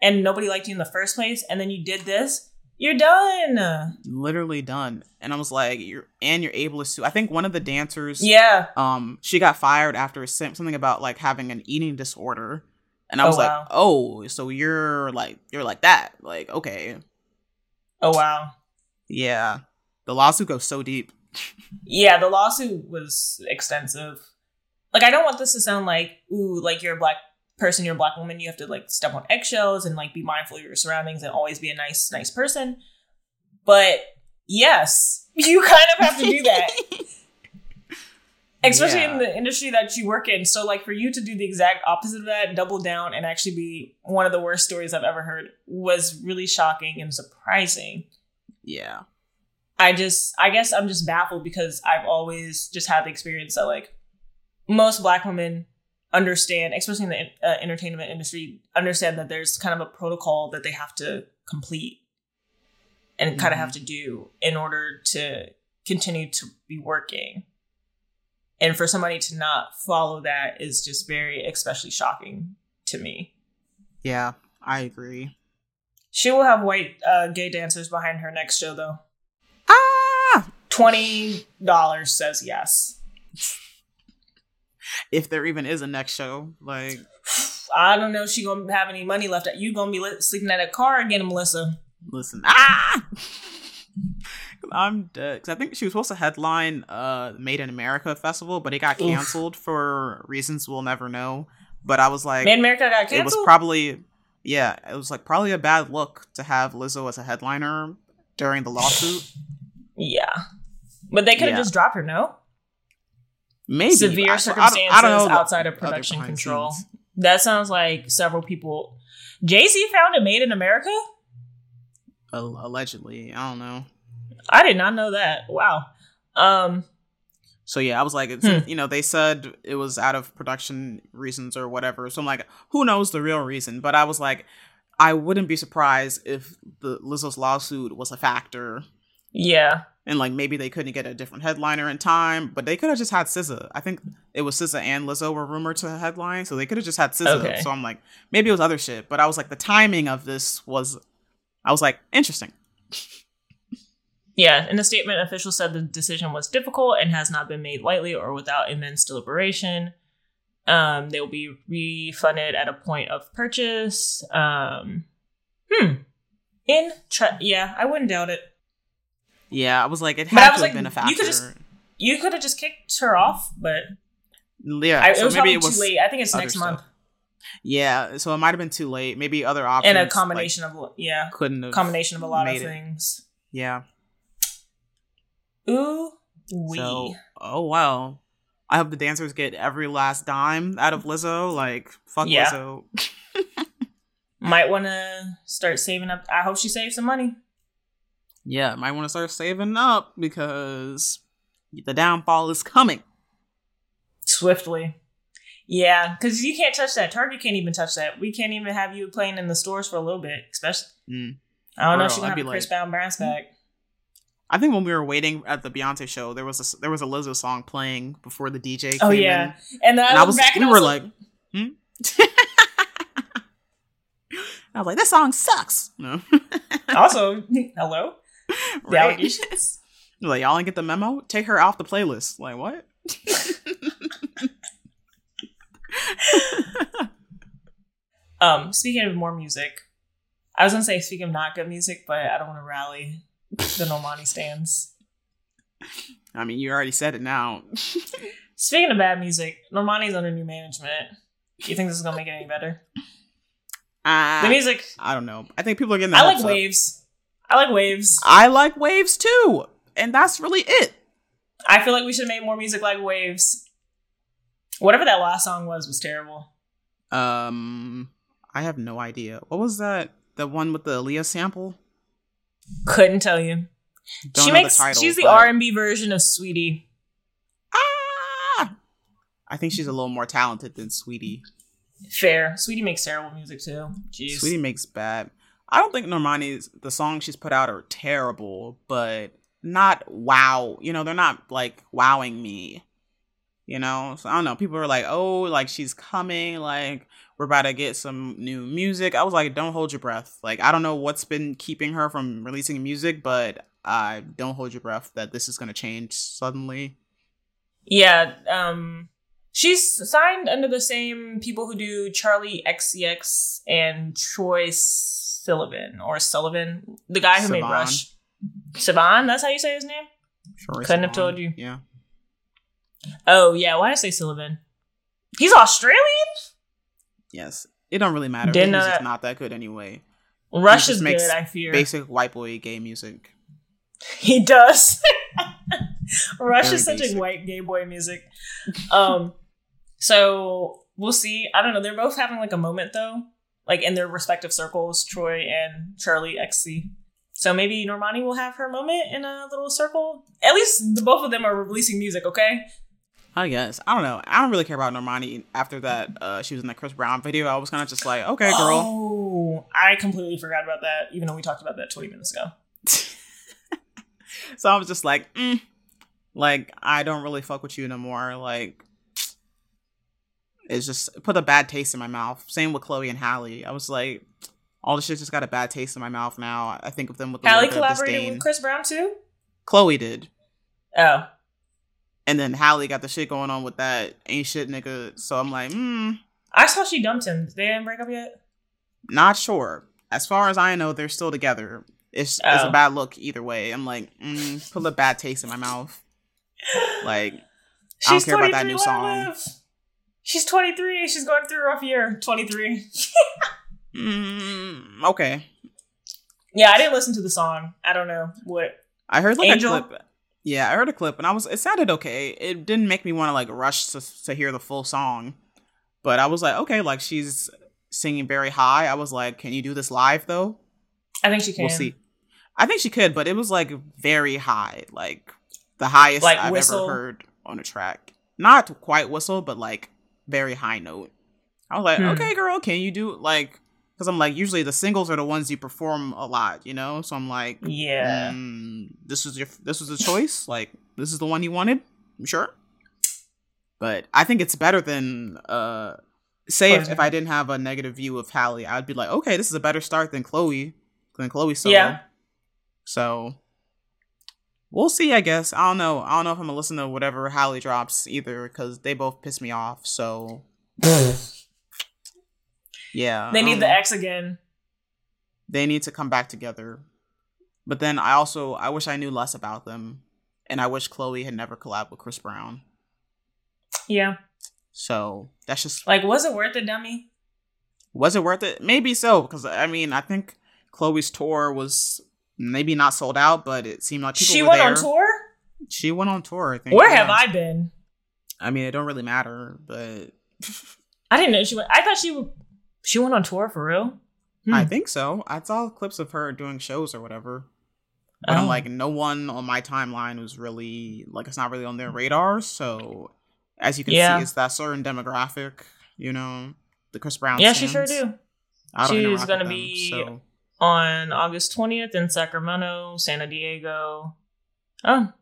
and nobody liked you in the first place, and then you did this. You're done. literally done and i was like you're and you're able to sue i think one of the dancers Yeah. um she got fired after something about like having an eating disorder and i Oh, was like wow. oh so you're like you're like that like okay Oh wow. yeah the lawsuit goes so deep Yeah, the lawsuit was extensive. Like, I don't want this to sound like, ooh, like you're a black person, you're a black woman, you have to like step on eggshells and like be mindful of your surroundings and always be a nice, nice person. But yes, you kind of have to do that. Especially Yeah. in the industry that you work in. So, like, for you to do the exact opposite of that, double down, and actually be one of the worst stories I've ever heard was really shocking and surprising. yeah I just, I guess I'm just baffled because I've always just had the experience that like most black women understand, especially in the uh, entertainment industry, understand that there's kind of a protocol that they have to complete and kind of have to do in order to continue to be working. And for somebody to not follow that is just very, especially shocking to me. yeah i agree She will have white uh, gay dancers behind her next show, though. ah Twenty dollars says yes. if there even is a next show like I don't know if she gonna have any money left. You gonna be li- sleeping at a car again, Melissa? listen ah i'm dead 'Cause i think she was supposed to headline uh made in america festival but it got Oof. canceled for reasons we'll never know but i was like Made in America got canceled. it was probably yeah it was like probably a bad look to have lizzo as a headliner during the lawsuit yeah, but they could have Yeah. just dropped her. No, Maybe severe I- so I don't- circumstances I don't outside of production control. scenes. That sounds like several people. Jay Z found it made in America. Allegedly, I don't know. I did not know that. Wow. Um. So yeah, I was like, it's, Hmm. you know, they said it was out of production reasons or whatever. So I'm like, who knows the real reason? But I was like, I wouldn't be surprised if the Lizzo's lawsuit was a factor, Yeah. and like maybe they couldn't get a different headliner in time, but they could have just had SZA. I think it was SZA and Lizzo were rumored to headline, so they could have just had SZA. Okay. So I'm like, maybe it was other shit. But I was like, the timing of this was, I was like, interesting. Yeah, in a statement, officials said the decision was difficult and has not been made lightly or without immense deliberation. Um, they will be refunded at a point of purchase. Um, hmm. In yeah, I wouldn't doubt it. Yeah, I was like, it had to was have like, been a you factor. could just- You could have just kicked her off, but yeah, I, it so was maybe it was too late. I think it's next stuff. month, Yeah, so it might have been too late. Maybe other options and a like, combination of yeah, couldn't have combination of a lot of made it. things. Yeah. Ooh, we. So, oh wow. I hope the dancers get every last dime out of Lizzo. Like, fuck Yeah. Lizzo. Might want to start saving up. I hope she saves some money. Yeah, might want to start saving up because the downfall is coming. swiftly. Yeah, because you can't touch that. Target can't even touch that. We can't even have you playing in the stores for a little bit, especially. Mm. I don't know if she's real, gonna have a Chris like- Brown back. I think when we were waiting at the Beyonce show, there was a there was a Lizzo song playing before the DJ came Oh yeah, in. and then And I, was back and we were like, hmm? I was like, this song sucks. No. also, hello, the allegations. Like, y'all didn't get the memo? Take her off the playlist. Like, what? Um, speaking of more music, I was gonna say speaking of not good music, but I don't want to rally the Normani stands. I mean, you already said it now. Speaking of bad music, Normani's under new management. Do You think this is gonna make it any better? Uh, The music, I don't know. I think people are getting. I like up. waves. I like waves. I like waves too, and that's really it. I feel like we should make more music like Waves. Whatever that last song was was terrible. Um, I have no idea. What was that? The one with the Aaliyah sample? Couldn't tell you. Don't she know the makes title, she's the R and B version of Saweetie. Ah! I think she's a little more talented than Saweetie. Fair. Saweetie makes terrible music too. Jeez. Saweetie makes bad. I don't think Normani's the songs she's put out are terrible, but not wow. You know, they're not like wowing me. You know, so I don't know. People are like, "Oh, like she's coming. Like we're about to get some new music." I was like, "Don't hold your breath." Like I don't know what's been keeping her from releasing music, but I don't hold your breath that this is gonna change suddenly. Yeah. Um. She's signed under the same people who do Charli XCX and Troy Sullivan or Sullivan, the guy who made Rush. Sivan, that's how you say his name. Sure, Couldn't have told you. Yeah. Oh yeah, why did I say Sullivan? He's Australian. Yes. It don't really matter. Didn't His know music's that. not that good anyway. Rush is makes good. I fear Basic white boy gay music. he does. Rush Very is such basic. a white gay boy music. Um, so we'll see. I don't know. They're both having like a moment though, like in their respective circles. Troy and Charli XC. So maybe Normani will have her moment in a little circle. At least the both of them are releasing music. Okay. I guess. I don't know. I don't really care about Normani after that. Uh, she was in the Chris Brown video. I was kind of just like, okay, girl. Oh, I completely forgot about that. Even though we talked about that twenty minutes ago. so I was just like, mm, like I don't really fuck with you no more. Like, it's just put a bad taste in my mouth. Same with Chloe and Halle. I was like, all the shit just got a bad taste in my mouth now. I think of them with a Halle collaborated with Chris Brown too. Chloe did. Oh, And then Halle got the shit going on with that ain't shit nigga. So I'm like, hmm, I saw she dumped him. They didn't break up yet. not sure. As far as I know, they're still together. It's it's Oh. a bad look either way. I'm like, mm, put a bad taste in my mouth. Like, I don't She's care about that 23, new song. She's 23. She's going through a rough year. 23. mm, okay. yeah, I didn't listen to the song. I don't know what. I heard like Angel? a clip. Yeah, I heard a clip and I was it sounded okay. It didn't make me want to like rush to to hear the full song. But I was like, okay, like she's singing very high. I was like, can you do this live though? I think she can. We'll see. I think she could, but it was like very high, like the highest Like I've whistle? ever heard on a track. Not quite whistle, but like very high note. I was like, Hmm. okay, girl, can you do like? Because I'm like, usually the singles are the ones you perform a lot, you know. So I'm like, Yeah. mm, this was your this was the choice. Like this is the one you wanted. I'm sure? But I think it's better than uh say if, if I didn't have a negative view of Halle, I'd be like, okay, this is a better start than Chloe than Chloe solo. Yeah. So we'll see. I guess I don't know. I don't know if I'm gonna listen to whatever Halle drops either because they both piss me off. So yeah, They need the know. X again. They need to come back together. But then I also I wish I knew less about them, and I wish Chloe had never collabed with Chris Brown. Yeah. So that's just Like, was it worth it, dummy? was it worth it? Maybe so because I mean I think Chloe's tour was maybe not sold out, but it seemed like people She went there. on tour? She went on tour. I think. Where yeah. have I been? I mean, it don't really matter, but I didn't know she went. I thought she she went on tour for real. Hmm. I think so. I saw clips of her doing shows or whatever. But I'm Oh. like, no one on my timeline was really like it's not really on their radar. So as you can Yeah. see, it's that certain demographic, you know, the Chris Brown. yeah, she sure do. She's gonna them, be- so On August twentieth in Sacramento, San Diego. Oh,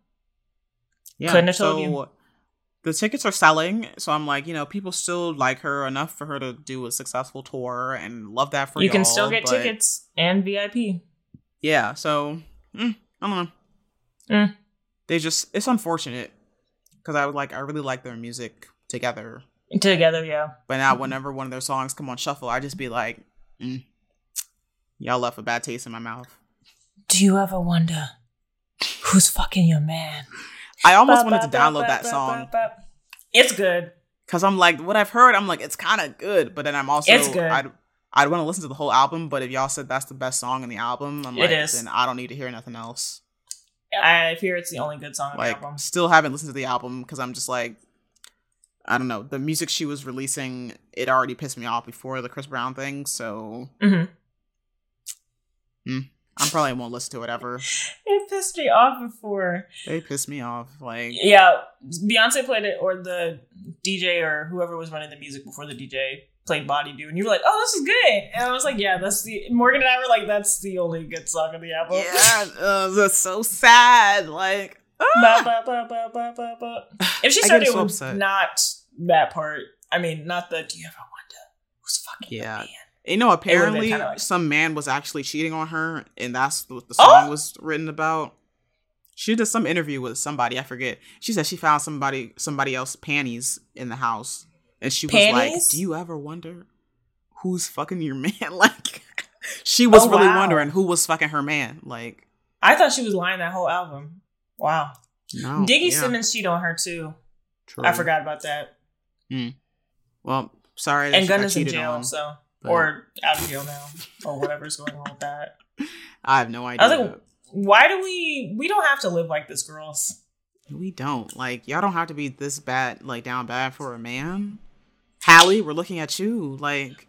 yeah. couldn't have so told you. The tickets are selling, so I'm like, you know, people still like her enough for her to do a successful tour, and love that for you can still get but- tickets and VIP. Yeah, so mm, I don't know. Mm. They just it's unfortunate because I would like I really like their music together, Together, yeah. but now whenever one of their songs come on shuffle, I just be like, mm, y'all left a bad taste in my mouth. Do you ever wonder who's fucking your man? I almost wanted to download that song. It's good. because I'm like, what I've heard, I'm like, it's kind of good, but then I'm also It's good. I'd I'd want to listen to the whole album, but if y'all said that's the best song in the album, I'm It like, is. then I don't need to hear nothing else. I fear it's the only good song on like the album. still haven't listened to the album because I'm just like I don't know the music she was releasing it already pissed me off before the Chris Brown thing so hmm I probably won't listen to it ever It pissed me off before. they pissed me off like Yeah, Beyonce played it, or the DJ or whoever was running the music before the DJ played Body Do, and you were like, "Oh, this is good," and I was like, "Yeah, that's the." Morgan and I were like, "That's the only good song on the album." yeah uh, that's so sad like ah! ba, ba, ba, ba, ba, ba. If she started so with upset. not that part, I mean, not the "Do you ever wonder who's fucking Yeah. Man?" you know apparently like- some man was actually cheating on her and that's what the song Oh! was written about she did some interview with somebody i forget she said she found somebody somebody else panties in the house and she was like do you ever wonder who's fucking your man like she was Oh, really wow. wondering who was fucking her man like I thought she was lying that whole album. Wow, no Diggy yeah, Simmons cheated on her too. true. I forgot about that. Hmm. well sorry that and Gunna's in cheated jail, on, so but or out of jail now, or whatever's going on with that. i have no idea. I was like, why do we? We don't have to live like this, girls. We don't. Like, y'all don't have to be this bad, like, down bad for a man. Halle, we're looking at you. Like,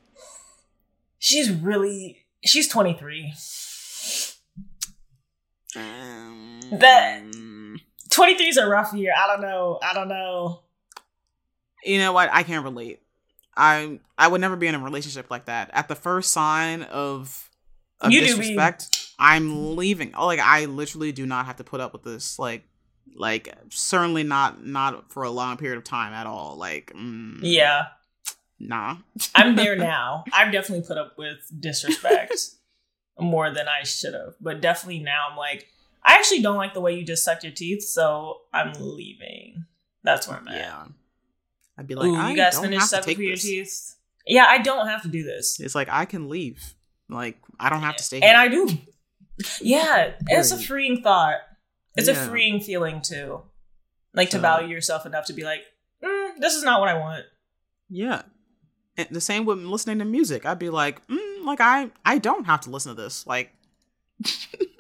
She's really. She's twenty three. um, That- 23 is a rough year. I don't know. I don't know. You know what? I can't relate. I I would never be in a relationship like that. At the first sign of, of You disrespect, I'm leaving. Oh, like I literally do not have to put up with this. Like, like certainly not not for a long period of time at all. Like, mm, Yeah, nah. I'm there now. I've definitely put up with disrespect more than I should have, but definitely now I'm like, I actually don't like the way you just sucked your teeth, so I'm leaving. That's where I'm at. Yeah. I'd be like, Ooh, I you guys don't finished have to sucking take for your teeth? Yeah, I don't have to do this. It's like I can leave. Like I don't have to stay. And here. I do. Yeah, it's a freeing thought. It's a freeing feeling too. Like to value yourself enough to be like, mm, this is not what I want. Yeah. And the same with listening to music. I'd be like, mm, like I I don't have to listen to this. Like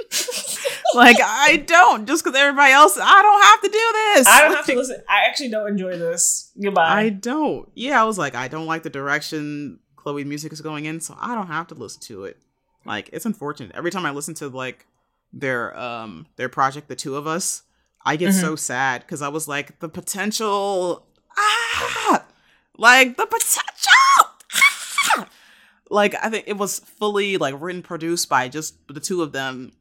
like I don't just because everybody else. I don't have to do this. I don't have to listen. I actually don't enjoy this. Goodbye. I don't. Yeah, I was like, I don't like the direction Chloe music is going in, so I don't have to listen to it. Like, it's unfortunate. Every time I listen to like their um their project, the two of us, I get so sad because I was like, the potential ah like the potential ah! like I think it was fully like written produced by just the two of them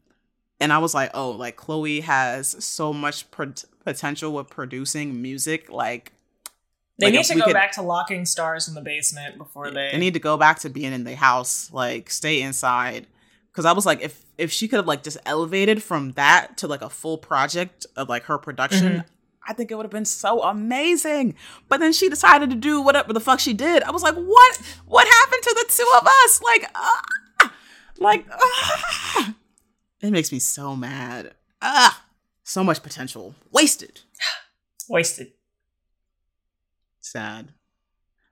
and I was like, oh, like Chloe has so much pro- potential with producing music. Like, they like, need to go could- back to locking stars in the basement before they. they need to go back to being in the house, like stay inside. Because I was like, if if she could have like just elevated from that to like a full project of like her production, Mhm. I think it would have been so amazing. But then she decided to do whatever the fuck she did. I was like, what? What happened to the two of us? Like, ah, like, ah. It makes me so mad. Ah, so much potential wasted. wasted. Sad.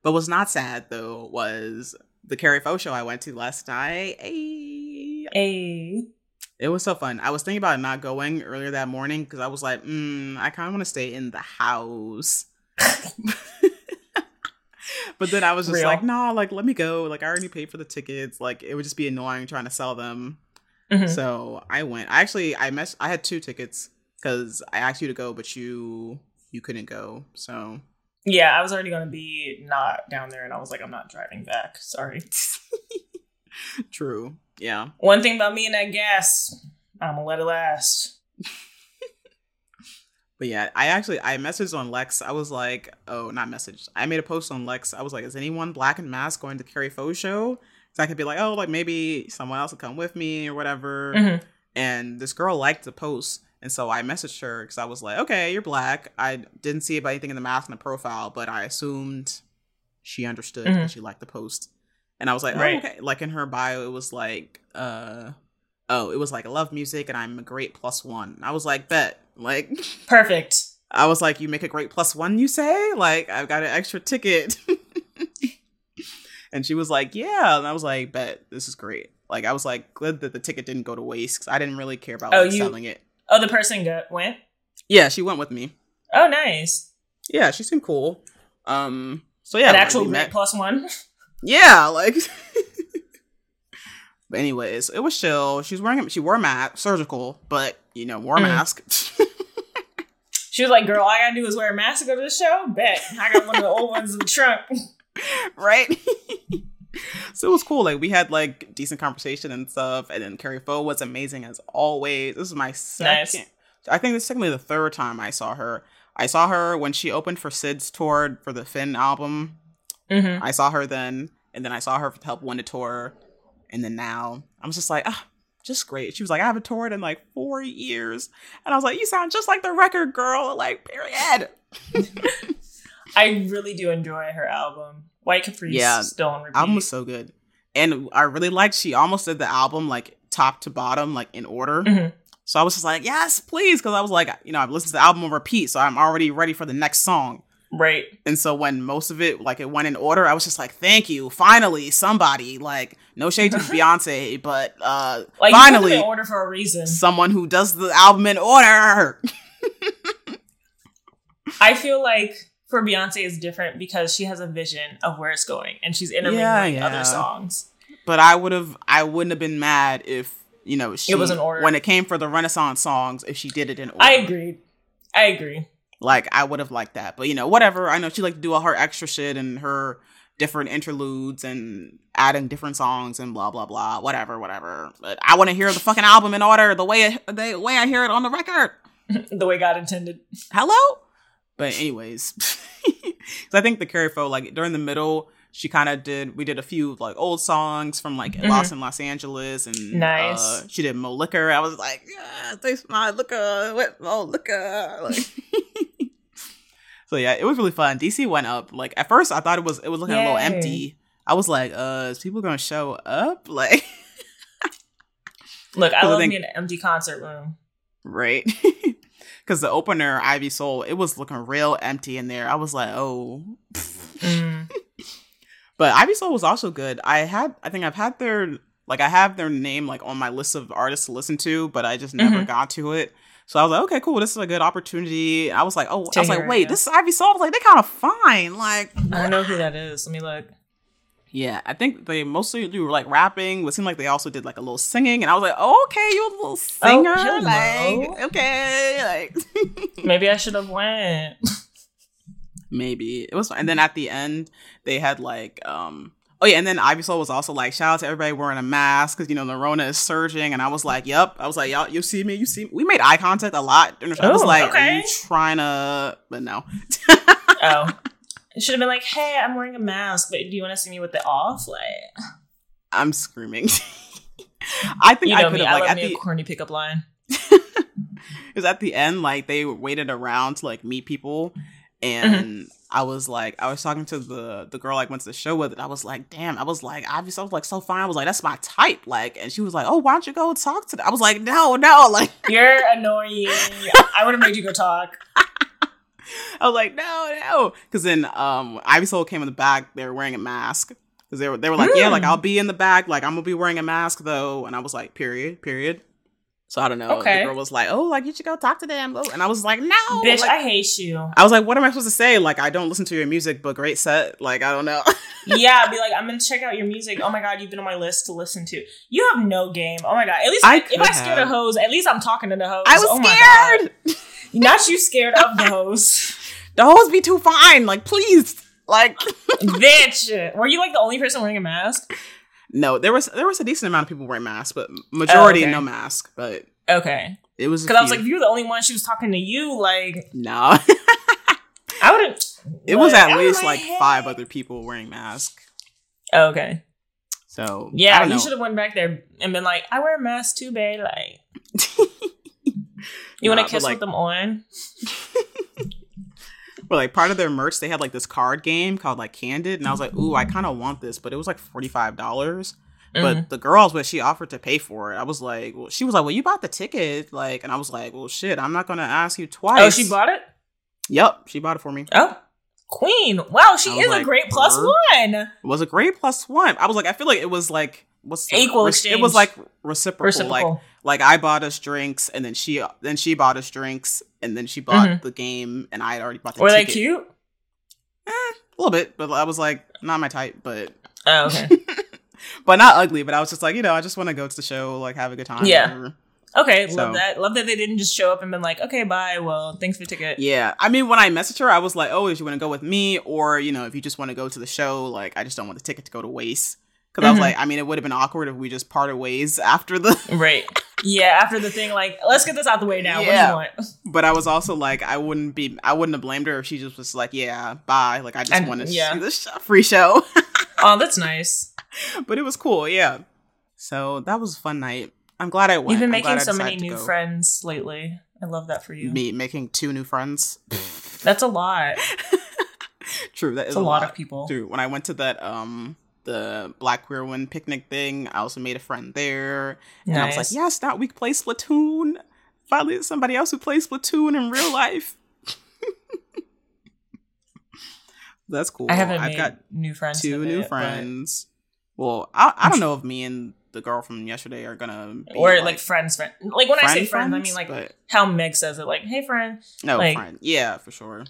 But what's not sad though was the Kari Faux show I went to last night. Ayy. A. It was so fun. I was thinking about not going earlier that morning because I was like, mm, I kind of want to stay in the house. but then I was just Real. like, nah, like let me go. Like I already paid for the tickets. Like it would just be annoying trying to sell them. Mhm. So I went. I actually I mess. I had two tickets because I asked you to go, but you you couldn't go. So Yeah, I was already going to be not down there, and I was like, I'm not driving back. Sorry. true. Yeah. One thing about me and that gas, I'm gonna let it last. But yeah, I actually I messaged on Lex. I was like, oh, not messaged. I made a post on Lex. I was like, is anyone black and mask going to Kari Faux's show? So I could be like, oh, like maybe someone else will come with me or whatever. Mhm. And this girl liked the post, and so I messaged her because I was like, okay, you're black. I didn't see about anything in the math in the profile, but I assumed she understood Mhm. because she liked the post. And I was like, Right. oh, okay. Like in her bio, it was like, uh, oh, it was like I love music and I'm a great plus one. I was like, bet. Like Perfect. I was like, you make a great plus one, you say? Like, I've got an extra ticket. and she was like, yeah. And I was like, bet, this is great. Like, I was like, glad that the ticket didn't go to waste because I didn't really care about Oh, like, you- selling it. Oh, the person got went. Yeah, she went with me. Oh, nice. Yeah, she seemed cool. Um, so yeah, An actual met. plus one. Yeah, like. but anyways, it was chill. She's wearing she wore a mask, surgical, but you know, wore a Mhm. mask. She was like, "Girl, all I gotta do is wear a mask to go to the show." Bet I got one of the old ones in the trunk. right? So it was cool. Like we had like decent conversation and stuff, and then Kari Faux was amazing as always. This is my second. Nice. I think this is technically the third time I saw her. I saw her when she opened for Syd's tour for the Fin album. Mm-hmm. I saw her then, and then I saw her for help win the tour, and then now I was just like, ah, just great. She was like, I haven't toured in like four years, and I was like, you sound just like the record girl, like period. I really do enjoy her album. White Caprice, Yeah, still on repeat. album was so good and i really liked she almost did the album like top to bottom like in order Mhm. so i was just like yes please because i was like you know i've listened to the album on repeat so i'm already ready for the next song right. and so when most of it like it went in order i was just like thank you finally somebody like no shade to beyonce but uh Like you put them finally in order for a reason. someone who does the album in order I feel like for Beyonce is different because she has a vision of where it's going, and she's intermingling Yeah, yeah. other songs. but i would have i wouldn't have been mad if you know she was in order. when it came for the renaissance songs if she did it in order I agreed. I agree. Like I would have liked that, but you know, whatever. I know she liked to do all her extra shit and her different interludes and adding different songs and blah blah blah. Whatever, whatever. But I want to hear the fucking album in order, the way it, the way I hear it on the record. the way God intended. Hello. But anyways, I think the Kari Faux like during the middle, she kind of did. We did a few like old songs from like Mhm. Lost En Los Angeles and Nice. Uh, she did Mo Liquor. I was like, yeah, taste my liquor with Mo Liquor. Like, so yeah, it was really fun. DC went up. Like at first, I thought it was it was looking a little empty. I was like, uh, is people gonna show up? Like, Look, I love think- me an empty concert room. right? Because the opener, Ivy Sole, it was looking real empty in there. I was like, oh. Mm. But Ivy Sole was also good. I had, I think I've had their Like I have their name like on my list of artists to listen to, but I just never Mhm. got to it. So I was like, okay, cool. This is a good opportunity. I was like, oh, To I was like, hear it, wait, this is Ivy Sole. I was like, they kind of fine. Like, I don't know who that is. Let me look. Yeah, I think they mostly do like rapping, but it seemed like they also did like a little singing. And I was like, oh, okay, you a little singer. hello. like, okay, like. Maybe I should have went. maybe it was fun. and then at the end they had like um oh yeah and then ivy sole was also like shout out to everybody wearing a mask because you know the rona is surging and i was like yep i was like y'all you see me you see me. we made eye contact a lot and i was Oh, like are you trying to but no Oh. It should have been like, hey, I'm wearing a mask, but do you want to see me with it off? Like, i'm screaming i think you i could have I like at the corny pickup line. because at the end like they waited around to like meet people and Mm-hmm. I was like, I was talking to the the girl I went to the show with, and I was like, damn, I was like, obviously, I was like so fine. I was like, that's my type, like, and she was like, oh, why don't you go talk to them? I was like, no, no, like, You're annoying. I would have made you go talk. I was like, no, no, because then um, Ivy Sole came in the back. They were wearing a mask because they were they were like, yeah, like Mm. I'll be in the back, like I'm gonna be wearing a mask though, and I was like, period, period. So I don't know. Okay. The girl was like, oh, like you should go talk to them, Oh, and I was like, no, Bitch, like, I hate you. I was like, what am I supposed to say? Like, I don't listen to your music, but great set. Like, I don't know. yeah, be like, I'm gonna check out your music. Oh my god, you've been on my list to listen to. You have no game. Oh my god. At least I if I scared have. a hose, at least I'm talking to the hose. I was oh my God. scared. Not you scared of the hose. The hose be too fine. Like, please. Like, Bitch. Were you like the only person wearing a mask? no, there was there was a decent amount of people wearing masks, but majority Oh, okay. no mask. But Okay. it was Because I was like, if you were the only one she was talking to you, like no. I wouldn't it was at least like, like five other people wearing masks. Oh, okay. So I Yeah, you should have went back there and been like, I wear a mask too, babe. Like you Nah, wanna kiss like- with them on? But like part of their merch, they had like this card game called like Candid, and I was like, ooh, I kind of want this, but it was like forty five dollars. But mm-hmm. the girls, but she offered to pay for it. I was like, well, she was like, well, you bought the ticket, like, and I was like, well, shit, I'm not gonna ask you oh, twice. Oh, she bought it? Yep, she bought it for me. Oh. Queen. Wow, she is a great one. It was a great plus one. I was like, I feel like it was like what's the- Equal It was like reciprocal. Reciprocal. Like like I bought us drinks, and then she then she bought us drinks, and then she bought Mhm. the game, and I had already bought the Were they cute? Eh, a little bit, but I was like, not my type, but Oh, okay. but not ugly. But I was just like, you know, I just want to go to the show, like have a good time. Yeah. whatever. Okay, So- love that. Love that they didn't just show up and been like, okay, bye. Well, thanks for the ticket. Yeah. I mean, when I messaged her, I was like, oh, if you want to go with me, or you know, if you just want to go to the show, like I just don't want the ticket to go to waste. Because I was Mhm. like, I mean, it would have been awkward if we just parted ways after the. Right. Yeah, after the thing, like, let's get this out the way now. Yeah. What do you want? But I was also like, I wouldn't be, I wouldn't have blamed her if she just was like, yeah, bye. Like I just want to yeah. see this sh- free show. Oh, that's nice. but it was cool, yeah. So that was a fun night. I'm glad I went. You've been I'm making so many new go. friends lately. I love that for you. Me making two new friends. That's a lot. True, that is It's a lot of people. True. When I went to that um the Black Queer One picnic thing, I also made a friend there. And I was like, Nice. yes, now we play Splatoon. Finally, somebody else who plays Splatoon in real life. That's cool. I haven't I've got new friends. two new it, but- friends. Well, I, I don't know if me and the girl from yesterday are gonna be Or like, friends, friend. Like when I say friend friends, I mean like but how Meg says it. Like, hey, friend. no like- friend. Yeah, for sure.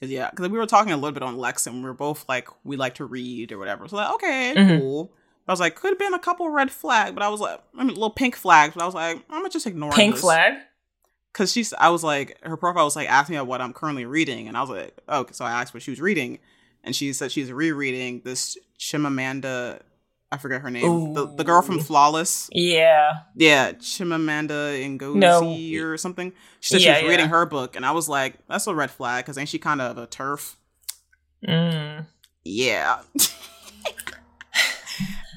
Cause yeah, because we were talking a little bit on Lex, and we were both like, we like to read or whatever. So like, okay, Mhm. cool. I was like, could have been a couple red flag, but I was like, I mean, little pink flags, but I was like, I'm gonna just ignore Pink this. flag. Cause she's, I was like, her profile was like asking me what I'm currently reading, and I was like, oh, so I asked what she was reading, and she said she's rereading this Chimamanda, I forget her name, the, the girl from Flawless. Yeah. Yeah, Chimamanda Ngozi No. or something. She said Yeah, she was reading her book, and I was like, that's a red flag, because ain't she kind of a turf? Mm. Yeah.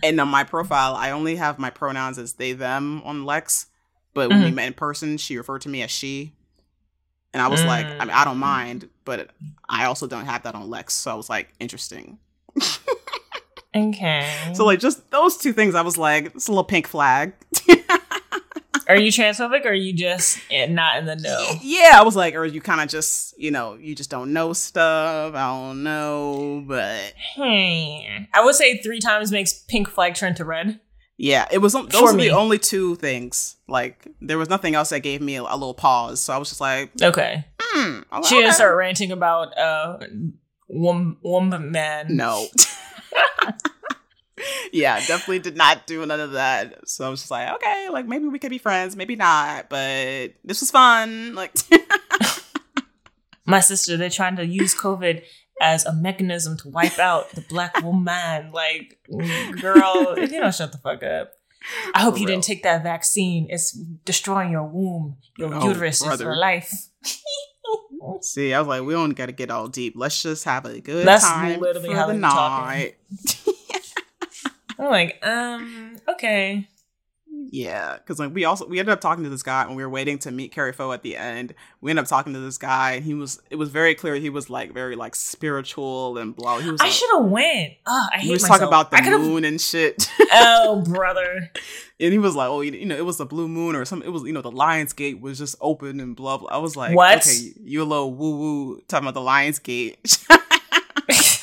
and on my profile, I only have my pronouns as they, them on Lex, but when we Mhm. met in person, she referred to me as she. And I was like, I mean, I don't Mm. mind, but I also don't have that on Lex. So I was like, interesting. Okay. So, like, just those two things, I was like, it's a little pink flag. are you transphobic or are you just not in the know? Yeah, I was like, or you kind of just, you know, you just don't know stuff. I don't know, but Hmm. I would say three times makes pink flag turn to red. Yeah, it was. Those For were me. the only two things. Like there was nothing else that gave me a, a little pause. So I was just like, Okay. hmm. I She like, didn't okay. start ranting about uh woman woman man. No. yeah, definitely did not do none of that. So I was just like, okay, like maybe we could be friends, maybe not, but this was fun. Like, My sister, they're trying to use COVID as a mechanism to wipe out the black woman. Like, mm, girl, you know, shut the fuck up. I hope For you real. didn't take that vaccine. It's destroying your womb, your Oh, uterus, is brother. for life. see, I was like, we don't got to get all deep. Let's just have a good That's time literally for how the they were talking. night. I'm like, um, okay. Yeah, because like we also we ended up talking to this guy when we were waiting to meet Kari Faux at the end. We ended up talking to this guy, and he was it was very clear he was like very like spiritual and blah. He was I like, should have went. Oh, I hate he was myself. talking about the moon and shit. Oh, brother. and he was like, "Oh, you, you know, it was the blue moon or something. It was, you know, the Lions Gate was just open and blah blah." I was like, What? Okay, you a little woo woo talking about the Lions Gate."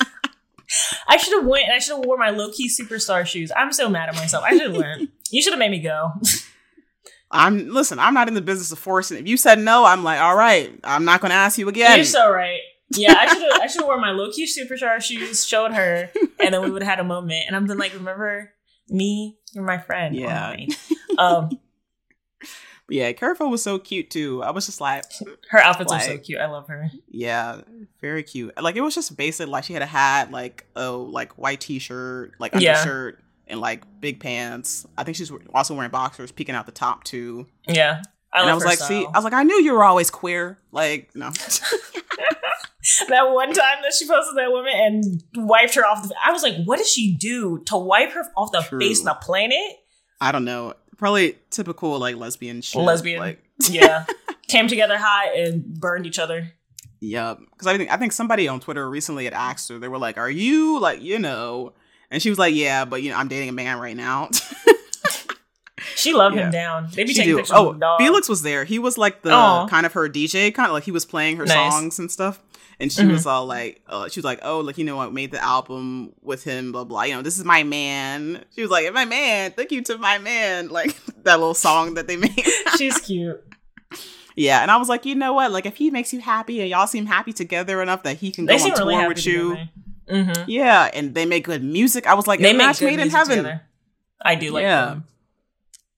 I should have went and I should have wore my low key superstar shoes. I'm so mad at myself. I should have went. You should have made me go. I'm listen. I'm not in the business of forcing. If you said no, I'm like, all right, I'm not going to ask you again. You're so right. Yeah, I should have. I should have worn my low key superstar shoes, showed her, and then we would have had a moment. And I'm then like, remember me? You're my friend. Oh, yeah. Alright. Yeah, Kari Faux was so cute too. I was just like, her outfits are so cute. I love her. yeah, very cute. Like it was just basic. Like she had a hat, like a like white t-shirt, like Yeah. undershirt, and like big pants. I think she's also wearing boxers, peeking out the top too. Yeah, I love and I was like, see. I was like, I knew you were always queer. Like, no. that one time that she posted that woman and wiped her off the. I was like, what did she do to wipe her off the True. face of the planet? I don't know. Probably typical like lesbian shit. Lesbian. Like, Yeah, came together high and burned each other. yeah. Because I think I think somebody on Twitter recently had asked her. They were like, "Are you like you know?" And she was like, "Yeah, but you know, I'm dating a man right now." She loved Yeah. him down. They be She taking do. pictures Oh. Felix was there. He was like the Aw. kind of her DJ, kind of like he was playing her Nice. songs and stuff. And she Mhm. was all like, uh, she was like, oh, like you know, I made the album with him, blah blah. You know, this is my man. She was like, my man. Thank you to my man. Like that little song that they made. She's cute. yeah, and I was like, you know what? Like if he makes you happy and y'all seem happy together enough that he can They go on tour really with you. Mm-hmm. Yeah, and they make good music. I was like, They match made in heaven. together. I do like Yeah. them.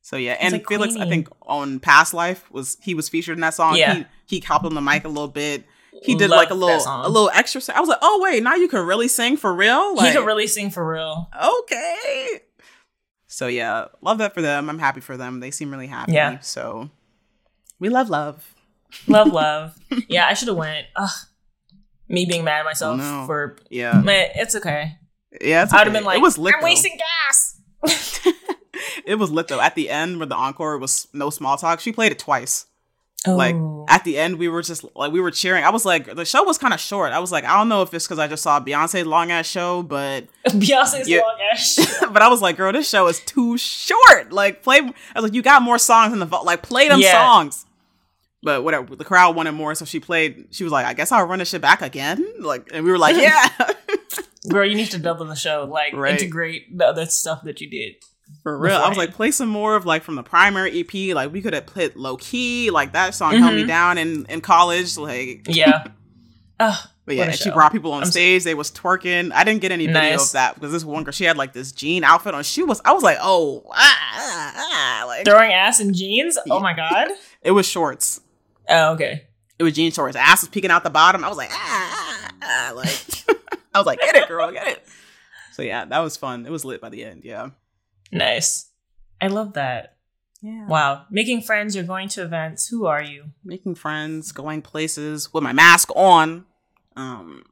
So yeah, and like Felix, I think on Past Life was he was featured in that song. Yeah. He he hopped on the mic a little bit. He did like a little a little extra. I was like, oh wait, now you can really sing for real. Like, he could really sing for real. okay. So yeah, love that for them. I'm happy for them. They seem really happy. Yeah. So we love love. Love, love. yeah, I should have went. Ugh. Me being mad at myself Oh, no. for Yeah. man, it's okay. Yeah. It's I would have been like, it was lit. I'm though. wasting gas. it was lit though. At the end, where the encore was no small talk, she played it twice. Oh. Like at the end, we were just like we were cheering. I was like, the show was kind of short. I was like, I don't know if it's because I just saw Beyonce's long ass show, but Beyonce's Yeah. long ass but I was like, girl, this show is too short. Like play. I was like, you got more songs in the vault. Like play them Yeah. songs. But whatever, the crowd wanted more, so she played. She was like, I guess I'll run this shit back again. Like, and we were like, yeah, Girl, you need to double the show. Like Right. integrate the other stuff that you did. For real. I was like, play some more of like from the primary EP. Like we could have put low key. Like that song held me Mhm. down in in college. Like Yeah. Ugh. But yeah, she brought people on I'm so- stage. They was twerking. I didn't get any video Nice. of that because this one girl, she had like this jean outfit on. She was, I was like, oh, ah, ah, ah, like Throwing ass in jeans. Yeah. Oh my god. it was shorts. Oh, okay. It was jean shorts. Ass was peeking out the bottom. I was like, ah, ah, ah, like I was like, get it, girl, get it. So yeah, that was fun. It was lit by the end. Yeah, Nice. I love that. yeah. Wow. Making friends, you're going to events. Who are you? Making friends, going places with my mask on. Um,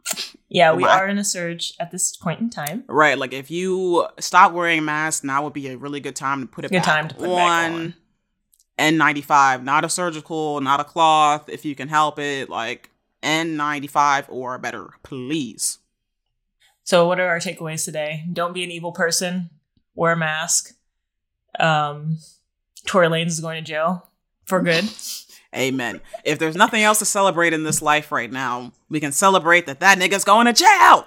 Yeah, we my- are in a surge at this point in time. Right, like if you stop wearing a mask, now would be a really good time to put it Good back time to put it on. on. N95, not a surgical, not a cloth, if you can help it, like N95 or better, please. So, what are our takeaways today? Don't be an evil person wear a mask. Um, Tory Lanez is going to jail for good. Amen. If there's nothing else to celebrate in this life right now, we can celebrate that that nigga's going to jail.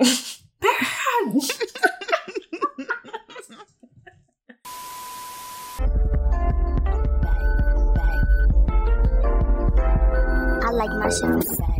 I like my shit.